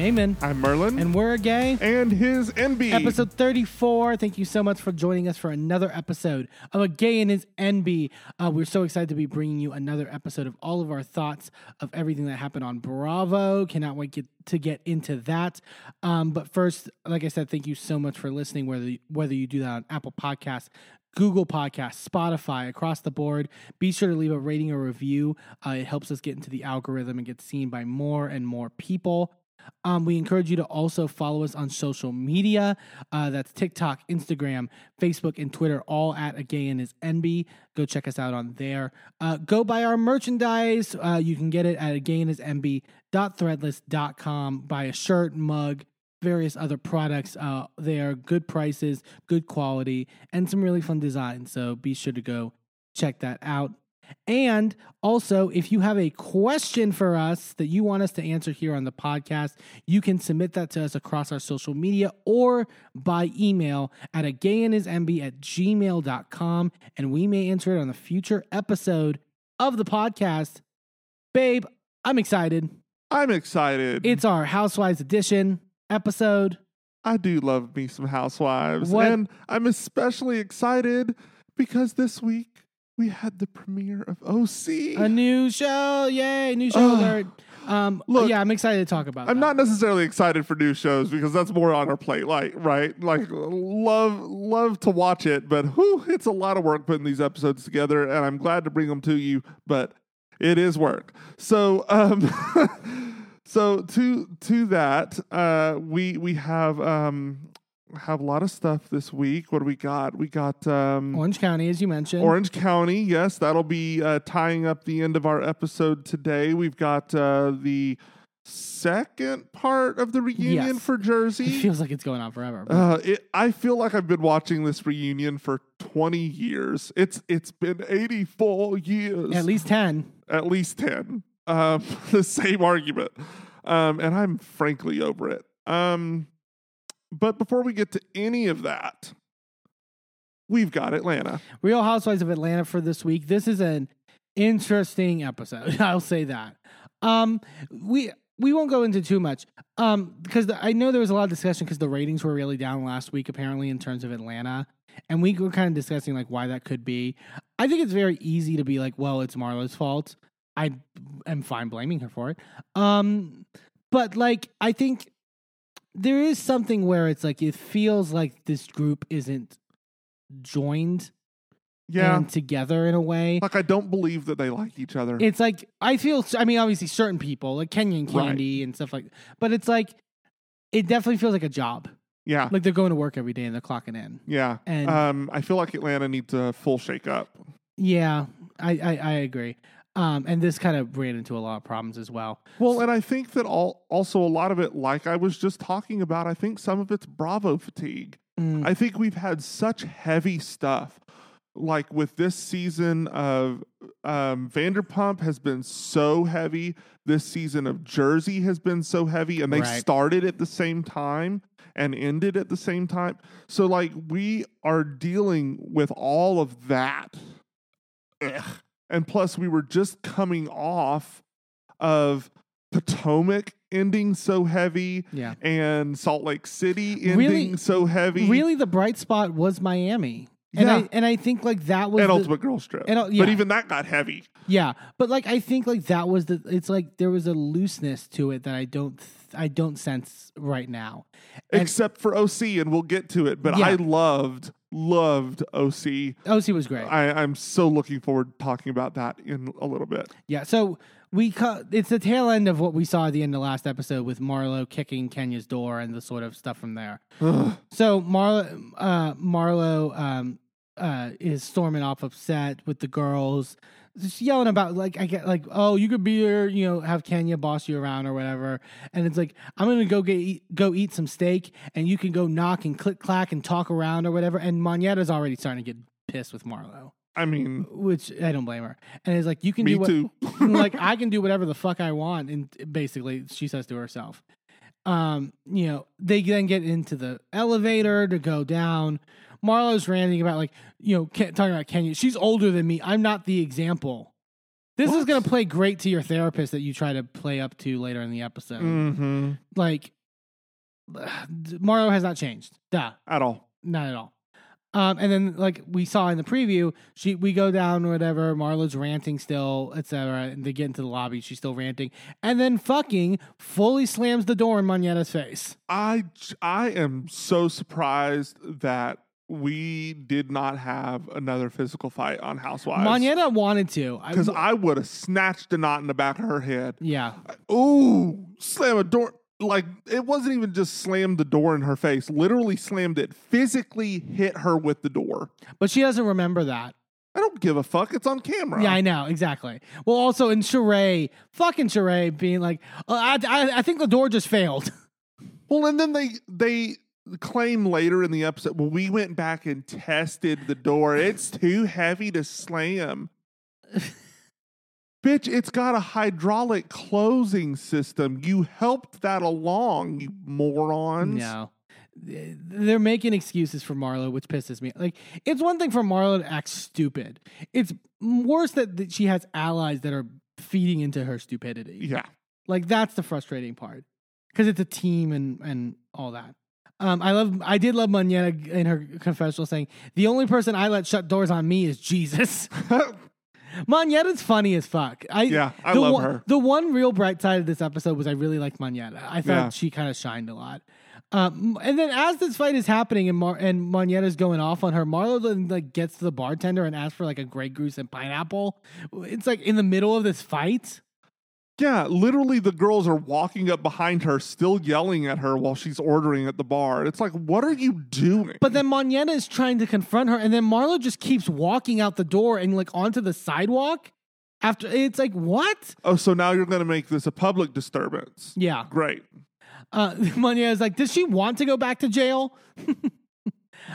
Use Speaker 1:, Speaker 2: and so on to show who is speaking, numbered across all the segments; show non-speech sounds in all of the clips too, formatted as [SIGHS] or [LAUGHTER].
Speaker 1: I'm Eamon,
Speaker 2: I'm Merlin.
Speaker 1: and we're a gay.
Speaker 2: and his Enby.
Speaker 1: Episode 34. Thank you so much for joining us for another episode of A Gay and His Enby. Uh, we're so excited to be bringing you another episode of all of our thoughts of everything that happened on Bravo. Cannot wait get, to get into that. Um, but first, like I said, thank you so much for listening, whether you, whether you do that on Apple Podcasts, Google Podcasts, Spotify, across the board. Be sure to leave a rating or review. Uh, it helps us get into the algorithm and get seen by more and more people. Um, we encourage you to also follow us on social media. Uh, that's TikTok, Instagram, Facebook, and Twitter, all at a gay and his Enby. Go check us out on there. Uh, go buy our merchandise. Uh, you can get it at a gay and his Enby.threadless.com. Buy a shirt, mug, various other products. Uh, they are good prices, good quality, and some really fun designs. So be sure to go check that out. And also, if you have a question for us that you want us to answer here on the podcast, you can submit that to us across our social media or by email at a gayandhisenby at gmail.com. And we may answer it on a future episode of the podcast. Babe, I'm excited.
Speaker 2: I'm excited.
Speaker 1: It's our Housewives edition episode.
Speaker 2: I do love me some housewives.
Speaker 1: What-
Speaker 2: And I'm especially excited because this week we had the premiere of OC.
Speaker 1: A new show. Yay, new show
Speaker 2: Ugh.
Speaker 1: alert. Um,
Speaker 2: Look,
Speaker 1: yeah, I'm excited to talk about it.
Speaker 2: I'm
Speaker 1: that.
Speaker 2: not necessarily excited for new shows because that's more on our plate, like right, like love love to watch it, but whew, it's a lot of work putting these episodes together, and I'm glad to bring them to you, but it is work. So, um, [LAUGHS] so to to that, uh, we we have um have a lot of stuff this week. What do we got? We got um,
Speaker 1: Orange County, as you mentioned.
Speaker 2: Orange County, yes, that'll be uh, tying up the end of our episode today. We've got uh, the second part of the reunion
Speaker 1: Yes.
Speaker 2: for Jersey.
Speaker 1: It feels like it's going on forever.
Speaker 2: uh, it, I feel like I've been watching this reunion for 20 years. It's it's been 84 years,
Speaker 1: At least 10.
Speaker 2: at least 10. Um, [LAUGHS] the same argument, um, and I'm frankly over it. Um, but before we get to any of that, we've got Atlanta.
Speaker 1: Real Housewives of Atlanta for this week. This is an interesting episode. [LAUGHS] I'll say that. Um, we we won't go into too much. Um, because the, I know there was a lot of discussion because the ratings were really down last week, apparently in terms of Atlanta, and we were kind of discussing like why that could be. I think it's very easy to be like, well, it's Marlo's fault. I am fine blaming her for it. Um, but like I think there is something where it's like it feels like this group isn't joined
Speaker 2: Yeah.
Speaker 1: and together in a way.
Speaker 2: like I don't believe that they like each other.
Speaker 1: It's like I feel. I mean, obviously, certain people like Kenyan
Speaker 2: Right.
Speaker 1: Kandi and stuff like. But it's like it definitely feels like a job.
Speaker 2: yeah.
Speaker 1: Like they're going to work every day and they're clocking in.
Speaker 2: yeah.
Speaker 1: And
Speaker 2: um I feel like Atlanta needs a full shake up.
Speaker 1: yeah, I I, I agree. Um, and this kind of ran into a lot of problems as well.
Speaker 2: Well, and I think that all also a lot of it, like I was just talking about, I think some of it's Bravo fatigue.
Speaker 1: Mm,
Speaker 2: I think we've had such heavy stuff. Like with this season of um, Vanderpump has been so heavy. This season of Jersey has been so heavy, and they
Speaker 1: Right.
Speaker 2: started at the same time and ended at the same time. So, like, we are dealing with all of that. Ugh. And plus, we were just coming off of Potomac ending so heavy
Speaker 1: yeah,
Speaker 2: and Salt Lake City ending
Speaker 1: Really-
Speaker 2: so heavy.
Speaker 1: really, the bright spot was Miami. And
Speaker 2: Yeah.
Speaker 1: I and I think like that was
Speaker 2: and
Speaker 1: the-
Speaker 2: Ultimate Girl Trip.
Speaker 1: and, uh,
Speaker 2: But even that got heavy.
Speaker 1: Yeah, but like I think like that was the. It's like there was a looseness to it that I don't. I don't sense right now. And-
Speaker 2: except for OC, and we'll get to it. But
Speaker 1: Yeah.
Speaker 2: I loved, loved OC.
Speaker 1: OC was great.
Speaker 2: I, I'm so looking forward to talking about that in a little bit.
Speaker 1: Yeah, so we cu- it's the tail end of what we saw at the end of the last episode with Marlo kicking Kenya's door and the sort of stuff from there. So Marlo, uh, Marlo um, uh, is storming off upset with the girls, just yelling about like I get like oh you could be here you know have Kenya boss you around or whatever, and it's like I'm gonna go get eat, go eat some steak and you can go knock and click clack and talk around or whatever, and Monyetta's already starting to get pissed with Marlo.
Speaker 2: I mean,
Speaker 1: Which I don't blame her, and it's like you can do what,
Speaker 2: too. [LAUGHS]
Speaker 1: like I can do whatever the fuck I want, and basically she says to herself. Um, you know, they then get into the elevator to go down. Marlo's ranting about like, you know, talking about Kenya. She's older than me. I'm not the example. This is going to play great to your therapist that you try to play up to later in the episode.
Speaker 2: Mm-hmm.
Speaker 1: Like, [SIGHS] Marlo has not changed. Duh.
Speaker 2: At all.
Speaker 1: Not at all. Um, and then like we saw in the preview, she we go down whatever. Marlo's ranting still, etc. And they get into the lobby. She's still ranting, and then fucking fully slams the door in Monyetta's face.
Speaker 2: I I am so surprised that we did not have another physical fight on Housewives.
Speaker 1: Monyetta wanted to,
Speaker 2: because I would have snatched a knot in the back of her head.
Speaker 1: yeah,
Speaker 2: Ooh, slam a door. Like it wasn't even just slammed the door in her face. Literally slammed it. Physically hit her with the door.
Speaker 1: but she doesn't remember that.
Speaker 2: I don't give a fuck. It's on camera.
Speaker 1: Yeah, I know exactly. Well, also in Sheree, fucking Sheree being like, oh, I, I, I think the door just failed. [LAUGHS]
Speaker 2: Well, and then they they claim later in the episode, well, we went back and tested the door. It's too heavy to slam. [LAUGHS] Bitch, it's got a hydraulic closing system. You helped that along, you morons.
Speaker 1: No. They're making excuses for Marlo, which pisses me. Like, it's one thing for Marlo to act stupid. It's worse that, that she has allies that are feeding into her stupidity.
Speaker 2: Yeah.
Speaker 1: Like, that's the frustrating part because it's a team and and all that. Um, I love. I did love Monyetta in her confessional saying, "The only person I let shut doors on me is Jesus." [LAUGHS] Monyetta's funny as fuck. I
Speaker 2: Yeah, I
Speaker 1: the
Speaker 2: love
Speaker 1: one,
Speaker 2: her.
Speaker 1: The one real bright side of this episode was I really liked Monyetta. I thought
Speaker 2: Yeah.
Speaker 1: she kind of shined a lot. Um, and then as this fight is happening and Mar- and Monyetta's going off on her, Marlo then like gets to the bartender and asks for like a Grey Goose and pineapple. It's like in the middle of this fight.
Speaker 2: Yeah, literally the girls are walking up behind her, still yelling at her while she's ordering at the bar. It's like, what are you doing?
Speaker 1: But then Monyetta is trying to confront her, and then Marlo just keeps walking out the door and like onto the sidewalk. After it's like what?
Speaker 2: oh, so now you're going to make this a public disturbance.
Speaker 1: Yeah,
Speaker 2: Great.
Speaker 1: uh, [LAUGHS] is like, does she want to go back to jail? [LAUGHS]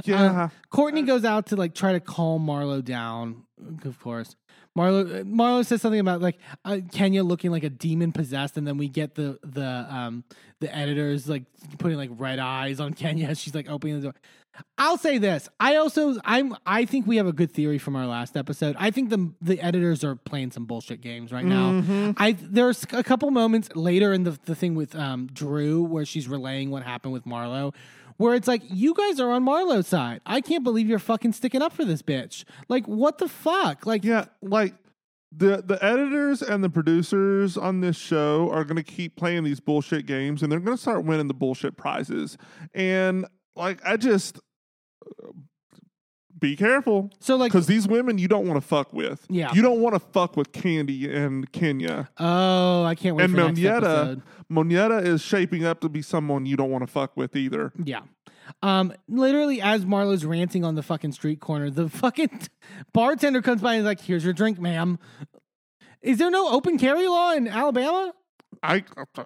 Speaker 2: Yeah.
Speaker 1: Courtney goes out to like try to calm Marlo down. Of course, Marlo Marlo says something about like uh, Kenya looking like a demon possessed, and then we get the the um the editors like putting like red eyes on [LAUGHS] Kenya as she's like opening the door. I'll say this. I also I'm I think we have a good theory from our last episode. I think the the editors are playing some bullshit games right now.
Speaker 2: Mm-hmm.
Speaker 1: I there's a couple moments later in the the thing with um Drew where she's relaying what happened with Marlo where it's like you guys are on Marlo's side. I can't believe you're fucking sticking up for this bitch. Like what the fuck? Like
Speaker 2: Yeah, like the the editors and the producers on this show are going to keep playing these bullshit games and they're going to start winning the bullshit prizes. And like I just be careful
Speaker 1: so like
Speaker 2: cuz these women you don't want to fuck with.
Speaker 1: Yeah.
Speaker 2: You don't want to fuck with Kandi and Kenya.
Speaker 1: oh, I can't wait
Speaker 2: and Monyetta,
Speaker 1: episode.
Speaker 2: Monyetta is shaping up to be someone you don't want to fuck with either.
Speaker 1: Yeah. Um, literally, as Marlo's ranting on the fucking street corner, the fucking [LAUGHS] bartender comes by and is like, "Here's your drink, ma'am." Is there no open carry law in Alabama?
Speaker 2: I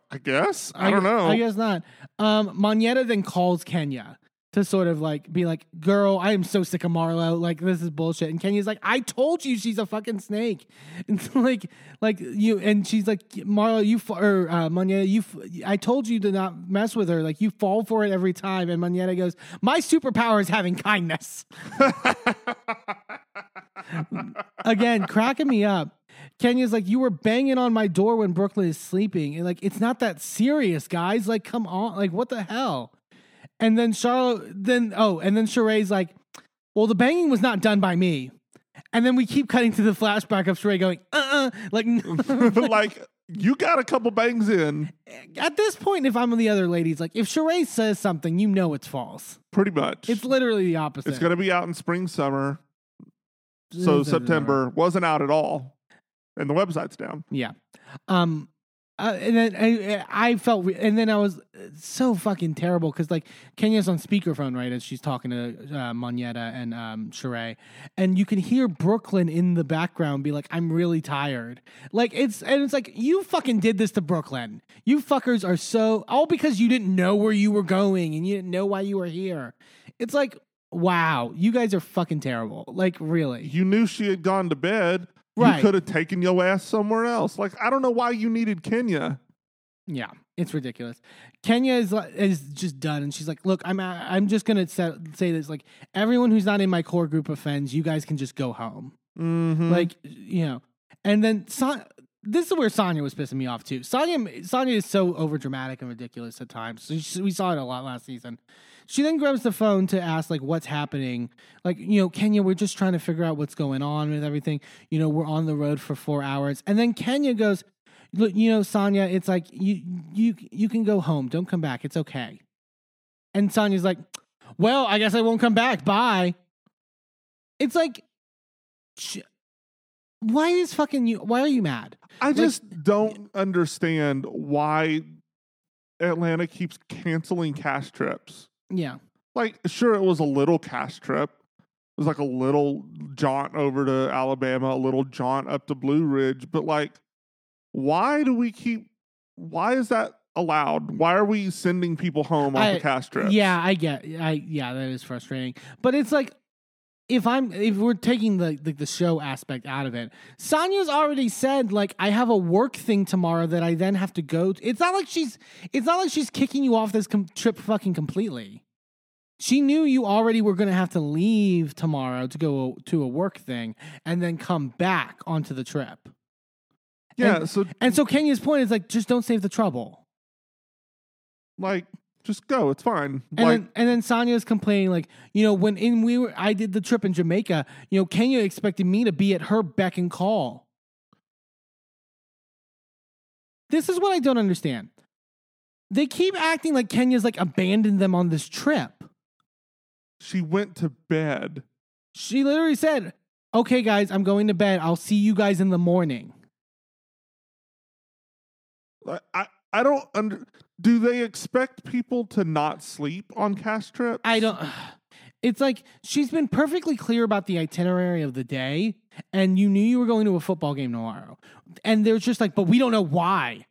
Speaker 2: I guess I, don't know.
Speaker 1: I guess not. Um, Monyetta then calls Kenya to sort of like be like, "Girl, I am so sick of Marlo. Like this is bullshit." And Kenya's like, "I told you she's a fucking snake." [LAUGHS] And so, like, like you and she's like, "Marlo, you or uh, Monyetta, you. I told you to not mess with her. Like you fall for it every time." And Monyetta goes, "My superpower is having kindness." [LAUGHS] Again, cracking me up. Kenya's like, you were banging on my door when Brooklyn is sleeping. And like, it's not that serious, guys. Like, come on. Like, what the hell? And then Charlotte, then, oh, and then Sheree's like, well, the banging was not done by me. And then we keep cutting to the flashback of Sheree going, uh uh Like, [LAUGHS] [LAUGHS]
Speaker 2: like you got a couple bangs in,
Speaker 1: at this point, if I'm the other ladies, like, if Sheree says something, you know it's false.
Speaker 2: pretty much.
Speaker 1: It's literally the opposite.
Speaker 2: It's going to be out in spring, summer. So September wasn't out at all, and the website's down.
Speaker 1: Yeah. Um. Uh, and then I, I felt, re- and then I was so fucking terrible because like Kenya's on speakerphone right as she's talking to uh, Monyetta and um, Sheree, and you can hear Brooklyn in the background be like, "I'm really tired." Like it's and it's like you fucking did this to Brooklyn. You fuckers are so all because you didn't know where you were going and you didn't know why you were here. It's like, wow, you guys are fucking terrible. Like really.
Speaker 2: You knew she had gone to bed.
Speaker 1: Right.
Speaker 2: You could have taken your ass somewhere else. Like I don't know why you needed Kenya.
Speaker 1: Yeah, it's ridiculous. Kenya is is just done, and she's like, "Look, I'm I'm just gonna say, say this. Like, everyone who's not in my core group of friends, you guys can just go home.
Speaker 2: Mm-hmm.
Speaker 1: Like, you know." And then Son- this is where Sanya was pissing me off too. Sanya Sanya is so overdramatic and ridiculous at times. So she- we saw it a lot last season. She then grabs the phone to ask like what's happening. Like, you know, Kenya, we're just trying to figure out what's going on with everything. You know, we're on the road for 4 hours. And then Kenya goes, "Look, you know, Sanya, it's like you you you can go home. Don't come back. It's okay." And Sanya's like, "Well, I guess I won't come back. Bye." It's like sh- why is fucking you why are you mad?
Speaker 2: I just don't understand why Atlanta keeps canceling cast trips.
Speaker 1: Yeah.
Speaker 2: Like, sure, it was a little cast trip. It was like a little jaunt over to Alabama, a little jaunt up to Blue Ridge. But like, why do we keep? Why is that allowed? Why are we sending people home on
Speaker 1: I-
Speaker 2: the cast trips?
Speaker 1: Yeah, I get. I yeah, that is frustrating. But it's like if I'm if we're taking the, the the show aspect out of it, Sanya's already said like I have a work thing tomorrow that I then have to go. To. It's not like she's it's not like she's kicking you off this com- trip fucking completely. She knew you already were going to have to leave tomorrow to go to a work thing and then come back onto the trip.
Speaker 2: yeah.
Speaker 1: And-
Speaker 2: so
Speaker 1: And so Kenya's point is like just don't save the trouble.
Speaker 2: like, just go. It's fine.
Speaker 1: And
Speaker 2: like,
Speaker 1: then and then Sanya's complaining like, you know, when in we were I did the trip in Jamaica, you know, Kenya expected me to be at her beck and call. This is what I don't understand. They keep acting like Kenya's like abandoned them on this trip.
Speaker 2: she went to bed.
Speaker 1: She literally said, "Okay guys, I'm going to bed. I'll see you guys in the morning."
Speaker 2: Like, I I don't under. Do they expect people to not sleep on cast trips?
Speaker 1: I don't. [SIGHS] It's like she's been perfectly clear about the itinerary of the day, and you knew you were going to a football game tomorrow. And they're just like, but we don't know why.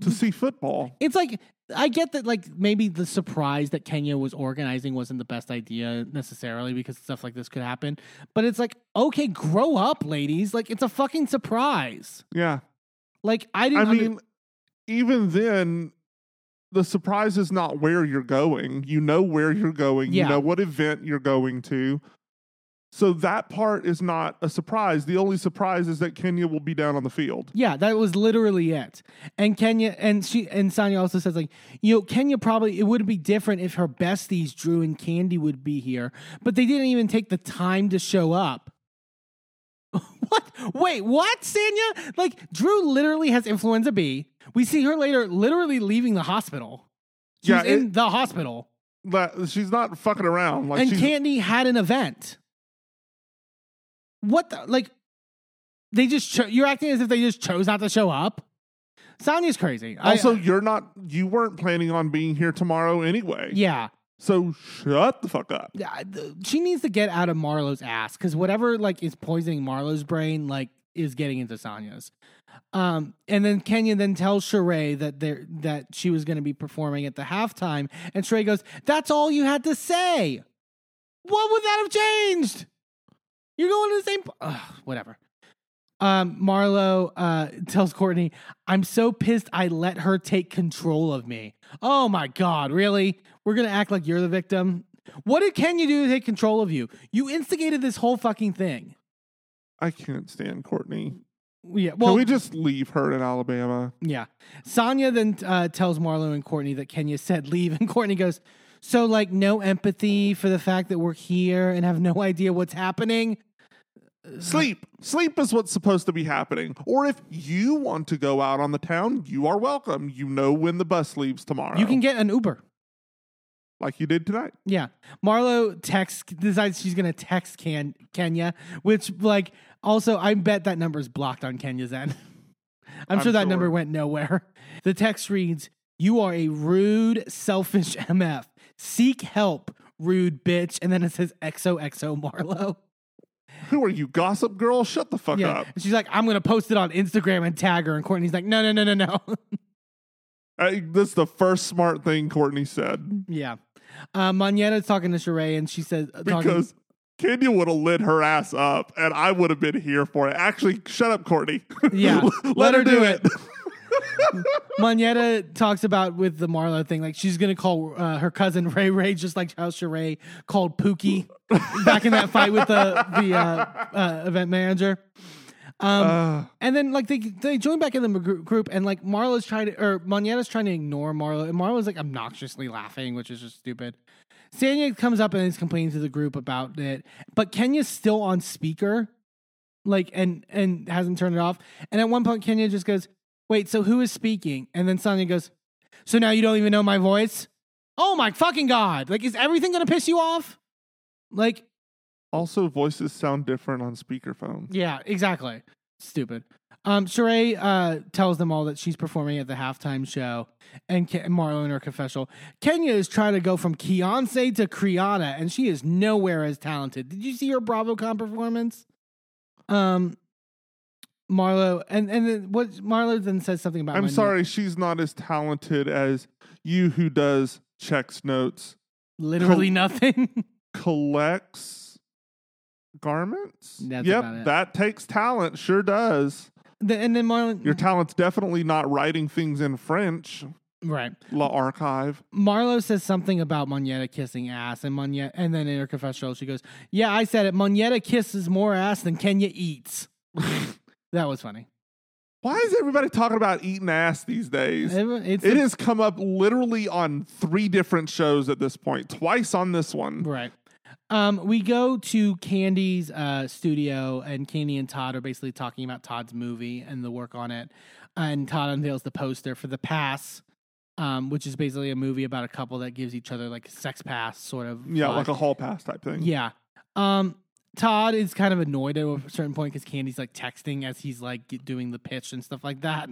Speaker 2: to see football.
Speaker 1: It's like, I get that, like, maybe the surprise that Kenya was organizing wasn't the best idea necessarily because stuff like this could happen. But it's like, okay, grow up, ladies. Like, it's a fucking surprise.
Speaker 2: Yeah.
Speaker 1: Like, I
Speaker 2: I
Speaker 1: didn't. under-
Speaker 2: mean, even then, the surprise is not where you're going. You know where you're going.
Speaker 1: Yeah.
Speaker 2: You know what event you're going to. So that part is not a surprise. The only surprise is that Kenya will be down on the field.
Speaker 1: Yeah, that was literally it. And Kenya and she and Sanya also says like, you know, Kenya probably it would be different if her besties Drew and Kandi would be here, but they didn't even take the time to show up. [LAUGHS] what? Wait, what, Sanya? Like Drew literally has influenza B. We see her later literally leaving the hospital. She's
Speaker 2: Yeah,
Speaker 1: in the hospital.
Speaker 2: She's not fucking around. Like
Speaker 1: and Kandi had an event. What the like? They just cho- you're acting as if they just chose not to show up. Sanya's crazy. I-
Speaker 2: also you're not. You weren't planning on being here tomorrow anyway.
Speaker 1: yeah,
Speaker 2: So shut the fuck up.
Speaker 1: Yeah, she needs to get out of Marlo's ass because whatever like is poisoning Marlo's brain like is getting into Sanya's. Um, and then Kenya then tells Sheree that there that she was going to be performing at the halftime, and Sheree goes, "That's all you had to say. What would that have changed? You're going to the same. Ugh, whatever." Um, Marlo uh, tells Courtney, "I'm so pissed I let her take control of me. Oh my god, really? We're gonna act like you're the victim. What did Kenya do to take control of you? You instigated this whole fucking thing.
Speaker 2: I can't stand Courtney.
Speaker 1: Yeah. Well,
Speaker 2: Can we just leave her in Alabama?
Speaker 1: yeah. Sanya then uh, tells Marlo and Courtney that Kenya said leave, [LAUGHS] and Courtney goes, "So like no empathy for the fact that we're here and have no [LAUGHS] idea what's happening."
Speaker 2: Sleep. Sleep is what's supposed to be happening. Or if you want to go out on the town, you are welcome. You know when the bus leaves tomorrow.
Speaker 1: You can get an Uber.
Speaker 2: like you did tonight.
Speaker 1: Yeah. Marlo texts decides she's gonna text Ken, Kenya, which like also I bet that number is blocked on Kenya's end. [LAUGHS] I'm,
Speaker 2: I'm
Speaker 1: sure that
Speaker 2: sure.
Speaker 1: number went nowhere. The text reads, You are a rude, selfish [LAUGHS] MF. Seek help, rude bitch. And then it says XOXO Marlo.
Speaker 2: Who are you, gossip girl? Shut the fuck
Speaker 1: Yeah.
Speaker 2: up.
Speaker 1: And she's like, I'm gonna post it on Instagram and tag her. And Courtney's like, No, no, no, no, no. [LAUGHS]
Speaker 2: I, that's the first smart thing Courtney said
Speaker 1: yeah. Uh, Monyetta's talking to Sheree and she says
Speaker 2: because Kenya would have lit her ass up, and I would have been here for it. Actually, shut up, Courtney. [LAUGHS]
Speaker 1: Yeah,
Speaker 2: let,
Speaker 1: let
Speaker 2: her
Speaker 1: her
Speaker 2: do
Speaker 1: do
Speaker 2: it.
Speaker 1: Monyetta talks about with the Marlo thing, like she's gonna call uh, her cousin [LAUGHS] Ray Ray, just like how Sheree called Pookie back in that fight with the the uh, uh, event manager. Um,
Speaker 2: Uh,
Speaker 1: and then like they they join back in the group, and like Marlo's trying to or Monyetta's trying to ignore Marlo, and Marlo's like obnoxiously laughing, which is just stupid. Sanya comes up and is complaining to the group about it, but Kenya's still on speaker, like and and hasn't turned it off. And at one point, Kenya just goes, "Wait, so who is speaking?" And then Sanya goes, "So now you don't even know my voice? Oh my fucking god! Like, is everything gonna piss you off? Like,
Speaker 2: also, voices sound different on speakerphone.
Speaker 1: yeah, exactly. Stupid. Um, Sheree uh, tells them all that she's performing at the halftime show, and Ke- Marlo in her confessional. Kenya is trying to go from Beyonce to Kriana, and she is nowhere as talented. Did you see her BravoCon performance? Um, Marlo, and and then what? Marlo then says something about.
Speaker 2: I'm sorry, she's not as talented as you, who does checks notes,
Speaker 1: literally nothing. [LAUGHS]
Speaker 2: collects garments.
Speaker 1: That's
Speaker 2: yep, that takes talent. Sure does.
Speaker 1: The- and then Marlo,
Speaker 2: Your talent's definitely not writing things in French.
Speaker 1: right?
Speaker 2: La Archive.
Speaker 1: Marlo says something about Monyetta kissing ass, and Monyetta, and then in her confessional, she goes, "Yeah, I said it. Monyetta kisses more ass than Kenya eats." [LAUGHS] that was funny.
Speaker 2: Why is everybody talking about eating ass these days?
Speaker 1: It's
Speaker 2: It has come up literally on three different shows at this point, twice on this one.
Speaker 1: right. Um, we go to Kandi's uh, studio, and Kandi and Todd are basically talking about Todd's movie and the work on it. And Todd unveils the poster for the Pass, um, which is basically a movie about a couple that gives each other like a sex pass, sort of.
Speaker 2: Yeah,
Speaker 1: vibe.
Speaker 2: like a hall pass type thing.
Speaker 1: Yeah. Um, Todd is kind of annoyed at a certain point because Kandi's like texting as he's like doing the pitch and stuff like that,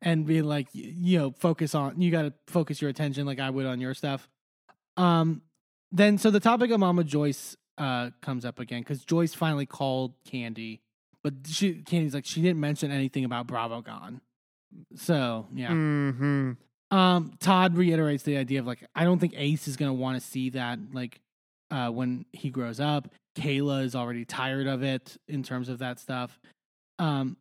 Speaker 1: and being like, you know, focus on you got to focus your attention like I would on your stuff. Um, then so the topic of Mama Joyce uh comes up again because Joyce finally called Kandi, but she Kandi's like she didn't mention anything about BravoCon. So yeah.
Speaker 2: hmm
Speaker 1: Um, Todd reiterates the idea of like, I don't think Ace is gonna want to see that like uh when he grows up. Kayla is already tired of it in terms of that stuff. Um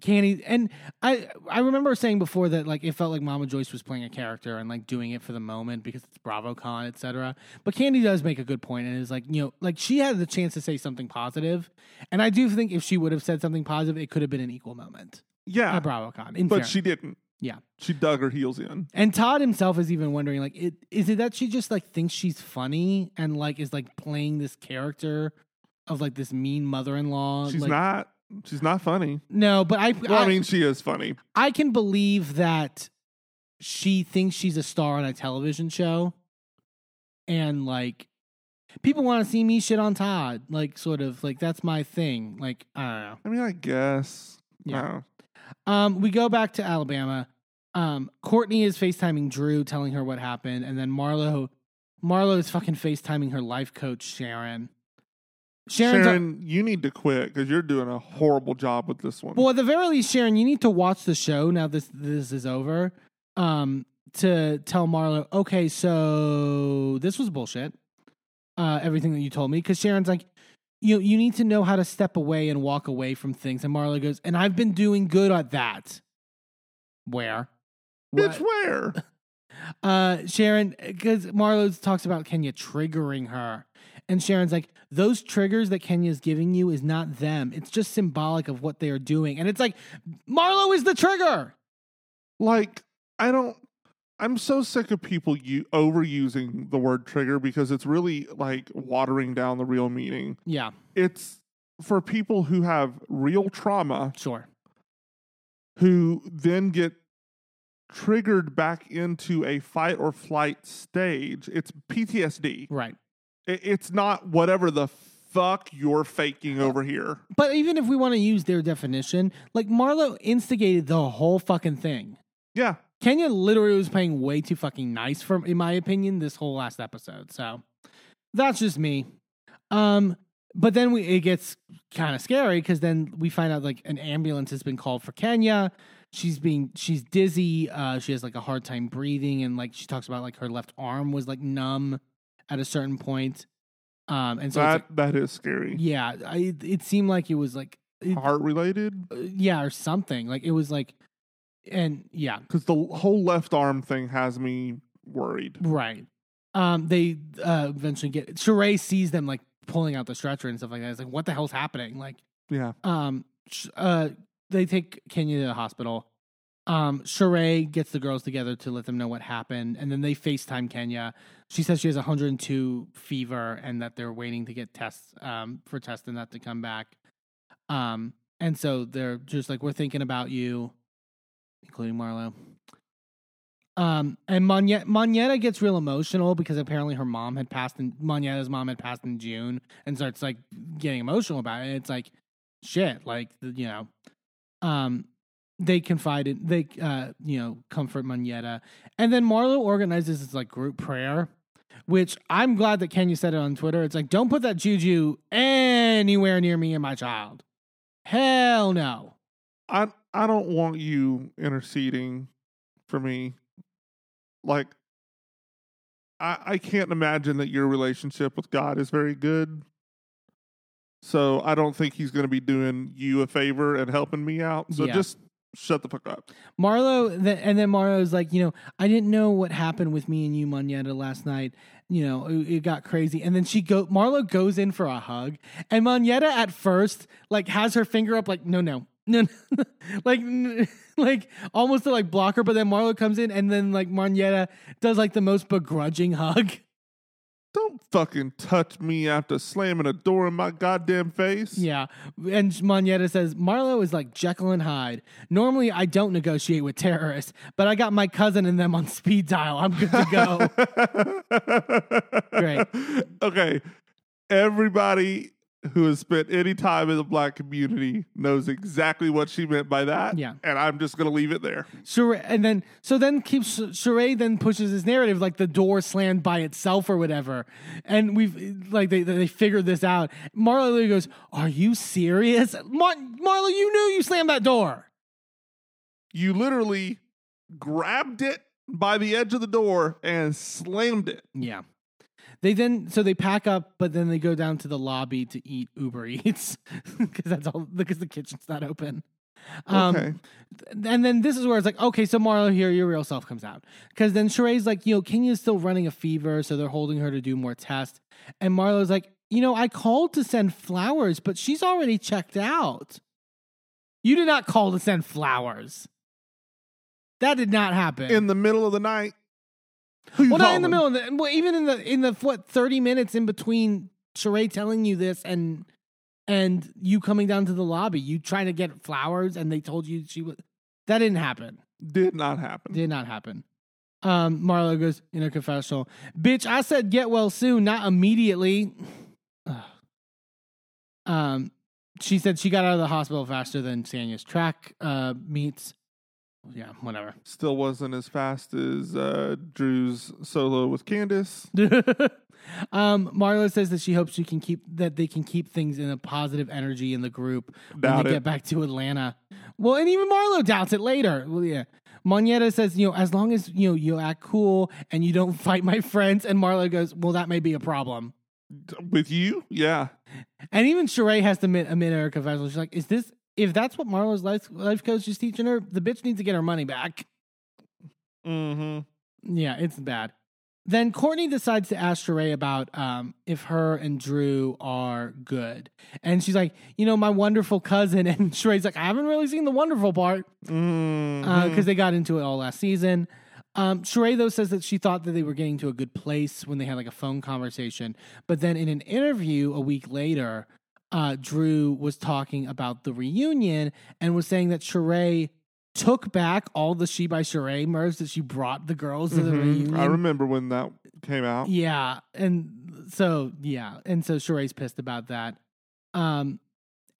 Speaker 1: Kandi and I I remember saying before that like it felt like Mama Joyce was playing a character and like doing it for the moment because it's BravoCon, etc. But Kandi does make a good point and is like, you know, like she had the chance to say something. And I do think if she would have said something positive, it could have been an equal moment
Speaker 2: Yeah,
Speaker 1: at BravoCon. In
Speaker 2: but
Speaker 1: fairness.
Speaker 2: she didn't.
Speaker 1: Yeah.
Speaker 2: She dug her heels in.
Speaker 1: And Todd himself is even wondering, like, it, is it that she just like thinks she's funny and like is like playing this character of like this mean mother-in-law?
Speaker 2: She's
Speaker 1: like,
Speaker 2: not. She's not funny.
Speaker 1: No, but I,
Speaker 2: Well,
Speaker 1: I,
Speaker 2: I mean, she is funny.
Speaker 1: I can believe that she thinks she's a star on a television show, and like people want to see me shit on Todd, like sort of like that's my thing. Like I don't know.
Speaker 2: I mean, I guess.
Speaker 1: Yeah.
Speaker 2: No.
Speaker 1: Um, we go back to Alabama. Um, Courtney is FaceTiming Drew, telling her what happened, and then Marlo, Marlo is fucking FaceTiming her life coach Sharon. Sharon's
Speaker 2: Sharon, you need to quit because you're doing a horrible job with this one.
Speaker 1: well, at the very least, Sharon, you need to watch the show now. This this is over. Um, to tell Marlo, okay, so this was bullshit. Uh, everything that you told me, because Sharon's like, you you need to know how to step away and walk away from things. And Marlo goes, and I've been doing good at that. Where?
Speaker 2: Bitch, where? [LAUGHS]
Speaker 1: Uh, Sharon, because Marlo talks about Kenya triggering her. And Sharon's like, those triggers that Kenya's giving you is not them. It's just symbolic of what they are doing. And it's like, Marlo is the trigger.
Speaker 2: like, I don't. I'm so sick of people you overusing the word trigger because it's really like watering down the real meaning.
Speaker 1: Yeah,
Speaker 2: It's for people who have real trauma
Speaker 1: sure.
Speaker 2: who then get triggered back into a fight or flight stage. It's PTSD.
Speaker 1: Right.
Speaker 2: It's not whatever the fuck you're faking over here.
Speaker 1: But even if we want to use their definition, like Marlo instigated the whole fucking thing.
Speaker 2: Yeah.
Speaker 1: Kenya literally was playing way too fucking nice for in my opinion this whole last episode. So that's just me. Um but then we it gets kind of scary because then we find out like an ambulance has been called for Kenya. She's being she's dizzy. Uh she has like a hard time breathing and like she talks about like her left arm was like numb at a certain point. Um and so
Speaker 2: that that is scary.
Speaker 1: yeah, I, it seemed like it was like it-
Speaker 2: Heart related
Speaker 1: uh, yeah or something. Like it was like and yeah,
Speaker 2: because the whole left arm thing has me worried.
Speaker 1: Right. Um, they uh, eventually get Sheree sees them like pulling out the stretcher and stuff like that. It's like, what the hell's happening? Like,
Speaker 2: Yeah.
Speaker 1: um, sh- uh, they take Kenya to the hospital. Um, Sheree gets the girls together to let them know what happened, and then they FaceTime Kenya. She says she has 102 fever and that they're waiting to get tests um, for testing that to come back. Um, and so they're just like, "We're thinking about you," including Marlo. Um, and Monyetta, gets real emotional because apparently her mom had passed, and Monyetta's mom had passed in June, and starts like getting emotional about it. It's like, shit, like you know, um, they confide in, they uh, you know, comfort Monyetta, and then Marlo organizes this like group prayer, which I'm glad that Kenya said it on Twitter. It's like, don't put that juju anywhere near me and my child. Hell no.
Speaker 2: I I don't want you interceding for me. Like I I can't imagine that your relationship with God is very good. So I don't think he's going to be doing you a favor and helping me out. So
Speaker 1: Yeah.
Speaker 2: just shut the fuck up.
Speaker 1: Marlo, and then Marlo's like, you know, I didn't know what happened with me and you, Monyetta, last night. You know, it, it got crazy. And then she go, Marlo goes in for a hug, and Monyetta at first like has her finger up, like, no, no, [LAUGHS] no, like, [LAUGHS] like almost to like block her. But then Marlo comes in, and then like Monyetta does like the most begrudging hug. [LAUGHS]
Speaker 2: Don't fucking touch me after slamming a door in my goddamn face.
Speaker 1: Yeah. And Monyetta says, Marlo is like Jekyll and Hyde. Normally, I don't negotiate with terrorists, but I got my cousin and them on speed dial. I'm good to go. [LAUGHS] Great.
Speaker 2: Okay. Everybody who has spent any time in the black community knows exactly what she meant by that.
Speaker 1: Yeah.
Speaker 2: And I'm just going to leave it there.
Speaker 1: Sheree, and then, so then keeps, Sheree then pushes his narrative like the door slammed by itself or whatever. And we've, like, they, they figured this out. Literally goes, Are you serious? Mar- Marlo, you knew you slammed that door.
Speaker 2: You literally grabbed it by the edge of the door and slammed it.
Speaker 1: Yeah. They then so they pack up, but then they go down to the lobby to eat Uber Eats [LAUGHS] because that's all because the kitchen's not open. Um,
Speaker 2: Okay.
Speaker 1: And then this is where it's like, okay, so Marlo here, your real self comes out because then Sheree's like, you know, Kenya's still running a fever, so they're holding her to do more tests, and Marlo's like, you know, I called to send flowers, but she's already checked out. You did not call to send flowers. That did not happen.
Speaker 2: In the middle of the night. Who
Speaker 1: well, not in the middle of the, well, even in the in the what thirty minutes in between Sheree telling you this and and you coming down to the lobby, you trying to get flowers, and they told you she was. That didn't happen.
Speaker 2: Did not happen.
Speaker 1: Did not happen. Um, Marlo goes in a confessional, "Bitch, I said get well soon, not immediately." [SIGHS] Um, she said she got out of the hospital faster than Sanya's track uh, meets. Yeah, whatever.
Speaker 2: Still wasn't as fast as uh, Drew's solo with Candace. [LAUGHS]
Speaker 1: um, Marla says that she hopes she can keep that they can keep things in a positive energy in the group when
Speaker 2: Doubt
Speaker 1: they
Speaker 2: it.
Speaker 1: get back to Atlanta. Well, and even Marlo doubts it later. Well, yeah. Monyetta says, you know, as long as you know you act cool and you don't [LAUGHS] fight my friends, and Marlo goes, well, that may be a problem.
Speaker 2: With you? Yeah.
Speaker 1: And even Sheree has to admit, admit her confessional. She's like, is this if that's what Marlo's life life coach is teaching her? The bitch needs to get her money back.
Speaker 2: Mm-hmm.
Speaker 1: Yeah, it's bad. Then Courtney decides to ask Sheree about um, if her and Drew are good. And she's like, you know, my wonderful cousin. [LAUGHS] And Sheree's like, I haven't really seen the wonderful part
Speaker 2: Mm-hmm.
Speaker 1: because they got into it all last season. Um, Sheree, though, says that she thought that they were getting to a good place when they had like a phone conversation. But then in an interview a week later, uh, Drew was talking about the reunion and was saying that Sheree took back all the She by Sheree merch that she brought the girls to the
Speaker 2: Mhm.
Speaker 1: reunion.
Speaker 2: I remember when that came out.
Speaker 1: Yeah, and so yeah, and so Sheree's pissed about that. Um,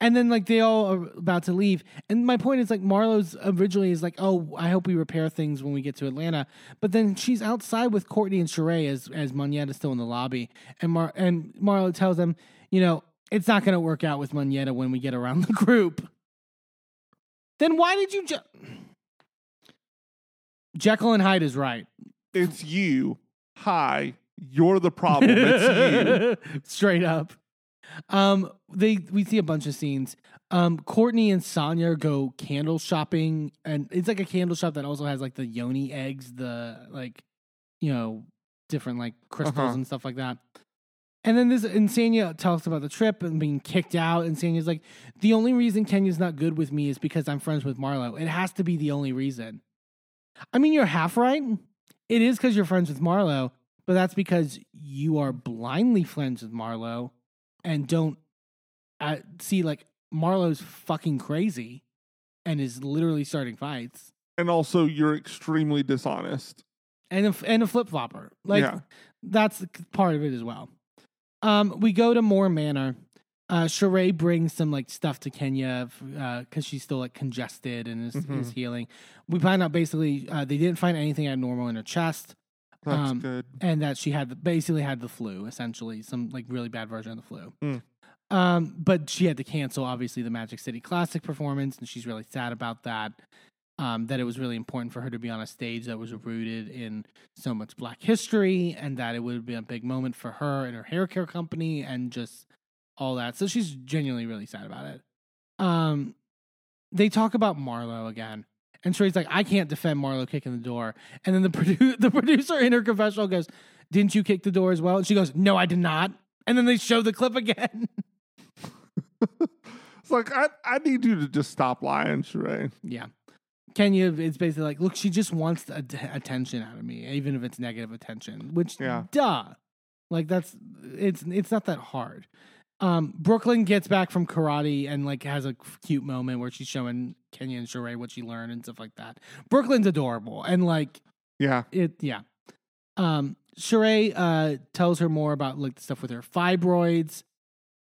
Speaker 1: and then like they all are about to leave, and my point is like Marlo's originally is like, oh, I hope we repair things when we get to Atlanta, but then she's outside with Courtney and Sheree as as Monyetta's still in the lobby, and Mar and Marlo tells them, you know, it's not going to work out with Monyetta when we get around the group. Then why did you? Ju- Jekyll and Hyde is right.
Speaker 2: It's you. Hi. You're the problem. It's you. [LAUGHS]
Speaker 1: Straight up. Um, they we see a bunch of scenes. Um, Courtney and Sanya go candle shopping, and it's like a candle shop that also has like the yoni eggs, the like, you know, different like crystals
Speaker 2: Uh-huh.
Speaker 1: and stuff like that. And then this Insania talks about the trip and being kicked out. And Sanya's like, the only reason Kenya's not good with me is because I'm friends with Marlo. It has to be the only reason. I mean, you're half right. It is because you're friends with Marlo, but that's because you are blindly friends with Marlo and don't uh, see like Marlo's fucking crazy and is literally starting fights
Speaker 2: And also, you're extremely dishonest.
Speaker 1: and a, and a flip flopper. Like
Speaker 2: Yeah.
Speaker 1: that's part of it as well. Um, we go to Moore Manor. Uh, Sheree brings some like stuff to Kenya because she's still like congested and is,
Speaker 2: Mhm.
Speaker 1: is healing. We find out basically uh, they didn't find anything abnormal in her chest,
Speaker 2: That's
Speaker 1: Um,
Speaker 2: good.
Speaker 1: and that she had the, basically had the flu, essentially some like really bad version of the flu.
Speaker 2: Mm.
Speaker 1: Um, but she had to cancel obviously the Magic City Classic performance, and she's really sad about that. Um, that it was really important for her to be on a stage that was rooted in so much Black history, and that it would be a big moment for her and her hair care company, and just all that. So she's genuinely really sad about it. Um, they talk about Marlo again, and Sheree's like, "I can't defend Marlo kicking the door." And then the [LAUGHS] produ- the producer in her confessional goes, "Didn't you kick the door as well?" And she goes, "No, I did not." And then they show the clip again. [LAUGHS] [LAUGHS]
Speaker 2: It's like I, I need you to just stop lying, Sheree.
Speaker 1: yeah. Kenya is basically like, look, she just wants attention out of me, even if it's negative attention. Which,
Speaker 2: Yeah.
Speaker 1: duh, like that's it's it's not that hard. Um, Brooklyn gets back from karate and like has a cute moment where she's showing Kenya and Sheree what she learned and stuff like that. Brooklyn's adorable and like
Speaker 2: Yeah.
Speaker 1: it, yeah. Um, Sheree uh tells her more about like the stuff with her fibroids.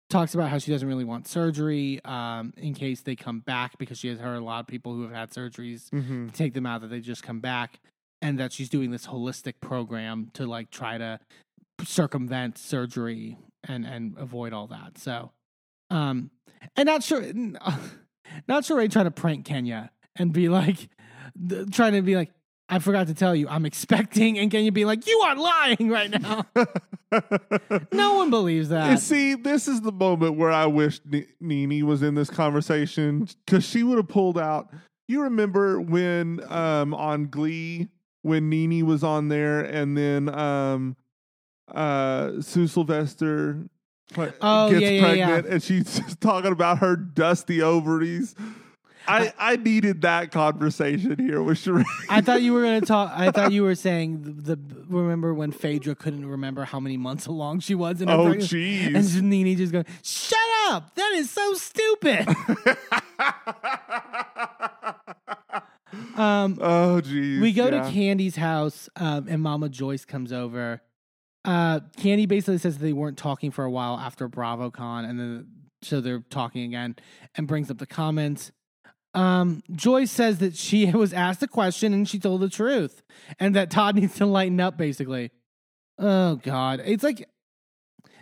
Speaker 1: Talks about how she doesn't really want surgery um, in case they come back because she has heard a lot of people who have had surgeries
Speaker 2: Mm-hmm.
Speaker 1: take them out that they just come back and that she's doing this holistic program to like try to circumvent surgery and and avoid all that so um and not sure [LAUGHS] not sure trying to prank kenya and be like trying to be like i forgot to tell you i'm expecting and can you be like you are lying right now [LAUGHS] no one believes
Speaker 2: And
Speaker 1: that
Speaker 2: see, this is the moment where I wish N- Nene was in this conversation because she would have pulled out. You remember when um, on Glee when Nene was on there, and then um, uh, Sue Sylvester
Speaker 1: Oh,
Speaker 2: gets
Speaker 1: yeah, yeah,
Speaker 2: pregnant, and she's [LAUGHS] just talking about her dusty ovaries. I, I needed that conversation here with Sheree.
Speaker 1: I thought you were going [LAUGHS] to talk. I thought you were saying the, the. Remember when Phaedra couldn't remember how many months along she was in her
Speaker 2: oh,
Speaker 1: pregnancy? And
Speaker 2: jeez.
Speaker 1: Nene just going, "Shut up! That is so stupid." [LAUGHS] um,
Speaker 2: oh, jeez.
Speaker 1: we go
Speaker 2: yeah.
Speaker 1: to Kandi's house, um, and Mama Joyce comes over. Uh, Kandi basically says they weren't talking for a while after BravoCon, and then so they're talking again, and brings up the comments. Um, Joyce says that she [LAUGHS] was asked a question and she told the truth, and that Todd [LAUGHS] needs to lighten up. Basically, oh god, it's like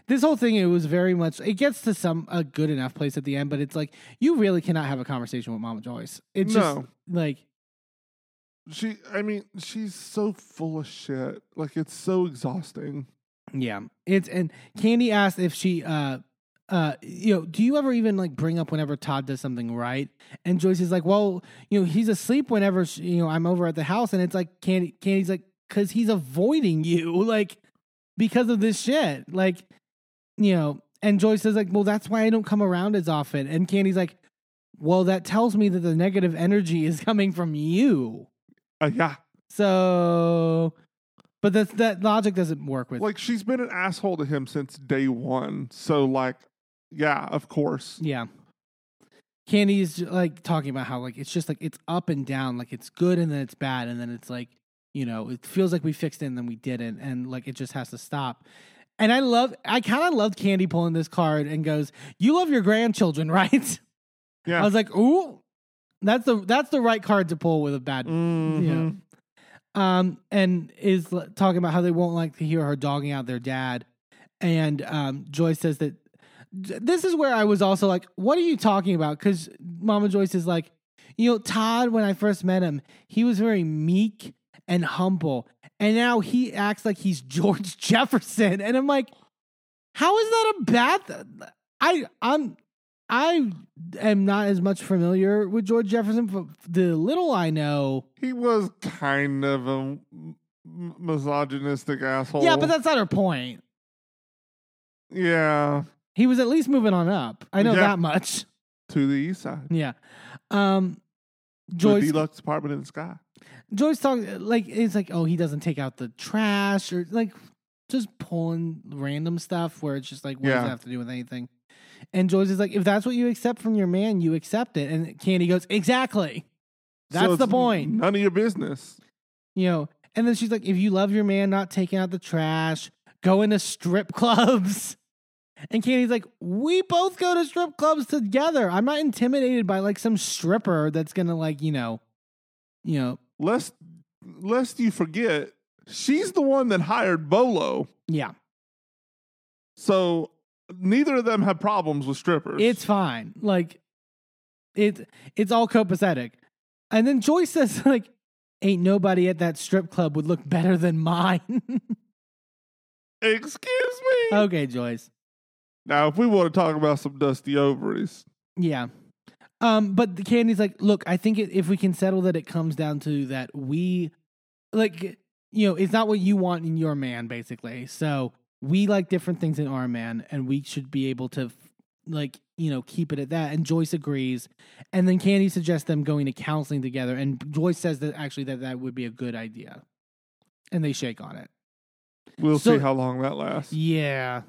Speaker 1: this whole thing. It was very much. It gets to some a good enough place at the end, but it's like you really cannot have a conversation with Mama Joyce. It's just
Speaker 2: No.
Speaker 1: like
Speaker 2: She, I mean, she's so full of shit. Like it's so exhausting.
Speaker 1: Yeah. It's and Kandi asked if she uh uh you know, do you ever even like bring up whenever Todd does something right? And Joyce is like, "Well, you know, he's asleep whenever sh- you know, I'm over at the house." And it's like Kandi Kandi's like cuz he's avoiding you [LAUGHS] like because of this shit. Like, you know, and Joyce is like, "Well, that's why I don't come around as often." And Kandi's like, "Well, that tells me that the negative energy is [LAUGHS] coming from you."
Speaker 2: Uh, yeah,
Speaker 1: So but that that logic doesn't work with
Speaker 2: like she's been an asshole to him since day one. So, like, yeah, of course.
Speaker 1: Yeah. Kandi's like talking about how like it's just like it's up and down, like it's good and then it's bad, and then it's like, you know, it feels like we fixed it and then we didn't, and like it just has to stop. And I love I kind of loved Kandi pulling this card and goes, You love your grandchildren, [LAUGHS] right?
Speaker 2: Yeah.
Speaker 1: I was like, ooh, that's the that's the right card to pull with a bad
Speaker 2: Mhm.
Speaker 1: um, and is talking about how they won't like to hear her dogging out their dad. And um, Joyce says that this is where I was also like, what are you talking about? Because Mama Joyce is like, you know, Todd, when I first met him, he was very meek and humble. And now he acts like he's [LAUGHS] George Jefferson. And I'm like, how is that a bad th- I I'm I am not as much familiar with George Jefferson, but the little I know,
Speaker 2: He was kind of a m- misogynistic asshole.
Speaker 1: Yeah, but that's not her point.
Speaker 2: Yeah,
Speaker 1: He was at least moving on up. I know
Speaker 2: Yeah.
Speaker 1: that much.
Speaker 2: to the east side.
Speaker 1: Yeah. Um, Joyce
Speaker 2: deluxe apartment in the sky.
Speaker 1: Joyce talk like it's like oh he doesn't take out the trash or like just pulling random stuff where it's just like what does
Speaker 2: Yeah.
Speaker 1: it have to do with anything? And Joyce is like if that's what you accept from your man, you accept it. And Kandi goes exactly. That's the point.
Speaker 2: None of your business.
Speaker 1: You know. And then she's like if you love your man not taking out the trash, going to strip [LAUGHS] clubs. And Kandi's like, we both go to strip clubs together. I'm not intimidated by like some stripper that's gonna like, you know, you know,
Speaker 2: Lest lest you forget, she's the one that hired Bolo.
Speaker 1: yeah.
Speaker 2: So neither of them have problems with strippers.
Speaker 1: It's fine. Like it it's all copacetic. And then Joyce says [LAUGHS] like ain't nobody at that strip club would look better than mine. [LAUGHS]
Speaker 2: Excuse me.
Speaker 1: okay, Joyce.
Speaker 2: Now, if we want to talk about some dusty ovaries,
Speaker 1: Yeah. Um but the Kandi's like, "Look, I think it, if we can settle that it comes down to that we like you know, it's not what you want in your man basically. So, we like different things in our man and we should be able to like you know keep it at that and joyce agrees and then kandi suggests them going to counseling together and joyce says that actually that that would be a good idea and they shake on it
Speaker 2: we'll
Speaker 1: So-
Speaker 2: see how long that lasts.
Speaker 1: yeah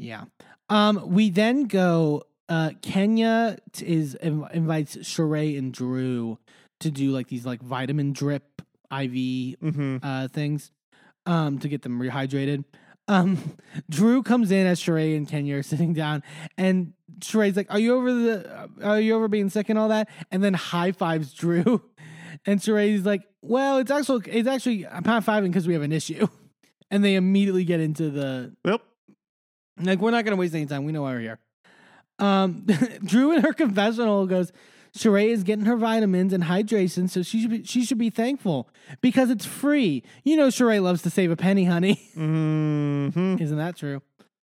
Speaker 1: yeah um we then go uh kenya is invites Sheree and drew to do like these like vitamin drip iv
Speaker 2: Mm-hmm.
Speaker 1: uh, things um, to get them rehydrated. Um, [LAUGHS] Drew comes in as Sheree and Kenya are [LAUGHS] sitting down, and Sheree's like, "Are you over the? Are you over being sick and all that?" And then high fives Drew, [LAUGHS] and Sheree's like, "Well, it's actually it's actually I'm high fiving because we have an issue." And they immediately get into the
Speaker 2: Yep.
Speaker 1: Like, we're not going to waste any time. We know why we're here. Um, [LAUGHS] Drew in her confessional goes, Sheree is getting her vitamins and hydration, so she should be, she should be thankful because it's free. You know, Sheree loves to save a penny, honey. [LAUGHS]
Speaker 2: Mm-hmm.
Speaker 1: Isn't that true?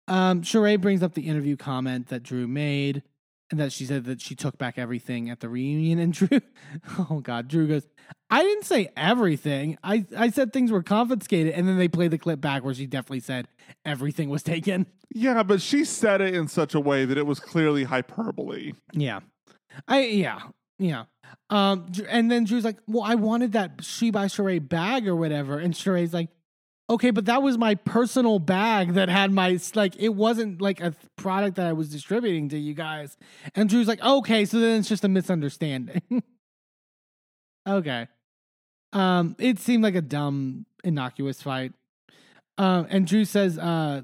Speaker 1: Um, Sheree brings up the interview comment that Drew made, and that she said that she took back everything at the reunion. And [LAUGHS] Drew, oh god, Drew goes, "I didn't say everything. I I said things were confiscated." And then they play the clip back where she definitely said everything was taken.
Speaker 2: Yeah, but she said it in such a way that it was clearly hyperbole.
Speaker 1: Yeah. I yeah. Yeah. Um and then Drew's like, "Well, I wanted that She by Sheree bag or whatever." And Sheree's like, "Okay, but that was my personal bag that had my like it wasn't like a product that I was distributing to you guys." And Drew's like, "Okay, so then it's just a misunderstanding." [LAUGHS] okay. Um it seemed like a dumb innocuous fight. Um and Drew says uh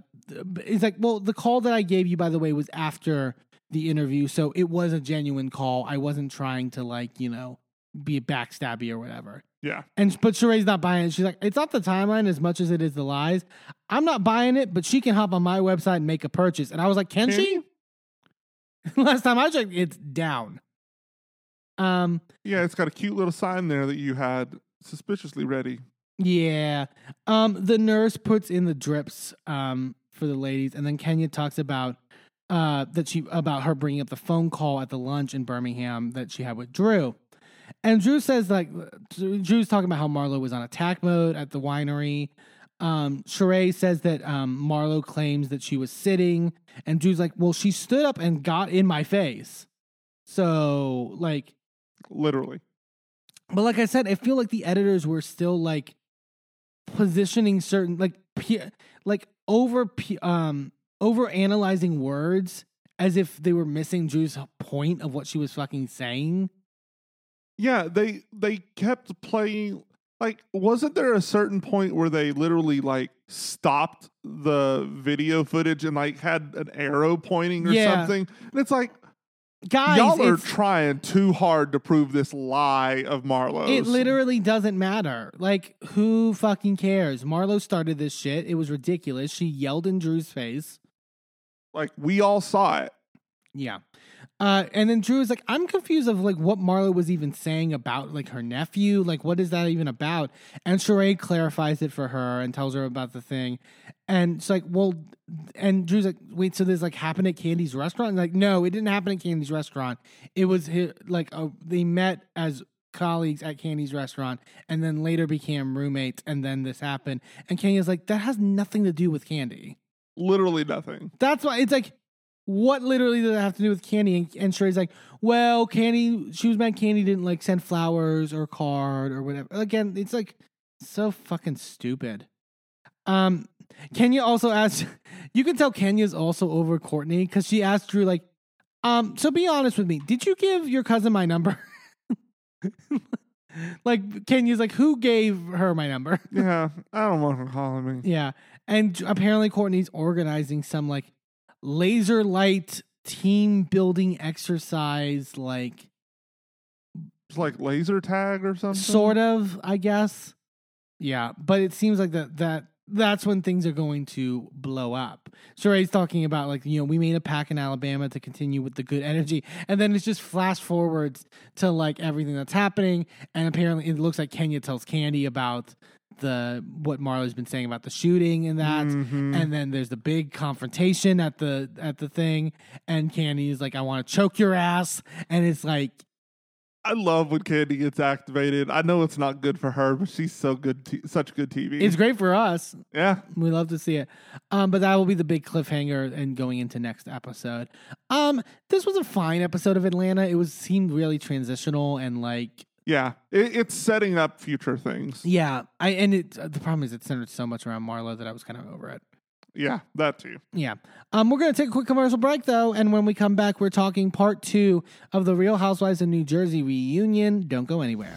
Speaker 1: he's like, "Well, the call that I gave you by the way was after the interview. So it was a genuine call. I wasn't trying to like, you know, be backstabby or whatever.
Speaker 2: Yeah.
Speaker 1: And but Sheree's not buying it. She's like, it's not the timeline as much as it is the lies. I'm not buying it, but she can hop on my website and make a purchase. And I was like, can
Speaker 2: Can
Speaker 1: she? [LAUGHS] Last time I checked, it's down. Um,
Speaker 2: Yeah, it's got a cute little sign there that you had suspiciously ready.
Speaker 1: Yeah. Um, the nurse puts in the drips um for the ladies, and then Kenya talks about uh that she about her bringing up the phone call at the lunch in Birmingham that she had with Drew. And Drew says like Drew's talking about how Marlo was on attack mode at the winery. Um, Sheree says that um, Marlo claims that she was sitting, and Drew's like, "Well, she stood up and got in my face." So, like,
Speaker 2: Literally.
Speaker 1: but like I said, I feel like the editors were still like positioning certain like pe- like over pe- um over analyzing words as if they were missing Drew's point of what she was fucking saying.
Speaker 2: Yeah, they they kept playing like wasn't there a certain point where they literally like stopped the video footage and like had an arrow pointing or
Speaker 1: Yeah.
Speaker 2: something? And it's like
Speaker 1: Guys,
Speaker 2: y'all are trying too hard to prove this lie of Marlo.
Speaker 1: it literally doesn't matter. Like, who fucking cares? Marlo started this shit. It was ridiculous. She yelled in Drew's face.
Speaker 2: like we all saw it.
Speaker 1: Yeah. Uh, and then Drew is like, I'm confused of like what Marlo was even saying about like her nephew. Like, what is that even about? And Sheree clarifies it for her and tells her about the thing. And it's like, well, and Drew's like, wait, so this like happened at Kandi's restaurant? And like, no, it didn't happen at Kandi's restaurant. It was hi- like uh they met as colleagues at Kandi's restaurant and then later became roommates. And then this happened. And Kandi is like, that has nothing to do with Kandi.
Speaker 2: Literally nothing.
Speaker 1: That's why it's like, what literally does it have to do with Kandi? And, and Sheree's like, well, Kandi, she was mad Kandi didn't like send flowers or a card or whatever. Again, it's like so fucking stupid. Um, Kenya also asked, [LAUGHS] you can tell Kenya's also over Courtney because she asked Drew, like, um, so be honest with me, did you give your cousin my number? [LAUGHS] like, Kenya's like, who gave her my number?
Speaker 2: Yeah, I don't want her calling me. [LAUGHS]
Speaker 1: Yeah. And apparently Courtney's organizing some like laser light team building exercise, like
Speaker 2: It's like laser tag or something.
Speaker 1: sort of, I guess. Yeah. But it seems like that that that's when things are going to blow up. Sheree's talking about like, you know, we made a pack in Alabama to continue with the good energy. And then it's just flash forwards to like everything that's happening. And apparently it looks like Kenya tells Kandi about the what Marlo's been saying about the shooting and that.
Speaker 2: Mhm.
Speaker 1: And then there's the big confrontation at the at the thing. And Kandi's like, I want to choke your ass. And it's like
Speaker 2: I love when Kandi gets activated. I know it's not good for her, but she's so good, t- such good TV.
Speaker 1: it's great for us.
Speaker 2: yeah,
Speaker 1: We love to see it. Um, but that will be the big cliffhanger and going into next episode. Um, this was a fine episode of Atlanta. It was seemed really transitional and like
Speaker 2: yeah. It, it's setting up future things.
Speaker 1: yeah. I and it the problem is it centered so much around Marlo that I was kind of over it.
Speaker 2: Yeah, that too.
Speaker 1: Yeah. Um, we're gonna take a quick commercial break though, and when we come back, we're talking part two of the Real Housewives of New Jersey reunion. Don't go anywhere.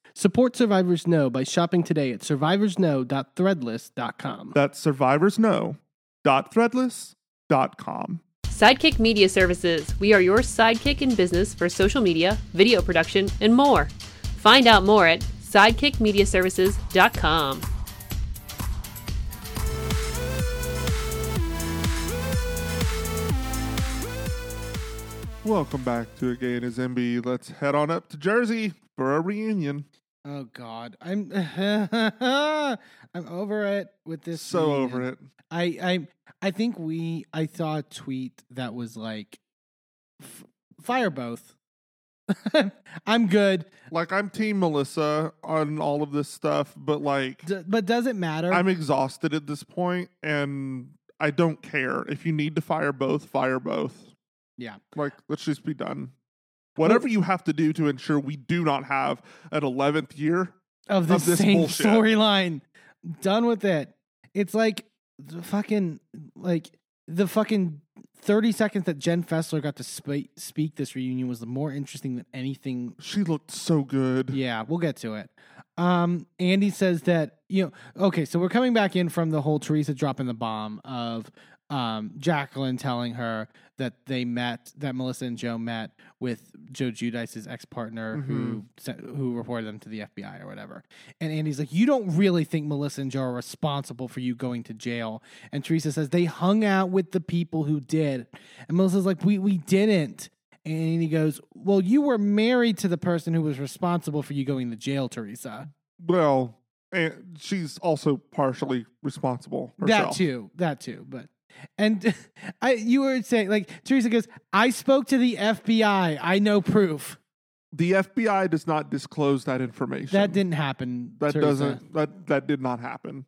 Speaker 3: Support Survivors Know by shopping today at survivorsknow.threadless.com.
Speaker 2: That's survivorsknow.threadless.com.
Speaker 4: Sidekick Media Services. We are your sidekick in business for social media, video production, and more. Find out more at sidekickmediaservices.com.
Speaker 2: Welcome back to A Gay and His Enby. Let's head on up to Jersey for a reunion.
Speaker 1: Oh God, I'm [LAUGHS] I'm over it with this.
Speaker 2: So over it.
Speaker 1: I I I think we I saw a tweet that was like, f- fire both. [LAUGHS] I'm good,
Speaker 2: Like I'm team Melissa on all of this stuff, but like
Speaker 1: D- but does it matter?
Speaker 2: I'm exhausted at this point and I don't care. If you need to fire both, fire both.
Speaker 1: yeah,
Speaker 2: Like let's just be done. Whatever you have to do to ensure we do not have an 11th year.
Speaker 1: of the
Speaker 2: of this
Speaker 1: same storyline. Done with it. It's like the fucking like the fucking thirty seconds that Jen Fessler got to spe- speak this reunion was more interesting than anything
Speaker 2: She looked so good.
Speaker 1: Yeah, we'll get to it. Um, Andy says that you know. Okay, so we're coming back in from the whole Teresa dropping the bomb of um, Jacqueline telling her that they met, that Melissa and Joe met with Joe Giudice's ex partner who mm-hmm. sent, who reported them to the FBI or whatever. And Andy's like, "You don't really think Melissa and Joe are responsible for you going to jail?" And Teresa says they hung out with the people who did. And Melissa's like, "We we didn't." And he goes, Well, you were married to the person who was responsible for you going to jail, Teresa.
Speaker 2: Well, and she's also partially responsible. Herself.
Speaker 1: That too. That too. But and [LAUGHS] I you were saying like Teresa goes, I spoke to the FBI. I know proof.
Speaker 2: The FBI does not disclose that information.
Speaker 1: That didn't happen.
Speaker 2: That
Speaker 1: Teresa.
Speaker 2: doesn't. That that did not happen.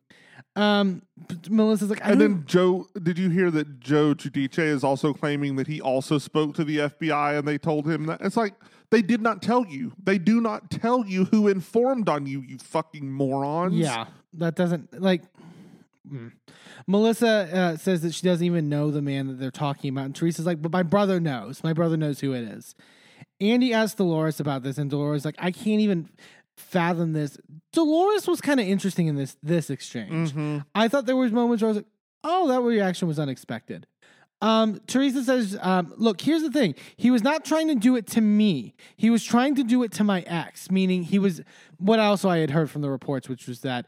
Speaker 1: Um Melissa's like, I
Speaker 2: And then Joe, did you hear that Joe Giudice is also claiming that he also spoke to the FBI and they told him that? It's like they did not tell you. They do not tell you who informed on you. You fucking morons.
Speaker 1: Yeah, that doesn't like. Mm. Melissa uh, says that she doesn't even know the man that they're talking about, and Teresa's like, "But my brother knows. My brother knows who it is." Andy asked Dolores about this, and Dolores like, "I can't even fathom this." Dolores was kind of interesting in this this exchange.
Speaker 2: hmm
Speaker 1: I thought there was moments where I was like, "Oh, that reaction was unexpected." Um, Teresa says, um, "Look, here's the thing. He was not trying to do it to me. He was trying to do it to my ex. Meaning, he was what also I had heard from the reports, which was that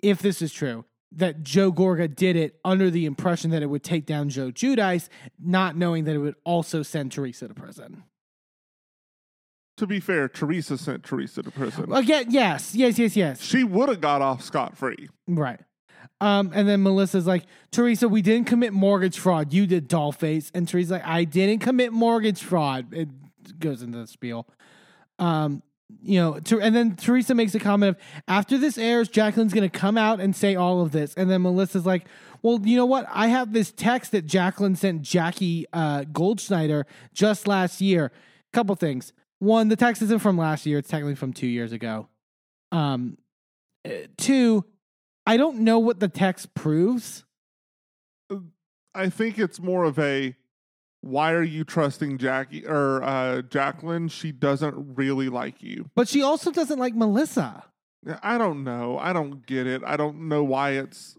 Speaker 1: if this is true, that Joe Gorga did it under the impression that it would take down Joe Giudice, not knowing that it would also send Teresa to prison.
Speaker 2: To be fair, Teresa sent Teresa to prison.
Speaker 1: Again, yes, yes, yes, yes.
Speaker 2: She would have got off scot free.
Speaker 1: Right. Um, and then Melissa's like, Teresa, we didn't commit mortgage fraud. You did, dollface. And Teresa's like, I didn't commit mortgage fraud. It goes into the spiel. Um, you know, Ter- and then Teresa makes a comment of, after this airs, Jacqueline's going to come out and say all of this. And then Melissa's like, well, you know what? I have this text that Jacqueline sent Jackie uh, Goldschneider just last year. Couple things. One, the text isn't from last year. It's technically from two years ago. Um, uh, two, I don't know what the text proves.
Speaker 2: I think it's more of a why are you trusting Jackie or uh, Jacqueline? She doesn't really like you.
Speaker 1: But she also doesn't like Melissa.
Speaker 2: I don't know. I don't get it. I don't know why it's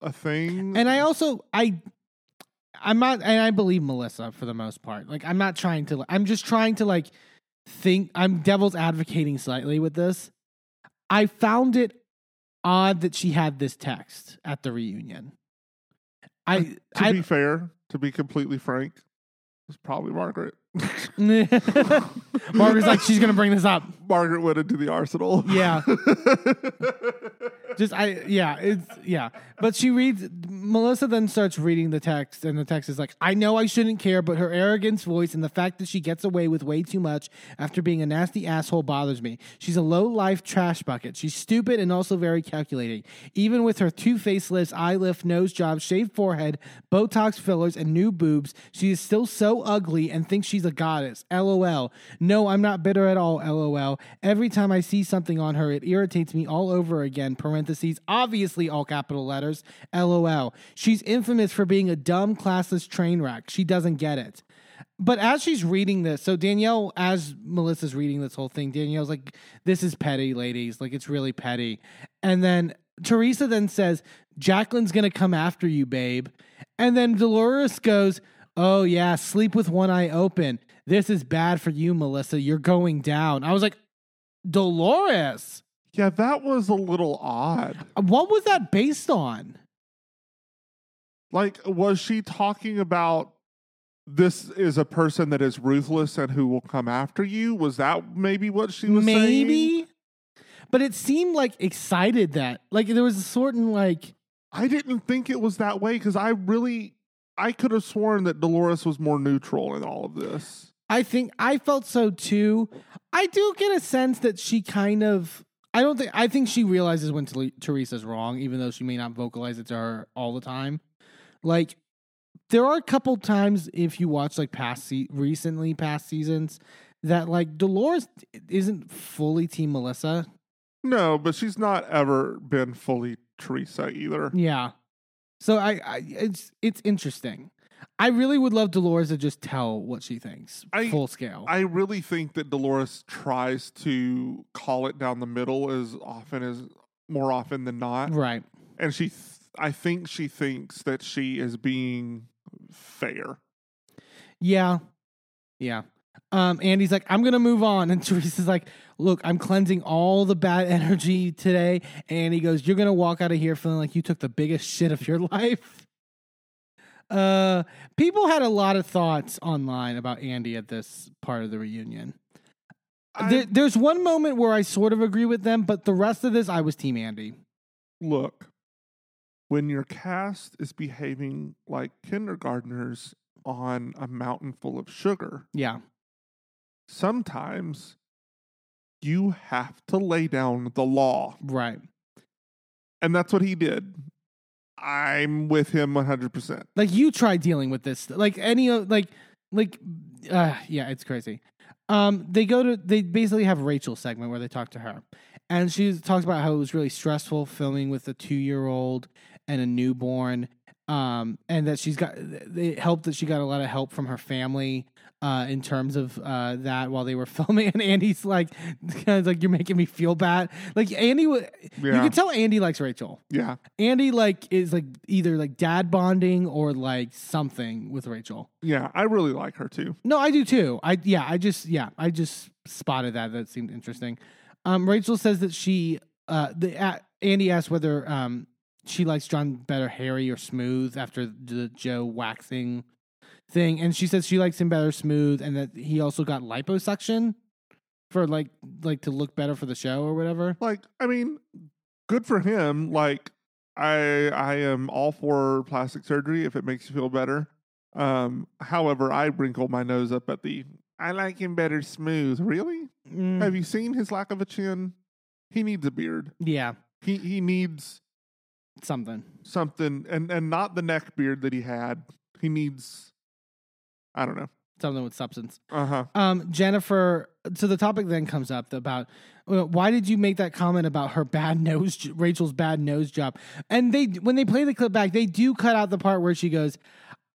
Speaker 2: a thing.
Speaker 1: And I also I I'm not and I believe Melissa for the most part. Like I'm not trying to I'm just trying to like think I'm devil's advocating slightly with this. I found it odd that she had this text at the reunion. I
Speaker 2: to
Speaker 1: I
Speaker 2: be fair, to be completely frank, it's probably Margaret. [LAUGHS]
Speaker 1: Margaret's like she's gonna bring this up.
Speaker 2: Margaret went into the arsenal.
Speaker 1: Yeah. [LAUGHS] Just I yeah, it's yeah. But she reads Melissa then starts reading the text and the text is like, I know I shouldn't care, but her arrogance voice and the fact that she gets away with way too much after being a nasty asshole bothers me. She's a low life trash bucket. She's stupid and also very calculating. Even with her two facelifts, eye lift, nose job, shaved forehead, Botox fillers, and new boobs, she is still so ugly and thinks she's a goddess. LOL. No, I'm not bitter at all, LOL. Every time I see something on her, it irritates me all over again. Parentheses, obviously all capital letters. LOL. She's infamous for being a dumb, classless train wreck. She doesn't get it. But as she's reading this, so Danielle, as Melissa's reading this whole thing, Danielle's like, This is petty, ladies. Like, it's really petty. And then Teresa then says, Jacqueline's to come after you, babe. And then Dolores goes, Oh, yeah, sleep with one eye open. This is bad for you, Melissa. You're going down. I was like, Dolores,
Speaker 2: yeah, that was a little odd.
Speaker 1: Uh, what was that based on?
Speaker 2: Like, was she talking about this is a person that is ruthless and who will come after you? Was that maybe what she was saying?
Speaker 1: Maybe. But it seemed like excited that, like, there was a certain, like,
Speaker 2: I didn't think it was that way because I really, I could have sworn that Dolores was more neutral in all of this.
Speaker 1: I think I felt so too. I do get a sense that she kind of. I don't think. I think she realizes when Tere- Teresa's wrong, even though she may not vocalize it to her all the time. Like, there are a couple times if you watch like past se- recently past seasons that like Dolores isn't fully Team Melissa.
Speaker 2: No, but she's not ever been fully Teresa either.
Speaker 1: Yeah. So I, I it's it's interesting. I really would love Dolores to just tell what she thinks,
Speaker 2: I-
Speaker 1: full scale.
Speaker 2: I really think that Dolores tries to call it down the middle as often as more often than not,
Speaker 1: right.
Speaker 2: and she, th- I think she thinks that she is being fair.
Speaker 1: Yeah. Yeah. Um, Andy's like, I'm gonna move on, [LAUGHS] and Teresa's like, Look, I'm cleansing all the bad [LAUGHS] energy today. And he goes, You're gonna walk out of here feeling like you took the biggest shit of your [LAUGHS] life. Uh, people had a lot of thoughts online about Andy at this part of the reunion. There, there's one moment where I sort of agree with them, but the rest of this, I was Team Andy.
Speaker 2: Look, when your cast is behaving like kindergartners on a mountain full of sugar,
Speaker 1: Yeah,
Speaker 2: sometimes you have to lay down the law.
Speaker 1: right.
Speaker 2: And that's what he did. I'm with him 100%.
Speaker 1: Like you try dealing with this, like any of like like uh yeah, it's crazy. Um, they go to they basically have Rachel segment where they talk to her, and she talks about how it was really stressful filming with a two year old and a newborn. Um, and that she's got it helped that she got a lot of help from her family uh in terms of uh that while they were [LAUGHS] filming and Andy's like kind of like you're making me feel bad like Andy wa- you can tell Andy likes Rachel
Speaker 2: Yeah.
Speaker 1: Andy like is like either like dad bonding or like something with Rachel.
Speaker 2: Yeah. I really like her too.
Speaker 1: No, I do too. I yeah, I just yeah, I just spotted that. That seemed interesting. Um, Rachel says that she uh the uh, Andy asked whether um she likes John better hairy or smooth after the Joe waxing thing, and she says she likes him better smooth, and that he also got liposuction for like like to look better for the show or whatever.
Speaker 2: Like, I mean, good for him. Like, I I am all for plastic surgery if it makes you feel better. Um, however, I wrinkle my nose up at the I like him better smooth. Really?
Speaker 1: Mm,
Speaker 2: Have you seen his lack of a chin? He needs a beard.
Speaker 1: yeah,
Speaker 2: He he needs
Speaker 1: something.
Speaker 2: something and and not the neck beard that he had. He needs I don't know.
Speaker 1: Something with substance.
Speaker 2: Uh-huh.
Speaker 1: Um, Jennifer. So the topic then comes up about well, why did you make that comment about her bad nose, Rachel's bad nose job? And they, when they play the clip back, they do cut out the part where she goes,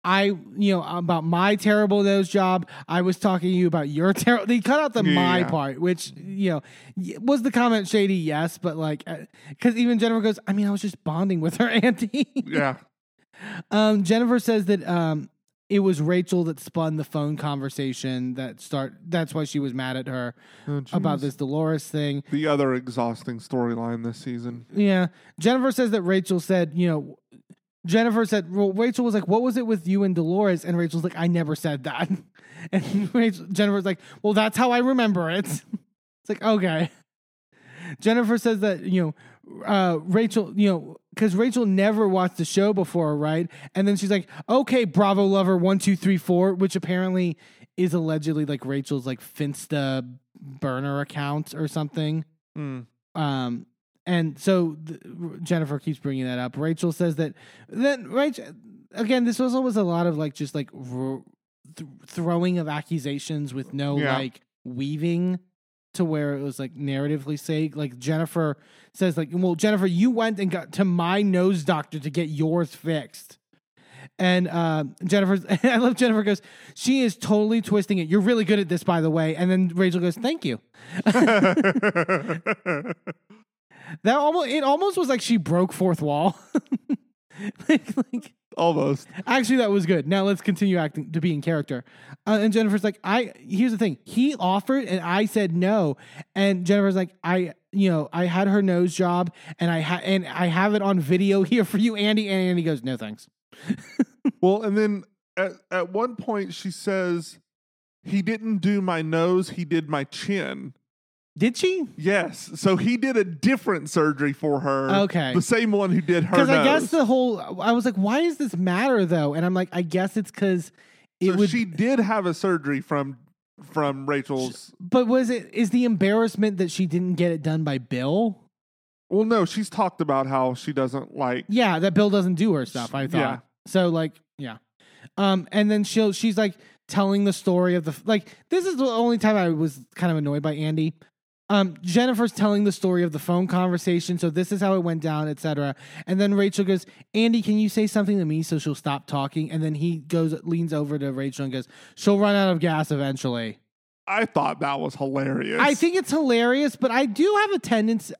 Speaker 1: "I, you know, about my terrible nose job. I was talking to you about your terrible." They cut out the my
Speaker 2: Yeah.
Speaker 1: part, which you know was the comment shady, yes, but like because even Jennifer goes, "I mean, I was just bonding with her [LAUGHS] auntie."
Speaker 2: Yeah.
Speaker 1: Um, Jennifer says that um, it was Rachel that spun the phone conversation that start. That's why she was mad at her
Speaker 2: Oh,
Speaker 1: about this Dolores thing.
Speaker 2: The other exhausting storyline this season.
Speaker 1: Yeah, Jennifer says that Rachel said, you know, Jennifer said, well, Rachel was like, "What was it with you and Dolores?" And Rachel's like, "I never said that." [LAUGHS] And [LAUGHS] Rachel, Jennifer's like, "Well, that's how I remember it." [LAUGHS] It's like okay. Jennifer says that you know, uh, Rachel, you know, because Rachel never watched the show before, right? And then she's like, "Okay, Bravo lover one two three four, which apparently is allegedly like Rachel's like Finsta burner account or something.
Speaker 2: Mm.
Speaker 1: Um, and so th- Jennifer keeps bringing that up. Rachel says that then Rachel again. This was always a lot of like just like r- th- throwing of accusations with no
Speaker 2: Yeah.
Speaker 1: like weaving to where it was like narratively sake. Like Jennifer says, like, well, Jennifer, you went and got to my nose doctor to get yours fixed. And uh, Jennifer, [LAUGHS] I love Jennifer goes, she is totally twisting it. You're really good at this, by the way. And then Rachel goes, thank you. [LAUGHS] [LAUGHS] That almost it almost was like she broke fourth wall. [LAUGHS] like, like,
Speaker 2: Almost.
Speaker 1: actually, that was good. Now let's continue acting to be in character. Uh, and Jennifer's like, I here's the thing. He offered and I said no. And Jennifer's like, I you know I had her nose job and I ha- and I have it on video [LAUGHS] here for you, Andy. And Andy goes, no thanks. [LAUGHS]
Speaker 2: Well, and then at, at one point she says, he didn't do my nose, he did my chin.
Speaker 1: Did she?
Speaker 2: Yes. So he did a different surgery for her.
Speaker 1: Okay.
Speaker 2: The same one who did her
Speaker 1: Because. I guess the whole I was like, why does this matter though? And I'm like, I guess it's because it
Speaker 2: so
Speaker 1: would.
Speaker 2: she did have a surgery from from Rachel's.
Speaker 1: but was it is the embarrassment that she didn't get it done by Bill?
Speaker 2: Well, no, she's talked about how she doesn't like.
Speaker 1: Yeah, that Bill doesn't do her stuff. I thought
Speaker 2: Yeah.
Speaker 1: so. Like, yeah. Um, and then she'll she's like telling the story of the like. This is the only time I was kind of annoyed by Andy. Um, Jennifer's telling the story of the phone conversation. So this is how it went down, etc. And then Rachel goes, Andy, can you say something to me so she'll stop talking? And then he goes, leans over to Rachel and goes, she'll run out of gas eventually.
Speaker 2: I thought that was hilarious.
Speaker 1: I think it's hilarious, but I do have a tendency.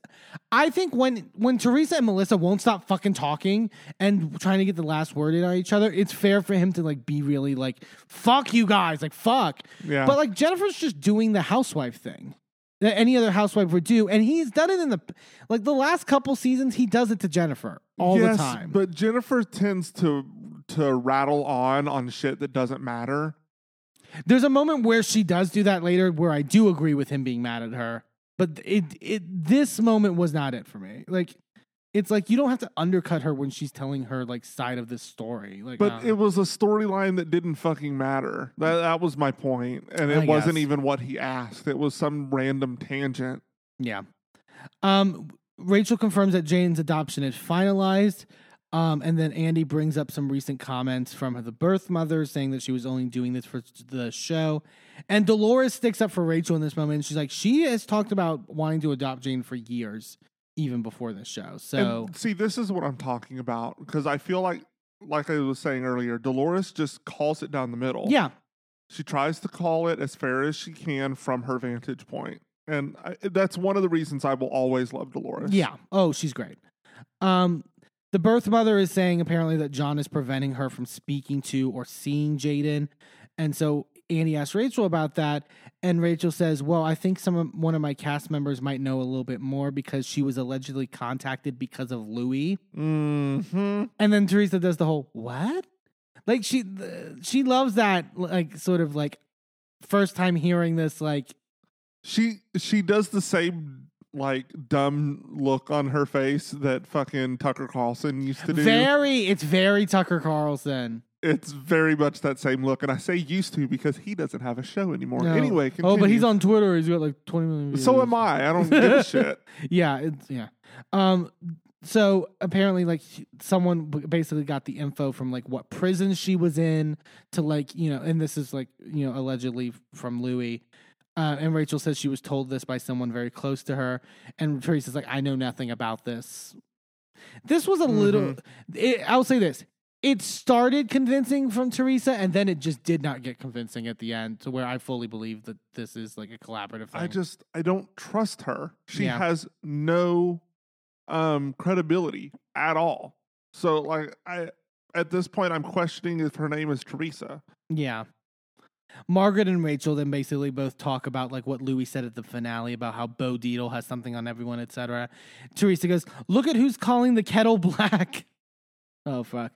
Speaker 1: I think when when Teresa and Melissa won't stop fucking talking and trying to get the last word in on each other, it's fair for him to like be really like fuck you guys, like fuck.
Speaker 2: Yeah.
Speaker 1: But like Jennifer's just doing the housewife thing that any other housewife would do, and he's done it in the like the last couple seasons. He does it to Jennifer all
Speaker 2: yes,
Speaker 1: the time.
Speaker 2: But Jennifer tends to to rattle on on shit that doesn't matter.
Speaker 1: There's a moment where she does do that later, where I do agree with him being mad at her. But it it this moment was not it for me. Like it's like you don't have to undercut her when she's telling her like side of this story. Like,
Speaker 2: But
Speaker 1: uh,
Speaker 2: it was a storyline that didn't fucking matter. That that was my point, and it
Speaker 1: I
Speaker 2: wasn't
Speaker 1: guess.
Speaker 2: even what he asked. It was some random tangent.
Speaker 1: yeah. Um, Rachel confirms that Jane's adoption is finalized. Um, and then Andy brings up some recent comments from the birth mother saying that she was only doing this for the show. And Dolores sticks up for Rachel in this moment. She's like, she has talked about wanting to adopt Jane for years, even before this show. So,
Speaker 2: And see, this is what I'm talking about because I feel like, like I was saying earlier, Dolores just calls it down the middle.
Speaker 1: yeah,
Speaker 2: she tries to call it as fair as she can from her vantage point, and I, that's one of the reasons I will always love Dolores.
Speaker 1: Yeah. Oh, she's great. Um, the birth mother is saying apparently that John is preventing her from speaking to or seeing Jaden, and so Andy asks Rachel about that, and Rachel says, "Well, I think some of, one of my cast members might know a little bit more because she was allegedly contacted because of Louis."
Speaker 2: Hmm.
Speaker 1: And then Teresa does the whole what? Like she she loves that like sort of like first time hearing this like
Speaker 2: She she does the same like dumb look on her face that fucking Tucker Carlson used to do.
Speaker 1: very it's very Tucker Carlson.
Speaker 2: it's very much that same look, and I say used to because he doesn't have a show anymore.
Speaker 1: No.
Speaker 2: Anyway,
Speaker 1: Oh, but he's on Twitter. He's got like 20 million views.
Speaker 2: So am I. I don't give a [LAUGHS] shit.
Speaker 1: Yeah, it's yeah. Um so apparently like someone basically got the info from like what prison she was in to like, you know, and this is like, you know, allegedly from Louis. Uh, and Rachel says she was told this by someone very close to her. And Teresa's like, I know nothing about this. This was a little, it, I'll say this. It started convincing from Teresa, and then it just did not get convincing at the end to where I fully believe that this is like a collaborative thing.
Speaker 2: I just I don't trust her. She
Speaker 1: Yeah.
Speaker 2: has no um credibility at all. So like I at this point I'm questioning if her name is Teresa.
Speaker 1: Yeah. Margaret and Rachel then basically both talk about like what Louis said at the finale about how Bo Dietl has something on everyone, etc. Teresa goes, "Look at who's calling the kettle black." [LAUGHS] Oh fuck!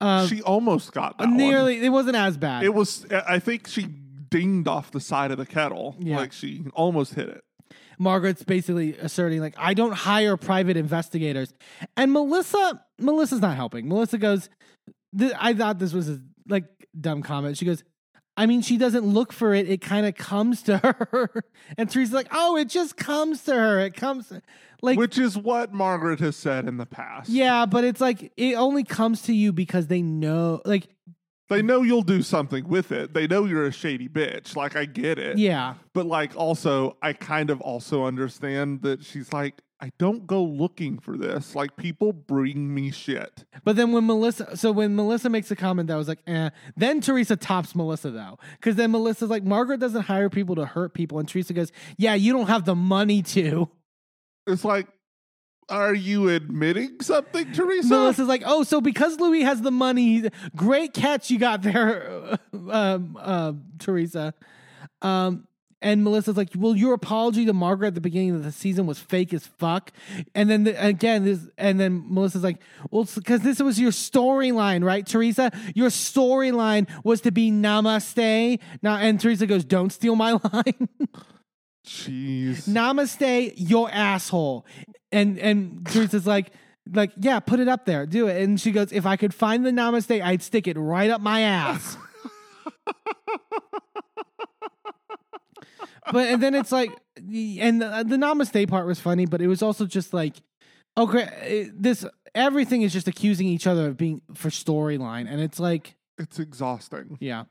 Speaker 1: Um,
Speaker 2: she almost got that one.
Speaker 1: nearly. It wasn't as bad.
Speaker 2: It was I think she dinged off the side of the kettle.
Speaker 1: Yeah.
Speaker 2: Like she almost hit it.
Speaker 1: Margaret's basically asserting like I don't hire private investigators, and Melissa Melissa's not helping. Melissa goes, I thought this was a like dumb comment. She goes, I mean, she doesn't look for it; it kind of comes to [LAUGHS] her. and Teresa's like, Oh, it just comes to her. It comes like
Speaker 2: Which is what Margaret has said in the past.
Speaker 1: yeah, but it's like it only comes to you because they know like
Speaker 2: They know you'll do something with it. They know you're a shady bitch. Like I get it.
Speaker 1: yeah.
Speaker 2: But like also I kind of also understand that she's like I don't go looking for this. Like people bring me shit.
Speaker 1: But then when Melissa, so when Melissa makes a comment that was like, eh, then Teresa tops Melissa though. Because then Melissa's like, Margaret doesn't hire people to hurt people. And Teresa goes, yeah, you don't have the money to.
Speaker 2: It's like are you admitting something, Teresa?
Speaker 1: Melissa's like, oh, so because Louis has the money, great catch you got there, [LAUGHS] um, uh, Teresa. Um, and Melissa's like, well, your apology to Margaret at the beginning of the season was fake as fuck. And then the, again, this, and then Melissa's like, well, because this was your storyline, right, Teresa? Your storyline was to be namaste. Now, and Teresa goes, don't steal my [LAUGHS] line.
Speaker 2: Jeez.
Speaker 1: namaste your asshole and and teresa's like like yeah put it up there do it and she goes if i could find the namaste i'd stick it right up my ass [LAUGHS] but and then it's like and the, the namaste part was funny but it was also just like okay it- this everything is just accusing each other of being for storyline and it's like
Speaker 2: It's exhausting.
Speaker 1: yeah.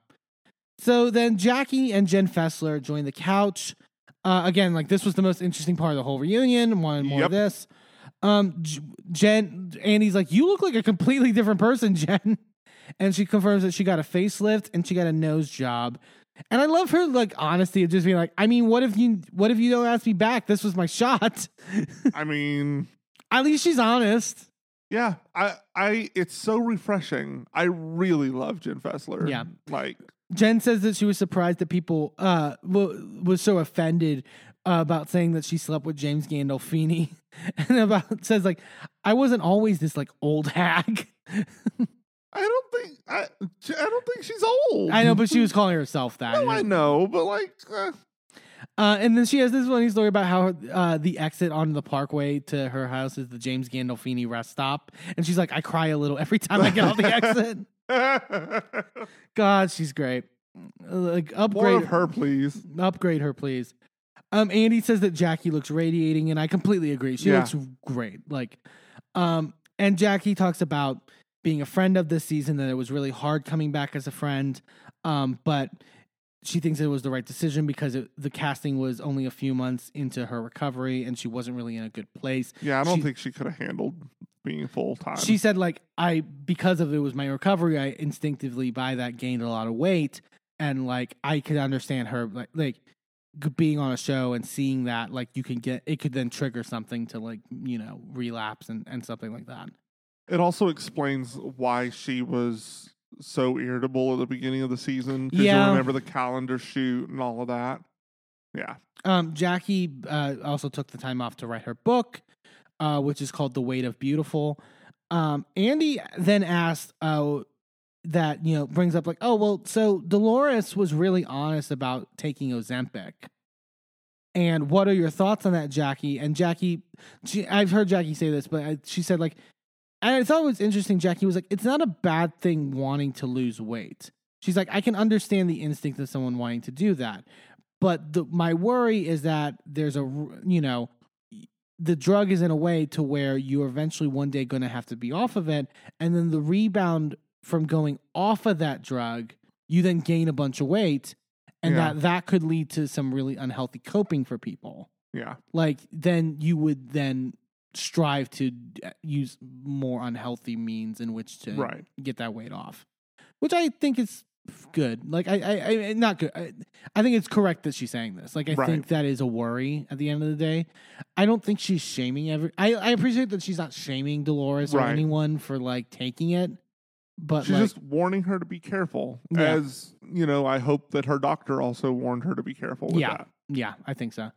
Speaker 1: So then Jackie and Jen Fessler join the couch. Uh, again, like this was the most interesting part of the whole reunion. Wanted more
Speaker 2: Yep.
Speaker 1: of this. Um, J- Jen, Andy's like, you look like a completely different person, [LAUGHS] Jen. And she confirms that she got a facelift and she got a nose job. And I love her like honesty of just being like, I mean, what if you what if you don't ask me back? This was my shot. [LAUGHS]
Speaker 2: I mean,
Speaker 1: At least she's honest.
Speaker 2: yeah, I, I, it's so refreshing. I really love Jen Fessler.
Speaker 1: Yeah.
Speaker 2: like
Speaker 1: Jen says that she was surprised that people uh w- was so offended uh, about saying that she slept with James Gandolfini, [LAUGHS] and about says like I wasn't always this like old hag. [LAUGHS]
Speaker 2: I don't think I, I don't think she's old.
Speaker 1: I know, but she was calling herself that. [LAUGHS]
Speaker 2: No, I know, but like, eh,
Speaker 1: Uh, and then she has this funny story about how uh, the exit on the parkway to her house is the James Gandolfini rest stop, and she's like, I cry a little every time I get off the exit. [LAUGHS] God, she's great. Uh, Like
Speaker 2: more
Speaker 1: upgrade
Speaker 2: of her, please.
Speaker 1: upgrade her, please. Um, Andy says that Jackie looks radiating, and I completely agree. She
Speaker 2: Yeah.
Speaker 1: looks great. Like, um, and Jackie talks about being a friend of this season, that it was really hard coming back as a friend. Um, but she thinks it was the right decision because it, the casting was only a few months into her recovery, and she wasn't really in a good place.
Speaker 2: Yeah, I don't
Speaker 1: She-
Speaker 2: think she could have handled being full time.
Speaker 1: She said, like, I because of it was my recovery, I instinctively by that gained a lot of weight, and like I could understand her like like being on a show and seeing that like you can get it could then trigger something to like you know relapse and and something like that.
Speaker 2: It also explains why she was so irritable at the beginning of the season. Because
Speaker 1: Yeah.
Speaker 2: you remember the calendar shoot and all of that. Yeah.
Speaker 1: Um, Jackie uh, also took the time off to write her book, uh, which is called The Weight of Beautiful. Um, Andy then asked uh, that, you know, brings up like, oh, well, so Dolores was really honest about taking Ozempic. And what are your thoughts on that, Jackie? And Jackie, she, I've heard Jackie say this, but I, she said, like, and I thought it was interesting. Jackie was like, it's not a bad thing wanting to lose weight. She's like, I can understand the instinct of someone wanting to do that but the, my worry is that there's a you know the drug is in a way to where you're eventually one day going to have to be off of it and then the rebound from going off of that drug you then gain a bunch of weight and
Speaker 2: Yeah.
Speaker 1: that that could lead to some really unhealthy coping for people
Speaker 2: Yeah.
Speaker 1: like then you would then strive to uh, use more unhealthy means in which to
Speaker 2: Right.
Speaker 1: get that weight off which i think is good like i i, I not good I, I think it's correct that she's saying this like i
Speaker 2: Right.
Speaker 1: think that is a worry at the end of the day i don't think she's shaming every i, I appreciate that she's not shaming dolores or anyone for like taking it but
Speaker 2: She's
Speaker 1: like
Speaker 2: just warning her to be careful.
Speaker 1: Yeah.
Speaker 2: As, you know, I hope that her doctor also warned her to be careful with
Speaker 1: Yeah.
Speaker 2: that.
Speaker 1: yeah i think so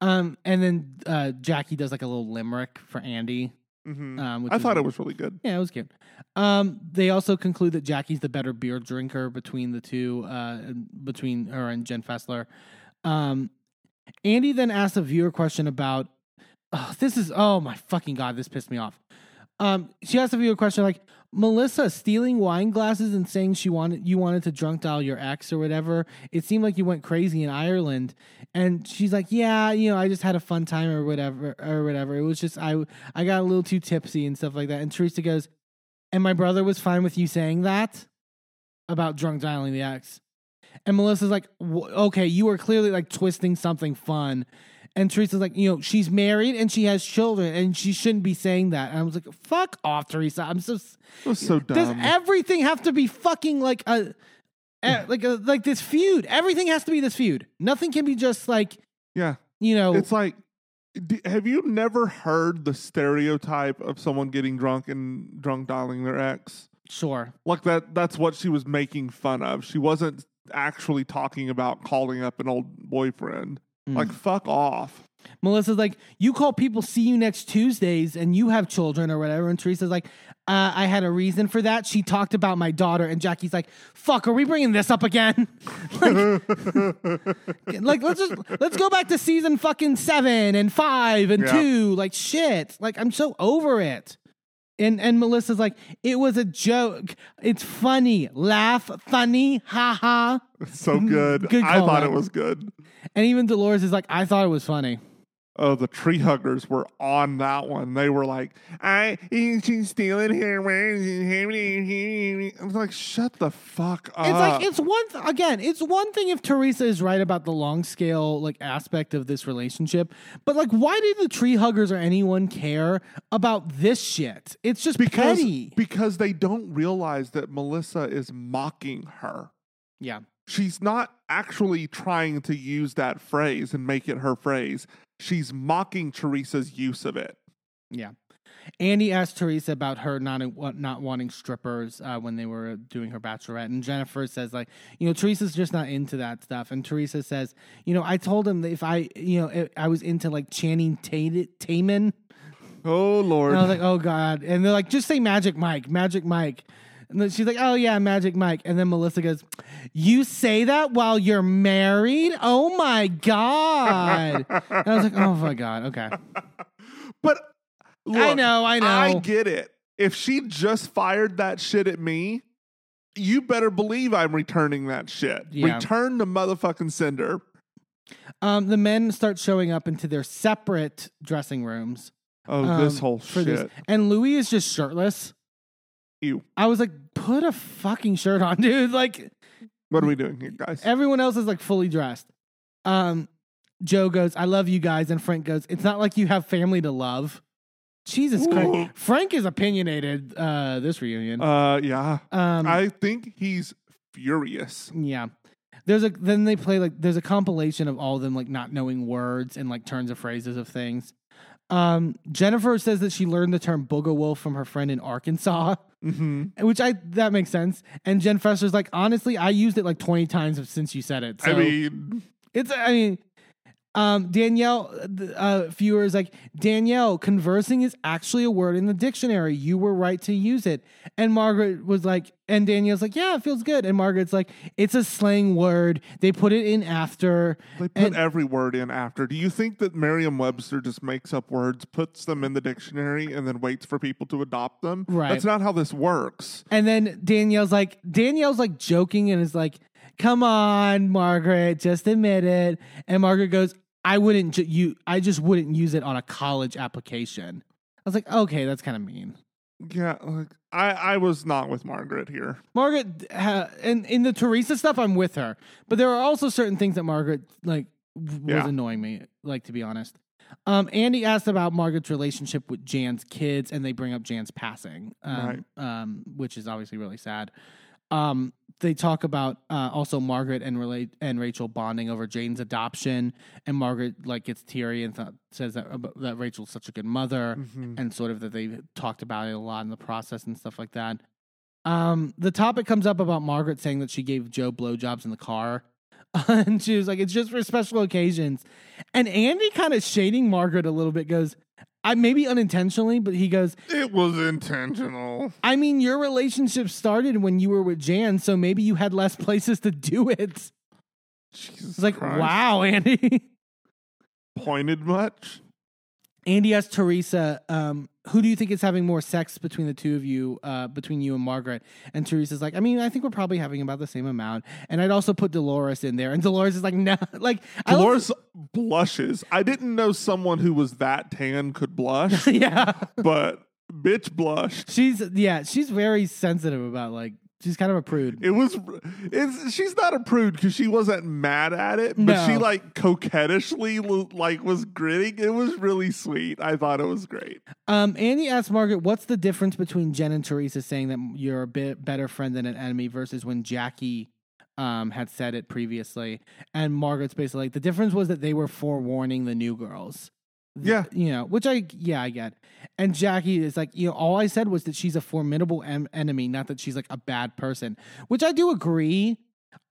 Speaker 1: um and then uh jackie does like a little limerick for andy
Speaker 2: Mhm.
Speaker 1: um
Speaker 2: I thought it was really good.
Speaker 1: Yeah, it was cute. Um, they also conclude that Jackie's the better beer drinker between the two, uh, between her and Jen Fessler. Um, Andy then asks a viewer question about oh, this is oh my fucking god, this pissed me off. Um, she asked a viewer question like Melissa stealing wine glasses and saying she wanted you wanted to drunk dial your ex or whatever. It seemed like you went crazy in Ireland, and she's like, yeah, you know, I just had a fun time or whatever or whatever. It was just I I got a little too tipsy and stuff like that. And Teresa goes, and my brother was fine with you saying that about drunk dialing the ex. And Melissa's like, "W- okay, you were clearly like twisting something fun. And Teresa's like, you know, she's married and she has children and she shouldn't be saying that. And I was like, fuck off, Teresa. I'm so.
Speaker 2: so dumb.
Speaker 1: Does everything have to be fucking like a. eh, like a, like this feud. Everything has to be this feud. Nothing can be just like
Speaker 2: yeah.
Speaker 1: you know.
Speaker 2: It's like, have you never heard the stereotype of someone getting drunk and drunk dialing their ex?
Speaker 1: sure.
Speaker 2: Like that. That's what she was making fun of. She wasn't actually talking about calling up an old boyfriend.
Speaker 1: Mm.
Speaker 2: Like fuck off.
Speaker 1: Melissa's like, you call people see you next Tuesdays and you have children or whatever. And Teresa's like, uh, I had a reason for that. She talked about my daughter. And Jackie's like, fuck, are we bringing this up again? [LAUGHS] like, [LAUGHS] like, let's just, let's go back to season fucking seven and five and
Speaker 2: Yeah.
Speaker 1: two. Like, shit. Like, I'm so over it. And, and Melissa's like, it was a joke. It's funny. Laugh, funny, ha ha.
Speaker 2: so good.
Speaker 1: Good
Speaker 2: I thought
Speaker 1: out.
Speaker 2: it was good.
Speaker 1: And even Dolores is like, I thought it was funny.
Speaker 2: Oh, the tree huggers were on that one. They were like, "I she's stealing her." I was like, shut the fuck up.
Speaker 1: It's like it's one th- again. It's one thing if Teresa is right about the long scale like aspect of this relationship, but like, why did the tree huggers or anyone care about this shit? It's just
Speaker 2: because
Speaker 1: petty.
Speaker 2: because they don't realize that Melissa is mocking her.
Speaker 1: yeah,
Speaker 2: She's not actually trying to use that phrase and make it her phrase. She's mocking Teresa's use of it.
Speaker 1: yeah. Andy asked Teresa about her not not wanting strippers uh, when they were doing her bachelorette, and Jennifer says like, you know, Teresa's just not into that stuff. And Teresa says, you know, I told him that if I, you know, I was into like Channing Tatum,
Speaker 2: Oh Lord.
Speaker 1: And I was like, oh God. And they're like, just say Magic Mike, Magic Mike. And then she's like, oh yeah, Magic Mike. And then Melissa goes, you say that while you're married? Oh my God. and I was like, oh my God. Okay. [LAUGHS]
Speaker 2: but
Speaker 1: I know, I know.
Speaker 2: I get it. If she just fired that shit at me, you better believe I'm returning that shit.
Speaker 1: Yeah.
Speaker 2: Return the motherfucking sender.
Speaker 1: Um, the men start showing up into their separate dressing rooms.
Speaker 2: Oh, this
Speaker 1: um,
Speaker 2: whole
Speaker 1: for
Speaker 2: shit.
Speaker 1: And Louis is just shirtless.
Speaker 2: Ew.
Speaker 1: I was like, put a fucking shirt on, [LAUGHS] dude. Like,
Speaker 2: What are we doing here, guys?
Speaker 1: Everyone else is like fully dressed. Um, Joe goes, I love you guys. And Frank goes, It's not like you have family to love. Jesus
Speaker 2: Ooh.
Speaker 1: Christ. Frank is opinionated uh this reunion.
Speaker 2: Uh, yeah.
Speaker 1: um
Speaker 2: I think he's furious.
Speaker 1: yeah. There's a then they play like there's a compilation of all of them like not knowing words and like turns of phrases of things. Um Jennifer says that she learned the term booger wolf from her friend in Arkansas,
Speaker 2: hmm [LAUGHS]
Speaker 1: which I that makes sense. And Jen Fessler's like, honestly, I used it like 20 times since you said it. So
Speaker 2: I mean,
Speaker 1: It's I mean, um, Danielle, uh, viewer is like Danielle. Conversing is actually a word in the dictionary. You were right to use it. And Margaret was like, and Danielle's like, yeah, it feels good. And Margaret's like, it's a slang word. They put it in after.
Speaker 2: they put
Speaker 1: And-
Speaker 2: every word in after. Do you think that Merriam-Webster just makes up words, puts them in the dictionary, and then waits for people to adopt them?
Speaker 1: Right.
Speaker 2: That's not how this works.
Speaker 1: And then Danielle's like, Danielle's like joking and is like, come on, Margaret, just admit it. And Margaret goes, I wouldn't ju- you. I just wouldn't use it on a college application. I was like, okay, that's kind of mean.
Speaker 2: Yeah, like I, I was not with Margaret here.
Speaker 1: Margaret, uh, and in the Teresa stuff, I'm with her. But there are also certain things that Margaret like was
Speaker 2: Yeah.
Speaker 1: annoying me. Like to be honest, um, Andy asked about Margaret's relationship with Jan's kids, and they bring up Jan's passing, um, um, which is obviously really sad. Um, they talk about uh, also Margaret and relate and Rachel bonding over Jane's adoption, and Margaret like gets teary and th- says that that Rachel's such a good mother
Speaker 2: Mhm.
Speaker 1: and sort of that they talked about it a lot in the process and stuff like that. Um, the topic comes up about Margaret saying that she gave Joe blowjobs in the car. [LAUGHS] and she was like, it's just for special occasions. And Andy kind of shading Margaret a little bit goes, I maybe unintentionally, but he goes,
Speaker 2: It was intentional.
Speaker 1: I mean, your relationship started when you were with Jan, so maybe you had less places to do it.
Speaker 2: Jesus
Speaker 1: It's like,
Speaker 2: Christ.
Speaker 1: wow, Andy. [LAUGHS]
Speaker 2: Pointed much?
Speaker 1: Andy asked Teresa, um, who do you think is having more sex between the two of you, uh, between you and Margaret? And Teresa's like, I mean, I think we're probably having about the same amount. And I'd also put Dolores in there. And Dolores is like, [LAUGHS] no, like, I
Speaker 2: Dolores blushes. I didn't know someone who was that tan could blush, [LAUGHS]
Speaker 1: yeah.
Speaker 2: but bitch blushed.
Speaker 1: She's, yeah, she's very sensitive about, like, she's kind of a prude.
Speaker 2: It was. It's. She's not a prude because she wasn't mad at it, but she like coquettishly like was grinning. It was really sweet. I thought it was great.
Speaker 1: Um, Andy asked Margaret, what's the difference between Jen and Teresa saying that you're a bit better friend than an enemy versus when Jackie um, had said it previously? And Margaret's basically like, the difference was that they were forewarning the new girls.
Speaker 2: Yeah.
Speaker 1: You know, which I, yeah, I get. And Jackie is like, you know, all I said was that she's a formidable em- enemy, not that she's like a bad person, which I do agree.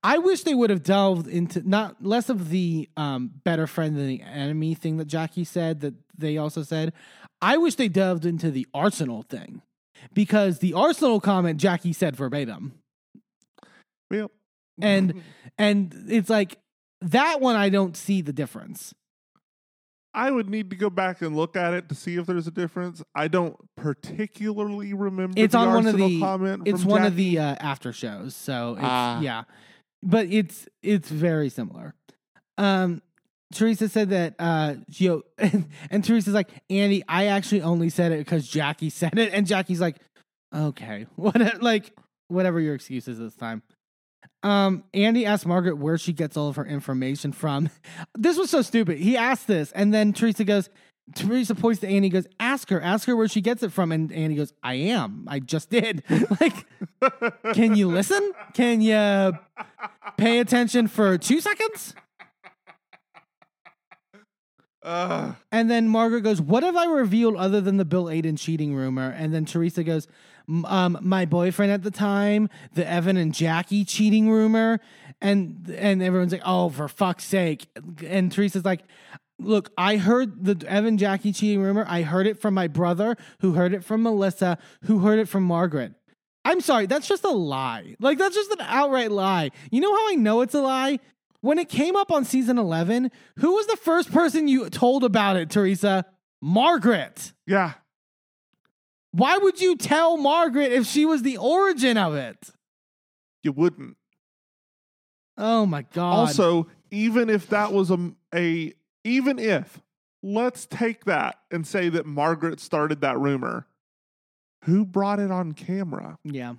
Speaker 1: I wish they would have delved into not less of the um, better friend than the enemy thing that Jackie said that they also said. I wish they delved into the Arsenal thing because the Arsenal comment Jackie said verbatim,
Speaker 2: Yep.
Speaker 1: and [LAUGHS] and it's like that one I don't see the difference.
Speaker 2: I would need to go back and look at it to see if there's a difference. I don't particularly remember.
Speaker 1: It's
Speaker 2: the
Speaker 1: on one of the
Speaker 2: comment.
Speaker 1: it's
Speaker 2: from
Speaker 1: one of the uh, after shows, so it's,
Speaker 2: Ah.
Speaker 1: yeah, but it's it's very similar. Um, Teresa said that uh, you know, and, and Teresa's like Andy. I actually only said it because Jackie said it, and Jackie's like, okay, [LAUGHS] what? Like, whatever your excuse is this time. Um, Andy asked Margaret where she gets all of her information from. [LAUGHS] This was so stupid. He asked this, and then Teresa goes, Teresa points to Andy, goes, ask her, ask her where she gets it from. And Andy goes, I am. I just did. [LAUGHS] like, can you listen? Can you pay attention for two seconds?
Speaker 2: Uh,
Speaker 1: And then Margaret goes, What have I revealed other than the Bill Aydin cheating rumor? And then Teresa goes, "M- um, My boyfriend at the time, the Evan and Jackie cheating rumor. And and everyone's like, Oh, for fuck's sake. And Teresa's like, Look, I heard the Evan Jackie cheating rumor. I heard it from my brother, who heard it from Melissa, who heard it from Margaret. I'm sorry, that's just a lie. Like, that's just an outright lie. You know how I know it's a lie? When it came up on season 11, who was the first person you told about it, Teresa? Margaret.
Speaker 2: yeah.
Speaker 1: Why would you tell Margaret if she was the origin of it?
Speaker 2: You wouldn't.
Speaker 1: Oh my God.
Speaker 2: Also, even if that was a, a even if let's take that and say that Margaret started that rumor, who brought it on camera?
Speaker 1: yeah.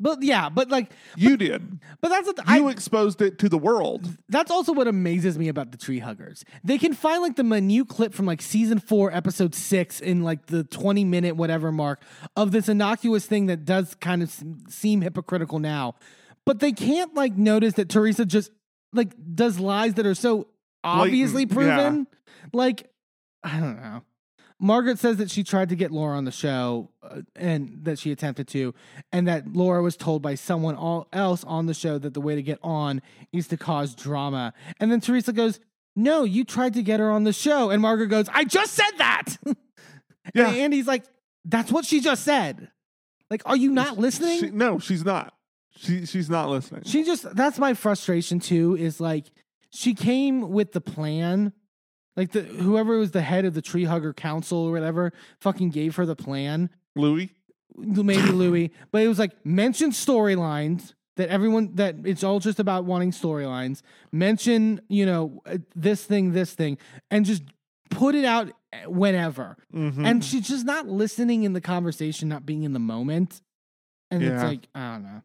Speaker 1: But yeah, but like,
Speaker 2: You did.
Speaker 1: but that's what I
Speaker 2: You
Speaker 1: I,
Speaker 2: exposed it to the world.
Speaker 1: that's also what amazes me about the tree huggers. They can find like the minute clip from like season four, episode six, in like the 20 minute whatever mark of this innocuous thing that does kind of seem hypocritical now. But they can't like notice that Teresa just like does lies that are so obviously
Speaker 2: Blatant, yeah.
Speaker 1: proven. Like, I don't know. Margaret says that she tried to get Laura on the show uh, and that she attempted to, and that Laura was told by someone all else on the show that the way to get on is to cause drama. And then Teresa goes, No, you tried to get her on the show. And Margaret goes, I just said that. [LAUGHS]
Speaker 2: Yeah.
Speaker 1: And Andy's like, That's what she just said. Like, are you not listening?
Speaker 2: She, no, she's not. She she's not listening.
Speaker 1: She just that's my frustration too is like she came with the plan. Like the whoever was the head of the tree hugger council or whatever fucking gave her the plan.
Speaker 2: Louis.
Speaker 1: Maybe Louis, [LAUGHS] but it was like mention storylines that everyone that it's all just about wanting storylines. Mention, you know, uh, this thing, this thing, and just put it out whenever.
Speaker 2: Mhm.
Speaker 1: And she's just not listening in the conversation, not being in the moment. And it's like, I don't know.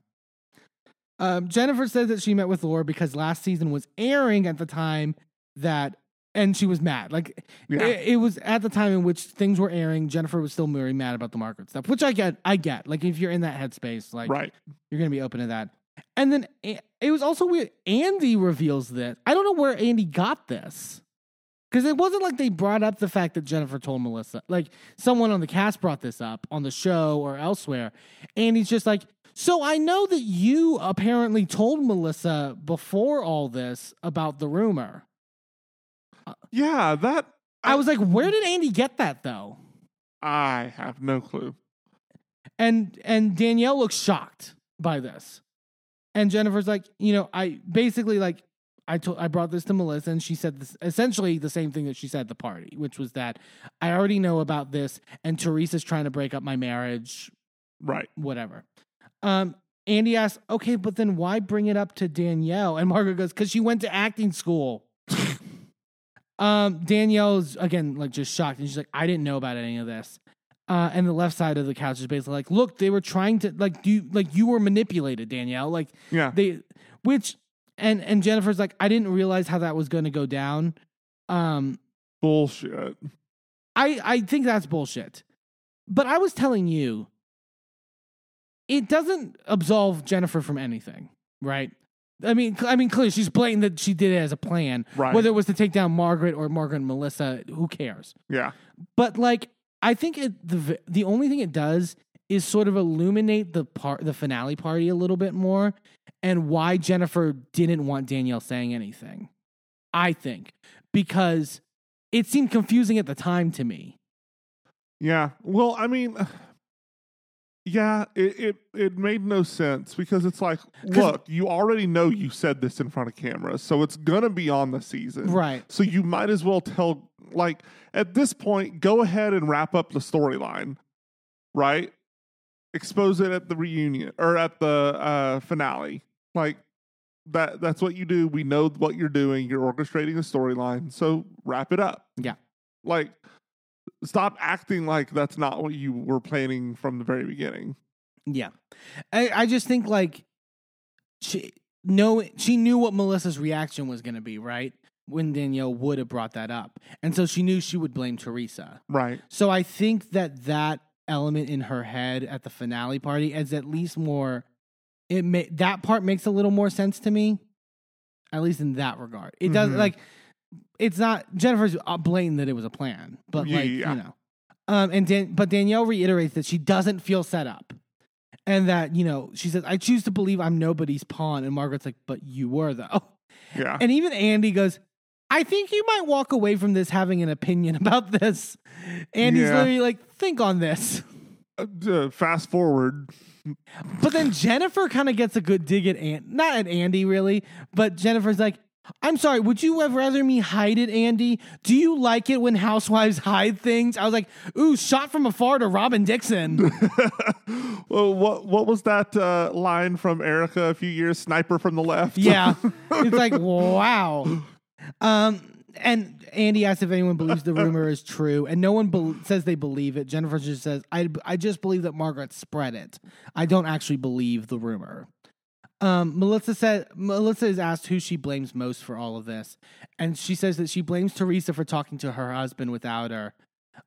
Speaker 1: Um, Jennifer says that she met with Laura because last season was airing at the time that, and she was mad. Like,
Speaker 2: Yeah.
Speaker 1: it, it was at the time in which things were airing. Jennifer was still very mad about the Margaret stuff, which I get. I get. Like, if you're in that headspace, like,
Speaker 2: right.
Speaker 1: you're going to be open to that. And then A- it was also weird. Andy reveals this. I don't know where Andy got this. Because it wasn't like they brought up the fact that Jennifer told Melissa. Like someone on the cast brought this up on the show or elsewhere. And he's just like, So I know that you apparently told Melissa before all this about the rumor.
Speaker 2: Yeah, that
Speaker 1: I was like, Where did Andy get that though?
Speaker 2: I have no clue.
Speaker 1: And and Danielle looks shocked by this. And Jennifer's like, you know, I basically like I told I brought this to Melissa and she said this essentially the same thing that she said at the party, which was that I already know about this and Teresa's trying to break up my marriage,
Speaker 2: Right.
Speaker 1: whatever. Um Andy asks, okay, but then why bring it up to Danielle? And Margaret goes, because she went to acting school. [LAUGHS] um, Danielle's again like just shocked, and she's like, I didn't know about any of this. Uh, and the left side of the couch is basically like, look, they were trying to like you like you were manipulated, Danielle. Like
Speaker 2: Yeah.
Speaker 1: they which and and Jennifer's like, I didn't realize how that was gonna go down. Um
Speaker 2: Bullshit.
Speaker 1: I I think that's bullshit. But I was telling you, it doesn't absolve Jennifer from anything, right? I mean, I mean, clearly she's blatant that she did it as a plan.
Speaker 2: Right.
Speaker 1: Whether it was to take down Margaret or Margaret and Melissa, who cares?
Speaker 2: Yeah.
Speaker 1: But like, I think it the the only thing it does is sort of illuminate the part the finale party a little bit more and why Jennifer didn't want Danielle saying anything. I think because it seemed confusing at the time to me.
Speaker 2: Yeah. Well, I mean, yeah, it, it it made no sense because it's like, look, you already know you said this in front of cameras, so it's gonna be on the season,
Speaker 1: Right.
Speaker 2: So you might as well tell, like, at this point, go ahead and wrap up the storyline, right? Expose it at the reunion or at the uh, finale, like that. That's what you do. We know what you're doing. You're orchestrating a storyline, so wrap it up.
Speaker 1: Yeah.
Speaker 2: like stop acting like that's not what you were planning from the very beginning.
Speaker 1: Yeah. I, I just think like she no she knew what Melissa's reaction was gonna be, right? When Danielle would have brought that up. And so she knew she would blame Teresa.
Speaker 2: Right.
Speaker 1: So I think that that element in her head at the finale party is at least more it may that part makes a little more sense to me. At least in that regard. It does
Speaker 2: Mhm.
Speaker 1: like it's not Jennifer's uh, blatant that it was a plan, but like,
Speaker 2: Yeah.
Speaker 1: you know. Um and Dan, but Danielle reiterates that she doesn't feel set up. And that, you know, she says, I choose to believe I'm nobody's pawn. And Margaret's like, but you were though.
Speaker 2: Yeah.
Speaker 1: And even Andy goes, I think you might walk away from this having an opinion [LAUGHS] about this. Andy's
Speaker 2: Yeah.
Speaker 1: literally like, think on this.
Speaker 2: Uh, fast forward.
Speaker 1: But then Jennifer kind of gets a good dig at Andy, not at Andy really, but Jennifer's like, I'm sorry, would you have rather me hide it, Andy? Do you like it when housewives hide things? I was like, ooh, shot from afar to Robyn Dixon. [LAUGHS]
Speaker 2: well, what what was that uh, line from Erica a few years? Sniper from the left.
Speaker 1: yeah. [LAUGHS] It's like, wow. Um, and Andy asks if anyone believes the [LAUGHS] rumor is true, and no one bel says they believe it. Jennifer just says, I, I just believe that Margaret spread it. I don't actually believe the rumor. Um, Melissa said Melissa is asked who she blames most for all of this, and she says that she blames Teresa for talking to her husband without her.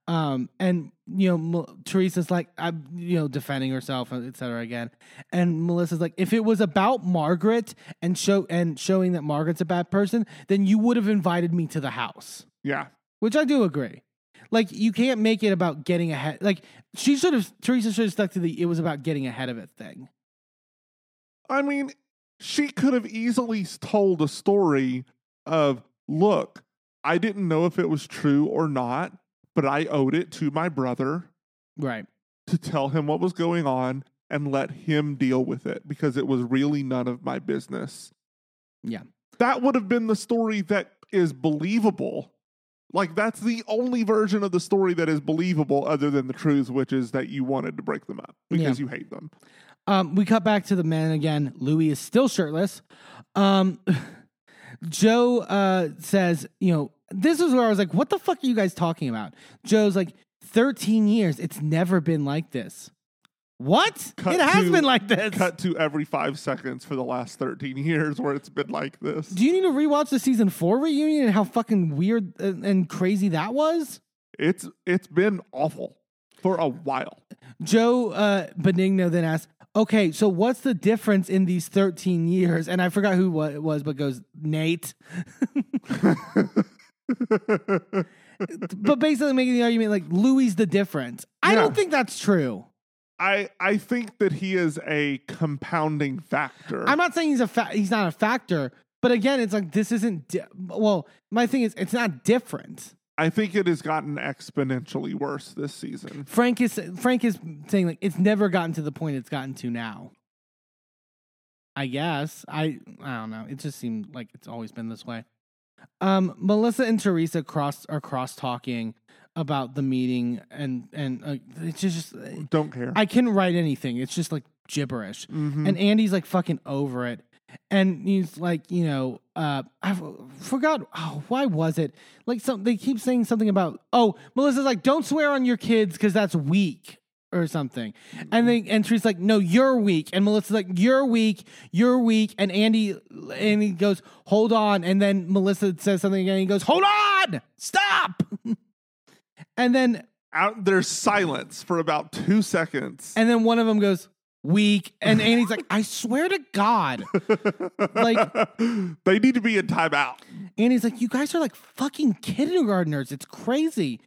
Speaker 1: Um, and you know, Mel- Teresa's like, I'm, you know, defending herself, et cetera, again. And Melissa's like, if it was about Margaret and show and showing that Margaret's a bad person, then you would have invited me to the house,
Speaker 2: Yeah.
Speaker 1: which I do agree. Like, you can't make it about getting ahead. Like, she should have, Teresa should have stuck to the, it was about getting ahead of it thing.
Speaker 2: I mean, she could have easily told a story of, look, I didn't know if it was true or not, but I owed it to my brother
Speaker 1: Right.
Speaker 2: to tell him what was going on and let him deal with it because it was really none of my business.
Speaker 1: Yeah.
Speaker 2: That would have been the story that is believable. Like, that's the only version of the story that is believable other than the truth, which is that you wanted to break them up because you hate them.
Speaker 1: Um, we cut back to the men again. Louis is still shirtless. Um, [LAUGHS] Joe uh, says, you know, this is where I was like, what the fuck are you guys talking about? Joe's like, 13 years. It's never been like this. What?
Speaker 2: Cut
Speaker 1: it has
Speaker 2: to-
Speaker 1: been like this.
Speaker 2: Cut to every five seconds for the last 13 years where it's been like this.
Speaker 1: Do you need to rewatch the season four reunion and how fucking weird and and crazy that was?
Speaker 2: It's It's been awful for a while.
Speaker 1: Joe uh, Benigno then asks, okay, so what's the difference in these 13 years? And I forgot who it was, but goes, Nate. [LAUGHS] but basically making the argument like Louis the difference. I
Speaker 2: Yeah.
Speaker 1: don't think that's true.
Speaker 2: I I think that he is a compounding factor.
Speaker 1: I'm not saying he's a fa- he's not a factor, but again, it's like this isn't. Di- well, my thing is, it's not different.
Speaker 2: I think it has gotten exponentially worse this season.
Speaker 1: Frank is Frank is saying like it's never gotten to the point it's gotten to now. I guess I I don't know. It just seemed like it's always been this way. Um, Melissa and Teresa cross are cross talking about the meeting, and and uh, it's just
Speaker 2: Don't care.
Speaker 1: I can't write anything. It's just like gibberish.
Speaker 2: Mhm.
Speaker 1: And Andy's like fucking over it. And he's like, you know, uh, I forgot. Oh, why was it? Like, some they keep saying something about. Oh, Melissa's like, don't swear on your kids because that's weak or something. And then and Teresa's like, no, you're weak. And Melissa's like, you're weak, you're weak. And Andy and he goes, hold on. And then Melissa says something again. And he goes, hold on, stop. [LAUGHS] and then
Speaker 2: Out there's silence for about two seconds.
Speaker 1: And then one of them goes, weak. And [LAUGHS] Andy's like, I swear to God. like, [LAUGHS]
Speaker 2: they need to be in timeout.
Speaker 1: Andy's like, you guys are like fucking kindergartners. It's crazy.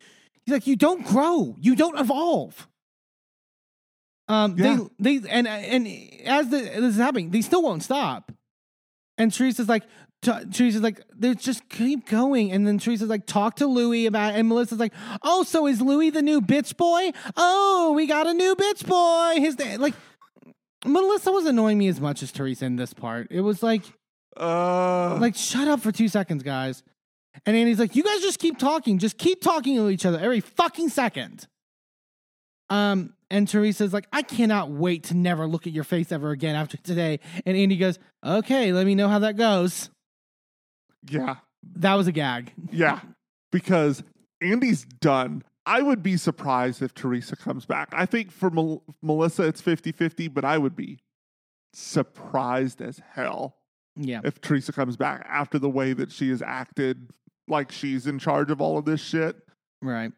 Speaker 1: He's like, you don't grow, you don't evolve. Um,
Speaker 2: Yeah.
Speaker 1: they they and and as the, this is happening, they still won't stop. And Teresa's like, t- Teresa's like, they just keep going. And then Teresa's like, talk to Louis about. It. And Melissa's like, oh, so is Louis the new bitch boy? Oh, we got a new bitch boy. His like, Melissa was annoying me as much as Teresa in this part. It was like,
Speaker 2: Uh,
Speaker 1: like, shut up for two seconds, guys. And Andy's like, you guys just keep talking. Just keep talking to each other every fucking second. Um, and Teresa's like, I cannot wait to never look at your face ever again after today. And Andy goes, okay, let me know how that goes.
Speaker 2: yeah,
Speaker 1: That was a gag.
Speaker 2: yeah. Because Andy's done. I would be surprised if Teresa comes back. I think for Mel- Melissa it's 50-50, but I would be surprised as hell
Speaker 1: Yeah.
Speaker 2: if Teresa comes back after the way that she has acted like she's in charge of all of this shit.
Speaker 1: Right.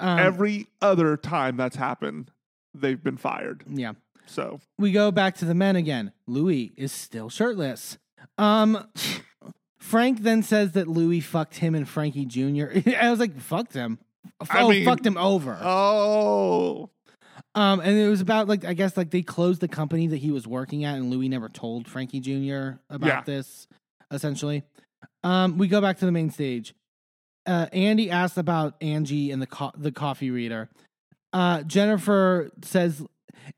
Speaker 1: Um,
Speaker 2: Every other time that's happened, they've been fired.
Speaker 1: yeah.
Speaker 2: So
Speaker 1: we go back to the men again. Louis is still shirtless. Um, [LAUGHS] Frank then says that Louis fucked him and Frankie Jr. [LAUGHS] I was like, fucked him.
Speaker 2: I
Speaker 1: oh,
Speaker 2: mean-
Speaker 1: fucked him over.
Speaker 2: Oh,
Speaker 1: Um, and it was about like I guess like they closed the company that he was working at, and Louis never told Frankie Jr. about
Speaker 2: Yeah.
Speaker 1: this. Essentially, um, we go back to the main stage. Uh, Andy asked about Angie and the co- the coffee reader. Uh, Jennifer says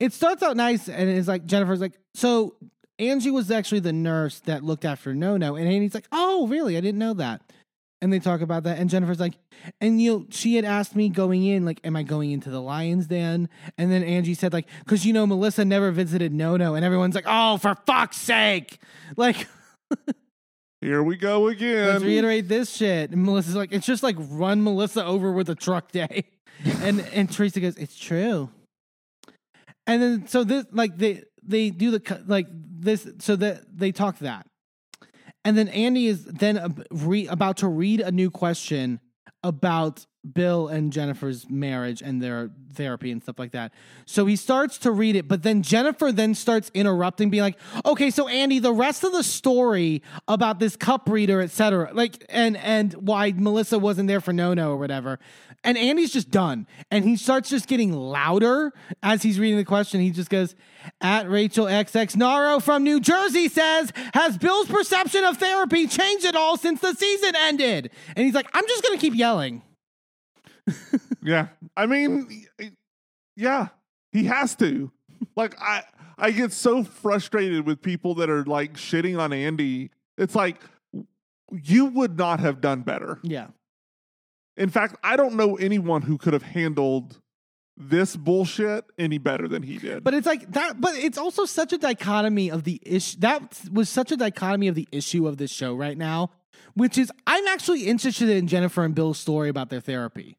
Speaker 1: it starts out nice, and it's like Jennifer's like, so Angie was actually the nurse that looked after No No, and Andy's like, oh really? I didn't know that. And they talk about that, and Jennifer's like, and you know, she had asked me going in, like, am I going into the Lions Den? And then Angie said, like, because you know, Melissa never visited No No, and everyone's like, oh, for fuck's sake, [LAUGHS] like,
Speaker 2: here we go again.
Speaker 1: let's reiterate this shit. And Melissa's like, it's just like run Melissa over with a truck day, [LAUGHS] and and Teresa goes, it's true. And then so this like they they do the like this so that they talk that, and then Andy is then re, about to read a new question about Bill and Jennifer's marriage and their therapy and stuff like that. So he starts to read it, but then Jennifer then starts interrupting, being like, "Okay, so Andy, the rest of the story about this cup reader, etc., like, and and why Melissa wasn't there for No No or whatever." And Andy's just done, and he starts just getting louder as he's reading the question. He just goes, "At Rachel XX Naro from New Jersey says, has Bill's perception of therapy changed at all since the season ended?" And he's like, "I'm just gonna keep yelling." [LAUGHS]
Speaker 2: Yeah. I mean, yeah, he has to. Like I I get so frustrated with people that are like shitting on Andy. It's like you would not have done better.
Speaker 1: Yeah.
Speaker 2: In fact, I don't know anyone who could have handled this bullshit any better than he did.
Speaker 1: But it's like that. But it's also such a dichotomy of the issue. That was such a dichotomy of the issue of this show right now, which is I'm actually interested in Jennifer and Bill's story about their therapy.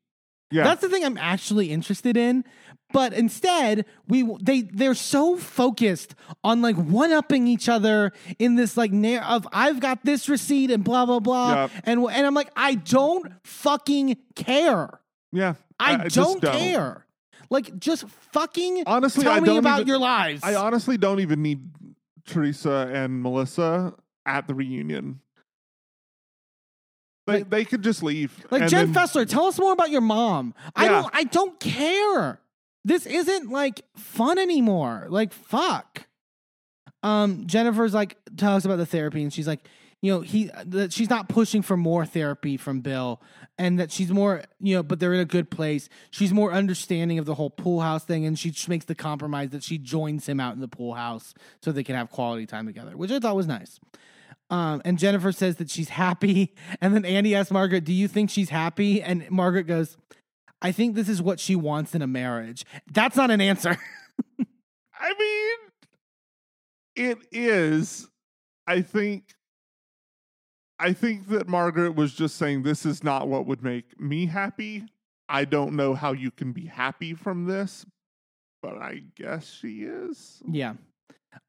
Speaker 2: Yeah.
Speaker 1: That's the thing I'm actually interested in. But instead, we they they're so focused on like one upping each other in this like narr- of I've got this receipt and blah blah blah
Speaker 2: Yep.
Speaker 1: and and I'm like I don't fucking care.
Speaker 2: yeah.
Speaker 1: I,
Speaker 2: just
Speaker 1: don't, care. Like just fucking
Speaker 2: Honestly,
Speaker 1: tell
Speaker 2: I
Speaker 1: me
Speaker 2: don't
Speaker 1: about
Speaker 2: even-
Speaker 1: your lives.
Speaker 2: I honestly don't even need Teresa and Melissa at the reunion. They
Speaker 1: Like-
Speaker 2: they could just leave.
Speaker 1: Like Jen
Speaker 2: then-
Speaker 1: Fessler, tell us more about your mom. I don't I don't care. This isn't like fun anymore. Like fuck. Um Jennifer's like tells us about the therapy and she's like, you know, he that she's not pushing for more therapy from Bill and that she's more, you know, but they're in a good place. She's more understanding of the whole pool house thing and she makes the compromise that she joins him out in the pool house so they can have quality time together, which I thought was nice. Um, and Jennifer says that she's happy. [LAUGHS] And then Andy asks Margaret, Do you think she's happy? And Margaret goes, I think this is what she wants in a marriage. That's not an answer. [LAUGHS]
Speaker 2: I mean, it is. I think. I think that Margaret was just saying this is not what would make me happy. I don't know how you can be happy from this, but I guess she is.
Speaker 1: yeah.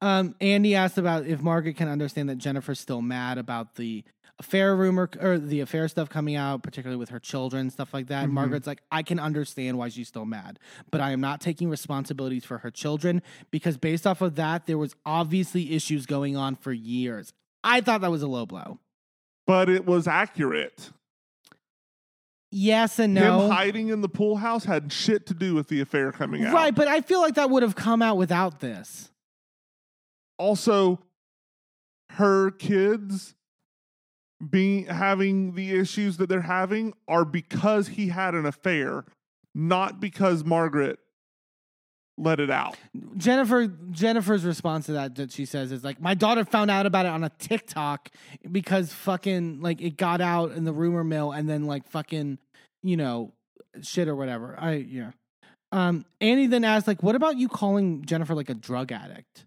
Speaker 1: Um, Andy asked about if Margaret can understand that Jennifer's still mad about the affair rumor or the affair stuff coming out, particularly with her children, stuff like that.
Speaker 2: Mhm.
Speaker 1: Margaret's like, I can understand why she's still mad, but I am not taking responsibilities for her children because based off of that, there was obviously issues going on for years. I thought that was a low blow.
Speaker 2: But it was accurate.
Speaker 1: Yes and no.
Speaker 2: Him hiding in the pool house had shit to do with the affair coming out.
Speaker 1: Right, but I feel like that would have come out without this.
Speaker 2: Also her kids being having the issues that they're having are because he had an affair not because margaret let it out
Speaker 1: Jennifer Jennifer's response to that that she says is like my daughter found out about it on a TikTok because fucking like it got out in the rumor mill and then like fucking you know shit or whatever. I yeah. Um Andy then asked like what about you calling Jennifer like a drug addict?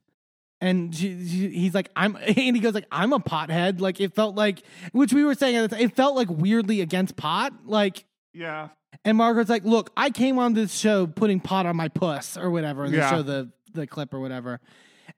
Speaker 1: And she, she, he's like, I'm, [LAUGHS] and he goes like, I'm a pothead. Like it felt like, which we were saying at the time, it felt like weirdly against pot. Like
Speaker 2: yeah
Speaker 1: And Margaret's like, "Look, I came on this show putting pot on my puss or whatever, and they
Speaker 2: Yeah.
Speaker 1: show the the clip or whatever."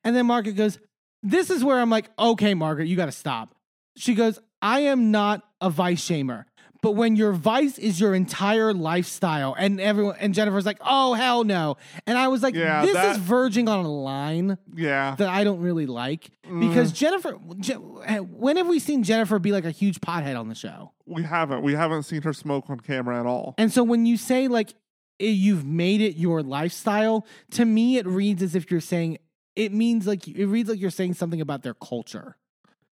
Speaker 1: And then Margaret goes, "This is where I'm like, okay, Margaret, you got to stop." She goes, "I am not a vice shamer." But when your vice is your entire lifestyle, and everyone and Jennifer's like, "Oh hell no," and I was like,
Speaker 2: Yeah,
Speaker 1: "This
Speaker 2: that-
Speaker 1: is verging on a line
Speaker 2: Yeah.
Speaker 1: that I don't really like because
Speaker 2: Mm.
Speaker 1: Jennifer. Je- when have we seen Jennifer be like a huge pothead on the show?
Speaker 2: we haven't. We haven't seen her smoke on camera at all.
Speaker 1: And so when you say like you've made it your lifestyle, to me it reads as if you're saying it means like it reads like you're saying something about their culture.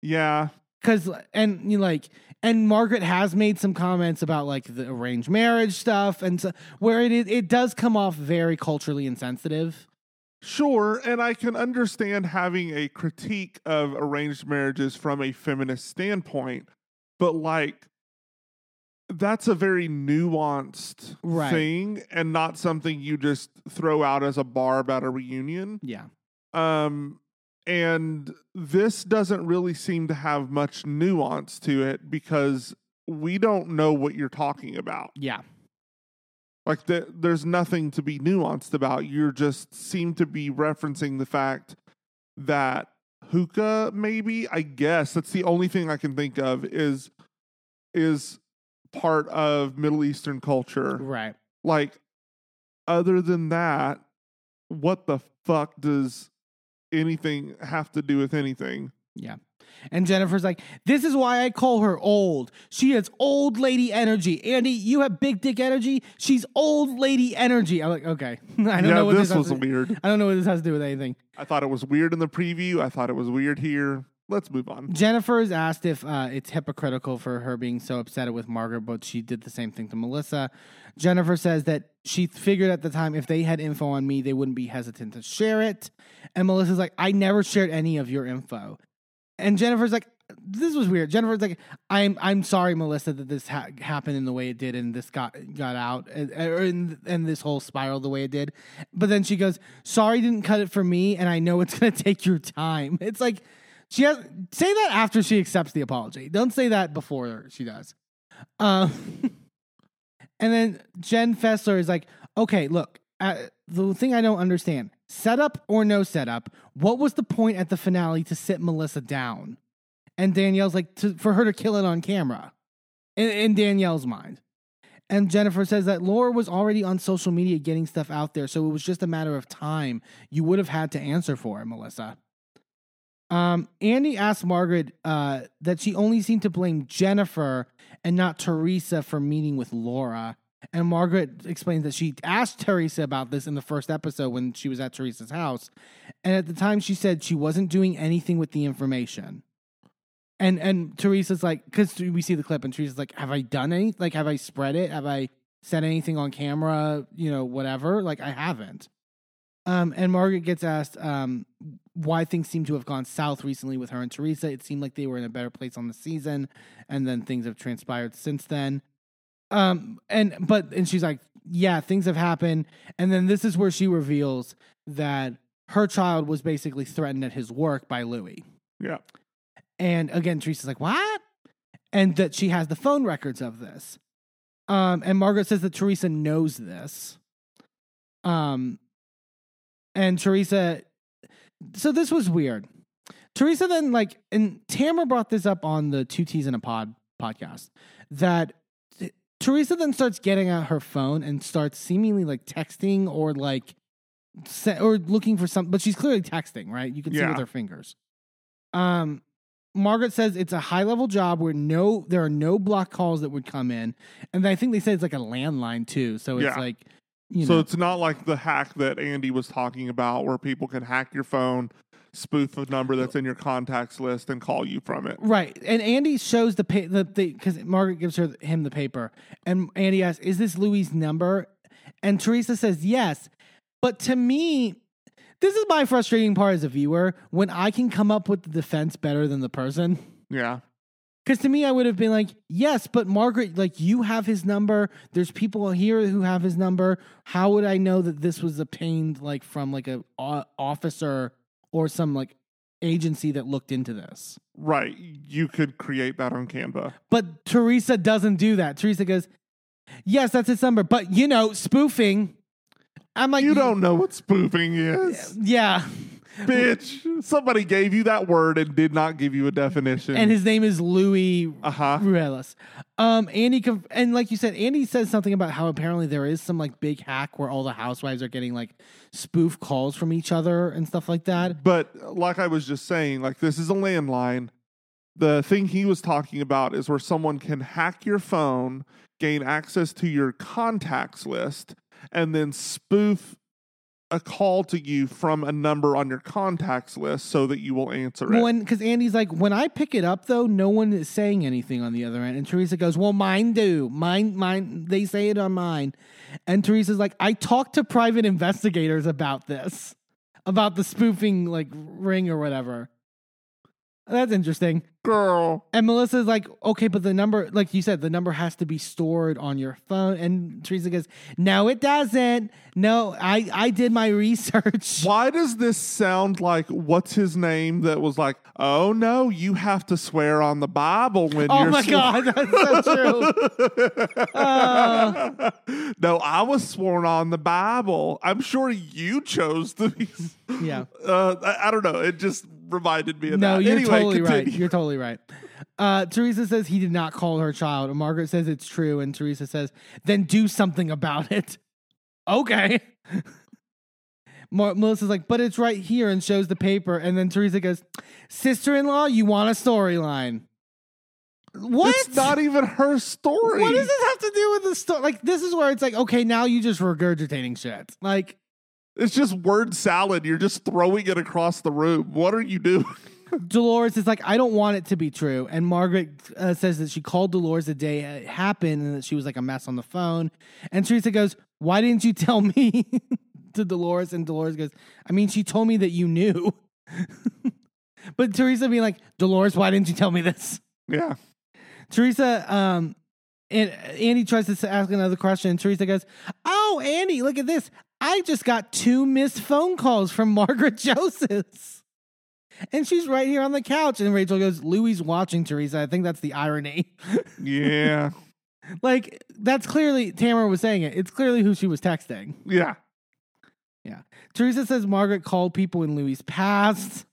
Speaker 2: Yeah.
Speaker 1: Cause and you like and Margaret has made some comments about like the arranged marriage stuff and so where it is it does come off very culturally insensitive.
Speaker 2: Sure, and I can understand having a critique of arranged marriages from a feminist standpoint, but like that's a very nuanced
Speaker 1: Right.
Speaker 2: thing and not something you just throw out as a barb at a reunion.
Speaker 1: Yeah.
Speaker 2: Um and this doesn't really seem to have much nuance to it because we don't know what you're talking about.
Speaker 1: Yeah.
Speaker 2: Like the, there's nothing to be nuanced about. You're just seem to be referencing the fact that hookah, maybe I guess that's the only thing I can think of is is part of Middle Eastern culture.
Speaker 1: Right.
Speaker 2: Like, other than that, what the fuck does anything have to do with anything?
Speaker 1: Yeah. And Jennifer's like, this is why I call her old. She has old lady energy. Andy, you have big dick energy. She's old lady energy. I'm like, okay. [LAUGHS] I don't
Speaker 2: yeah,
Speaker 1: know what
Speaker 2: this,
Speaker 1: this,
Speaker 2: was weird.
Speaker 1: I don't know what this has to do with anything.
Speaker 2: I thought it was weird in the preview. I thought it was weird here. Let's move on.
Speaker 1: Jennifer is asked if uh, it's hypocritical for her being so upset with Margaret, but she did the same thing to Melissa. Jennifer says that she figured at the time if they had info on me, they wouldn't be hesitant to share it. And Melissa's like, I never shared any of your info. And Jennifer's like, this was weird. Jennifer's like, I'm I'm sorry, Melissa, that this ha- happened in the way it did, and this got got out, and, or in, and this whole spiral the way it did. But then she goes, "Sorry, didn't cut it for me, and I know it's gonna [LAUGHS] take your time." It's like she has say that after she accepts the apology. Don't say that before she does. Um, [LAUGHS] and then Jen Fessler is like, "Okay, look, uh, the thing I don't understand: setup or no setup. What was the point at the finale to sit Melissa down?" And Danielle's like, to, "For her to kill it on camera," in, in Danielle's mind. And Jennifer says that Laura was already on social media getting stuff out there, so it was just a matter of time. You would have had to answer for it, Melissa. Um, Andy asked Margaret uh, that she only seemed to blame Jennifer and not Teresa for meeting with Laura. And Margaret explains that she asked Teresa about this in the first episode when she was at Teresa's house. And at the time, she said she wasn't doing anything with the information. And and Teresa's like, because we see the clip, and Teresa's like, "Have I done any? Like, have I spread it? Have I said anything on camera? You know, whatever. Like, I haven't." Um, and Margaret gets asked um, why things seem to have gone south recently with her and Teresa. It seemed like they were in a better place on the season, and then things have transpired since then. Um, and but and she's like, yeah, things have happened. And then this is where she reveals that her child was basically threatened at his work by Louis.
Speaker 2: Yeah.
Speaker 1: And again, Teresa's like, what? And that she has the phone records of this. Um, and Margaret says that Teresa knows this. Um, and Teresa, so this was weird. Teresa then like, and Tamra brought this up on the Two T's in a Pod podcast that Teresa then starts getting out her phone and starts seemingly like texting or like se- or looking for something, but she's clearly texting, right? You can see
Speaker 2: Yeah.
Speaker 1: with her fingers. Um, Margaret says it's a high level job where no there are no block calls that would come in, and I think they said it's like a landline too. So it's
Speaker 2: Yeah.
Speaker 1: like you
Speaker 2: so
Speaker 1: know,
Speaker 2: it's not like the hack that Andy was talking about where people can hack your phone, spoof a number that's in your contacts list and call you from it.
Speaker 1: Right, and Andy shows the pa- the because Margaret gives her him the paper, and Andy asks, "Is this Louis' number?" And Teresa says, "Yes," but to me, this is my frustrating part as a viewer when I can come up with the defense better than the person.
Speaker 2: Yeah.
Speaker 1: Because to me, I would have been like, "Yes, but Margaret, like you have his number. There's people here who have his number. How would I know that this was obtained like from like a officer or some like agency that looked into this?"
Speaker 2: Right. You could create that on Canva.
Speaker 1: But Teresa doesn't do that. Teresa goes, Yes, that's his number. But you know, spoofing. I'm like,
Speaker 2: you don't know what spoofing is,
Speaker 1: Yeah.
Speaker 2: Bitch. Somebody gave you that word and did not give you a definition.
Speaker 1: And his name is Louis
Speaker 2: uh huh.
Speaker 1: Ruelas. Um, Andy, conf- and like you said, Andy says something about how apparently there is some like big hack where all the housewives are getting like spoof calls from each other and stuff like that.
Speaker 2: But like I was just saying, like this is a landline. The thing he was talking about is where someone can hack your phone, gain access to your contacts list, and then spoof a call to you from a number on your contacts list so that you will answer it.
Speaker 1: Well, because Andy's like, when I pick it up though, no one is saying anything on the other end. And Teresa goes, "Well, mine do. Mine, mine. They say it on mine." And Teresa's like, "I talked to private investigators about this, about the spoofing like ring or whatever." That's interesting.
Speaker 2: Girl.
Speaker 1: And Melissa's like, okay, but the number, like you said, the number has to be stored on your phone. And Teresa goes, no, it doesn't. No, I, I did my [LAUGHS] research.
Speaker 2: Why does this sound like what's his name that was like, oh no, you have to swear on the Bible when
Speaker 1: Oh
Speaker 2: you're Oh
Speaker 1: my
Speaker 2: sw-
Speaker 1: God, that's so true. [LAUGHS] Uh,
Speaker 2: no, I was sworn on the Bible. I'm sure you chose to be.
Speaker 1: yeah. [LAUGHS]
Speaker 2: Uh, I, I don't know. It just reminded me of
Speaker 1: No,
Speaker 2: that.
Speaker 1: you're
Speaker 2: anyway,
Speaker 1: totally right. You're totally right. Uh, Teresa says he did not call her child. And Margaret says it's true. And Teresa says, then do something about it. [LAUGHS] Okay. [LAUGHS] Mar- Melissa's like, but it's right here and shows the paper. And then Teresa goes, sister in law, you want a storyline. What?
Speaker 2: It's not even her story.
Speaker 1: What does this have to do with the story? Like, this is where it's like, okay, now you just regurgitating shit. Like,
Speaker 2: It's just word salad. You're just throwing it across the room. What are you doing? [LAUGHS]
Speaker 1: Dolores is like, I don't want it to be true. And Margaret uh, says that she called Dolores the day it happened and that she was like a mess on the phone. And Teresa goes, Why didn't you tell me [LAUGHS] to Dolores? And Dolores goes, I mean, she told me that you knew. [LAUGHS] but Teresa being like, Dolores, why didn't you tell me this?
Speaker 2: Yeah.
Speaker 1: Teresa, um, and Andy tries to ask another question, and Teresa goes, "Oh, Andy, look at this! I just got two missed phone calls from [LAUGHS] Margaret Josephs, and she's right here on the couch." And Rachel goes, Louie's watching Teresa. I think that's the irony.
Speaker 2: Yeah. [LAUGHS]
Speaker 1: like that's clearly Tamra was saying it. It's clearly who she was texting."
Speaker 2: yeah.
Speaker 1: Yeah. Teresa says Margaret called people in Louie's past.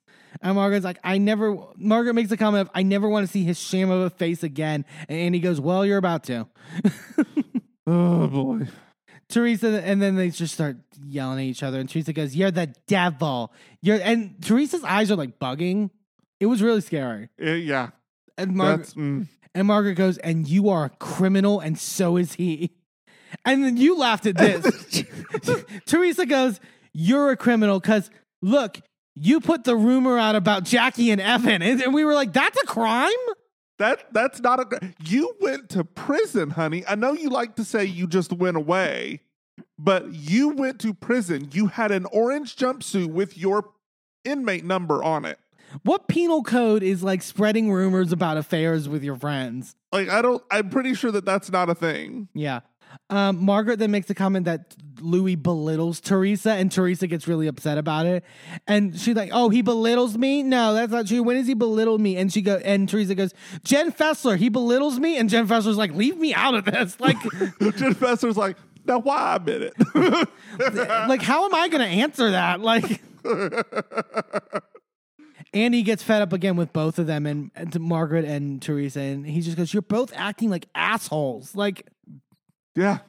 Speaker 1: And Margaret's like, I never, Margaret makes a comment of, I never want to see his sham of a face again. And Andy goes, Well, you're about to. [LAUGHS]
Speaker 2: Oh boy.
Speaker 1: Teresa, and then they just start yelling at each other. And Teresa goes, You're the devil. You're, and Teresa's eyes are like bugging. It was really scary.
Speaker 2: Eh, yeah.
Speaker 1: And, Mar-
Speaker 2: That's mm.
Speaker 1: and Margaret goes, And you are a criminal, and so is he. And then you laughed at this. [LAUGHS] Teresa goes, You're a criminal because look, you put the rumor out about Jackie and Evan. And, and we were like, That's a crime?
Speaker 2: That that's not a. You went to prison, honey. I know you like to say you just went away, but you went to prison. You had an orange jumpsuit with your inmate number on it.
Speaker 1: What penal code is like spreading rumors about affairs with your friends?
Speaker 2: Like I don't. I'm pretty sure that that's not a thing.
Speaker 1: Yeah. Um, Margaret then makes a comment that Louis belittles Teresa, and Teresa gets really upset about it. And she's like, "Oh, he belittles me? No, that's not true. When does he belittle me?" And she go, and Teresa goes, "Jen Fessler, he belittles me." And Jen Fessler's like, "Leave me out of this. [LAUGHS] Like, [LAUGHS]
Speaker 2: Jen Fessler's like, now why I a minute? [LAUGHS]
Speaker 1: like how am I going to answer that? Like." Andy gets fed up again with both of them and, and Margaret and Teresa, and he just goes, "You're both acting like assholes." Like,
Speaker 2: yeah.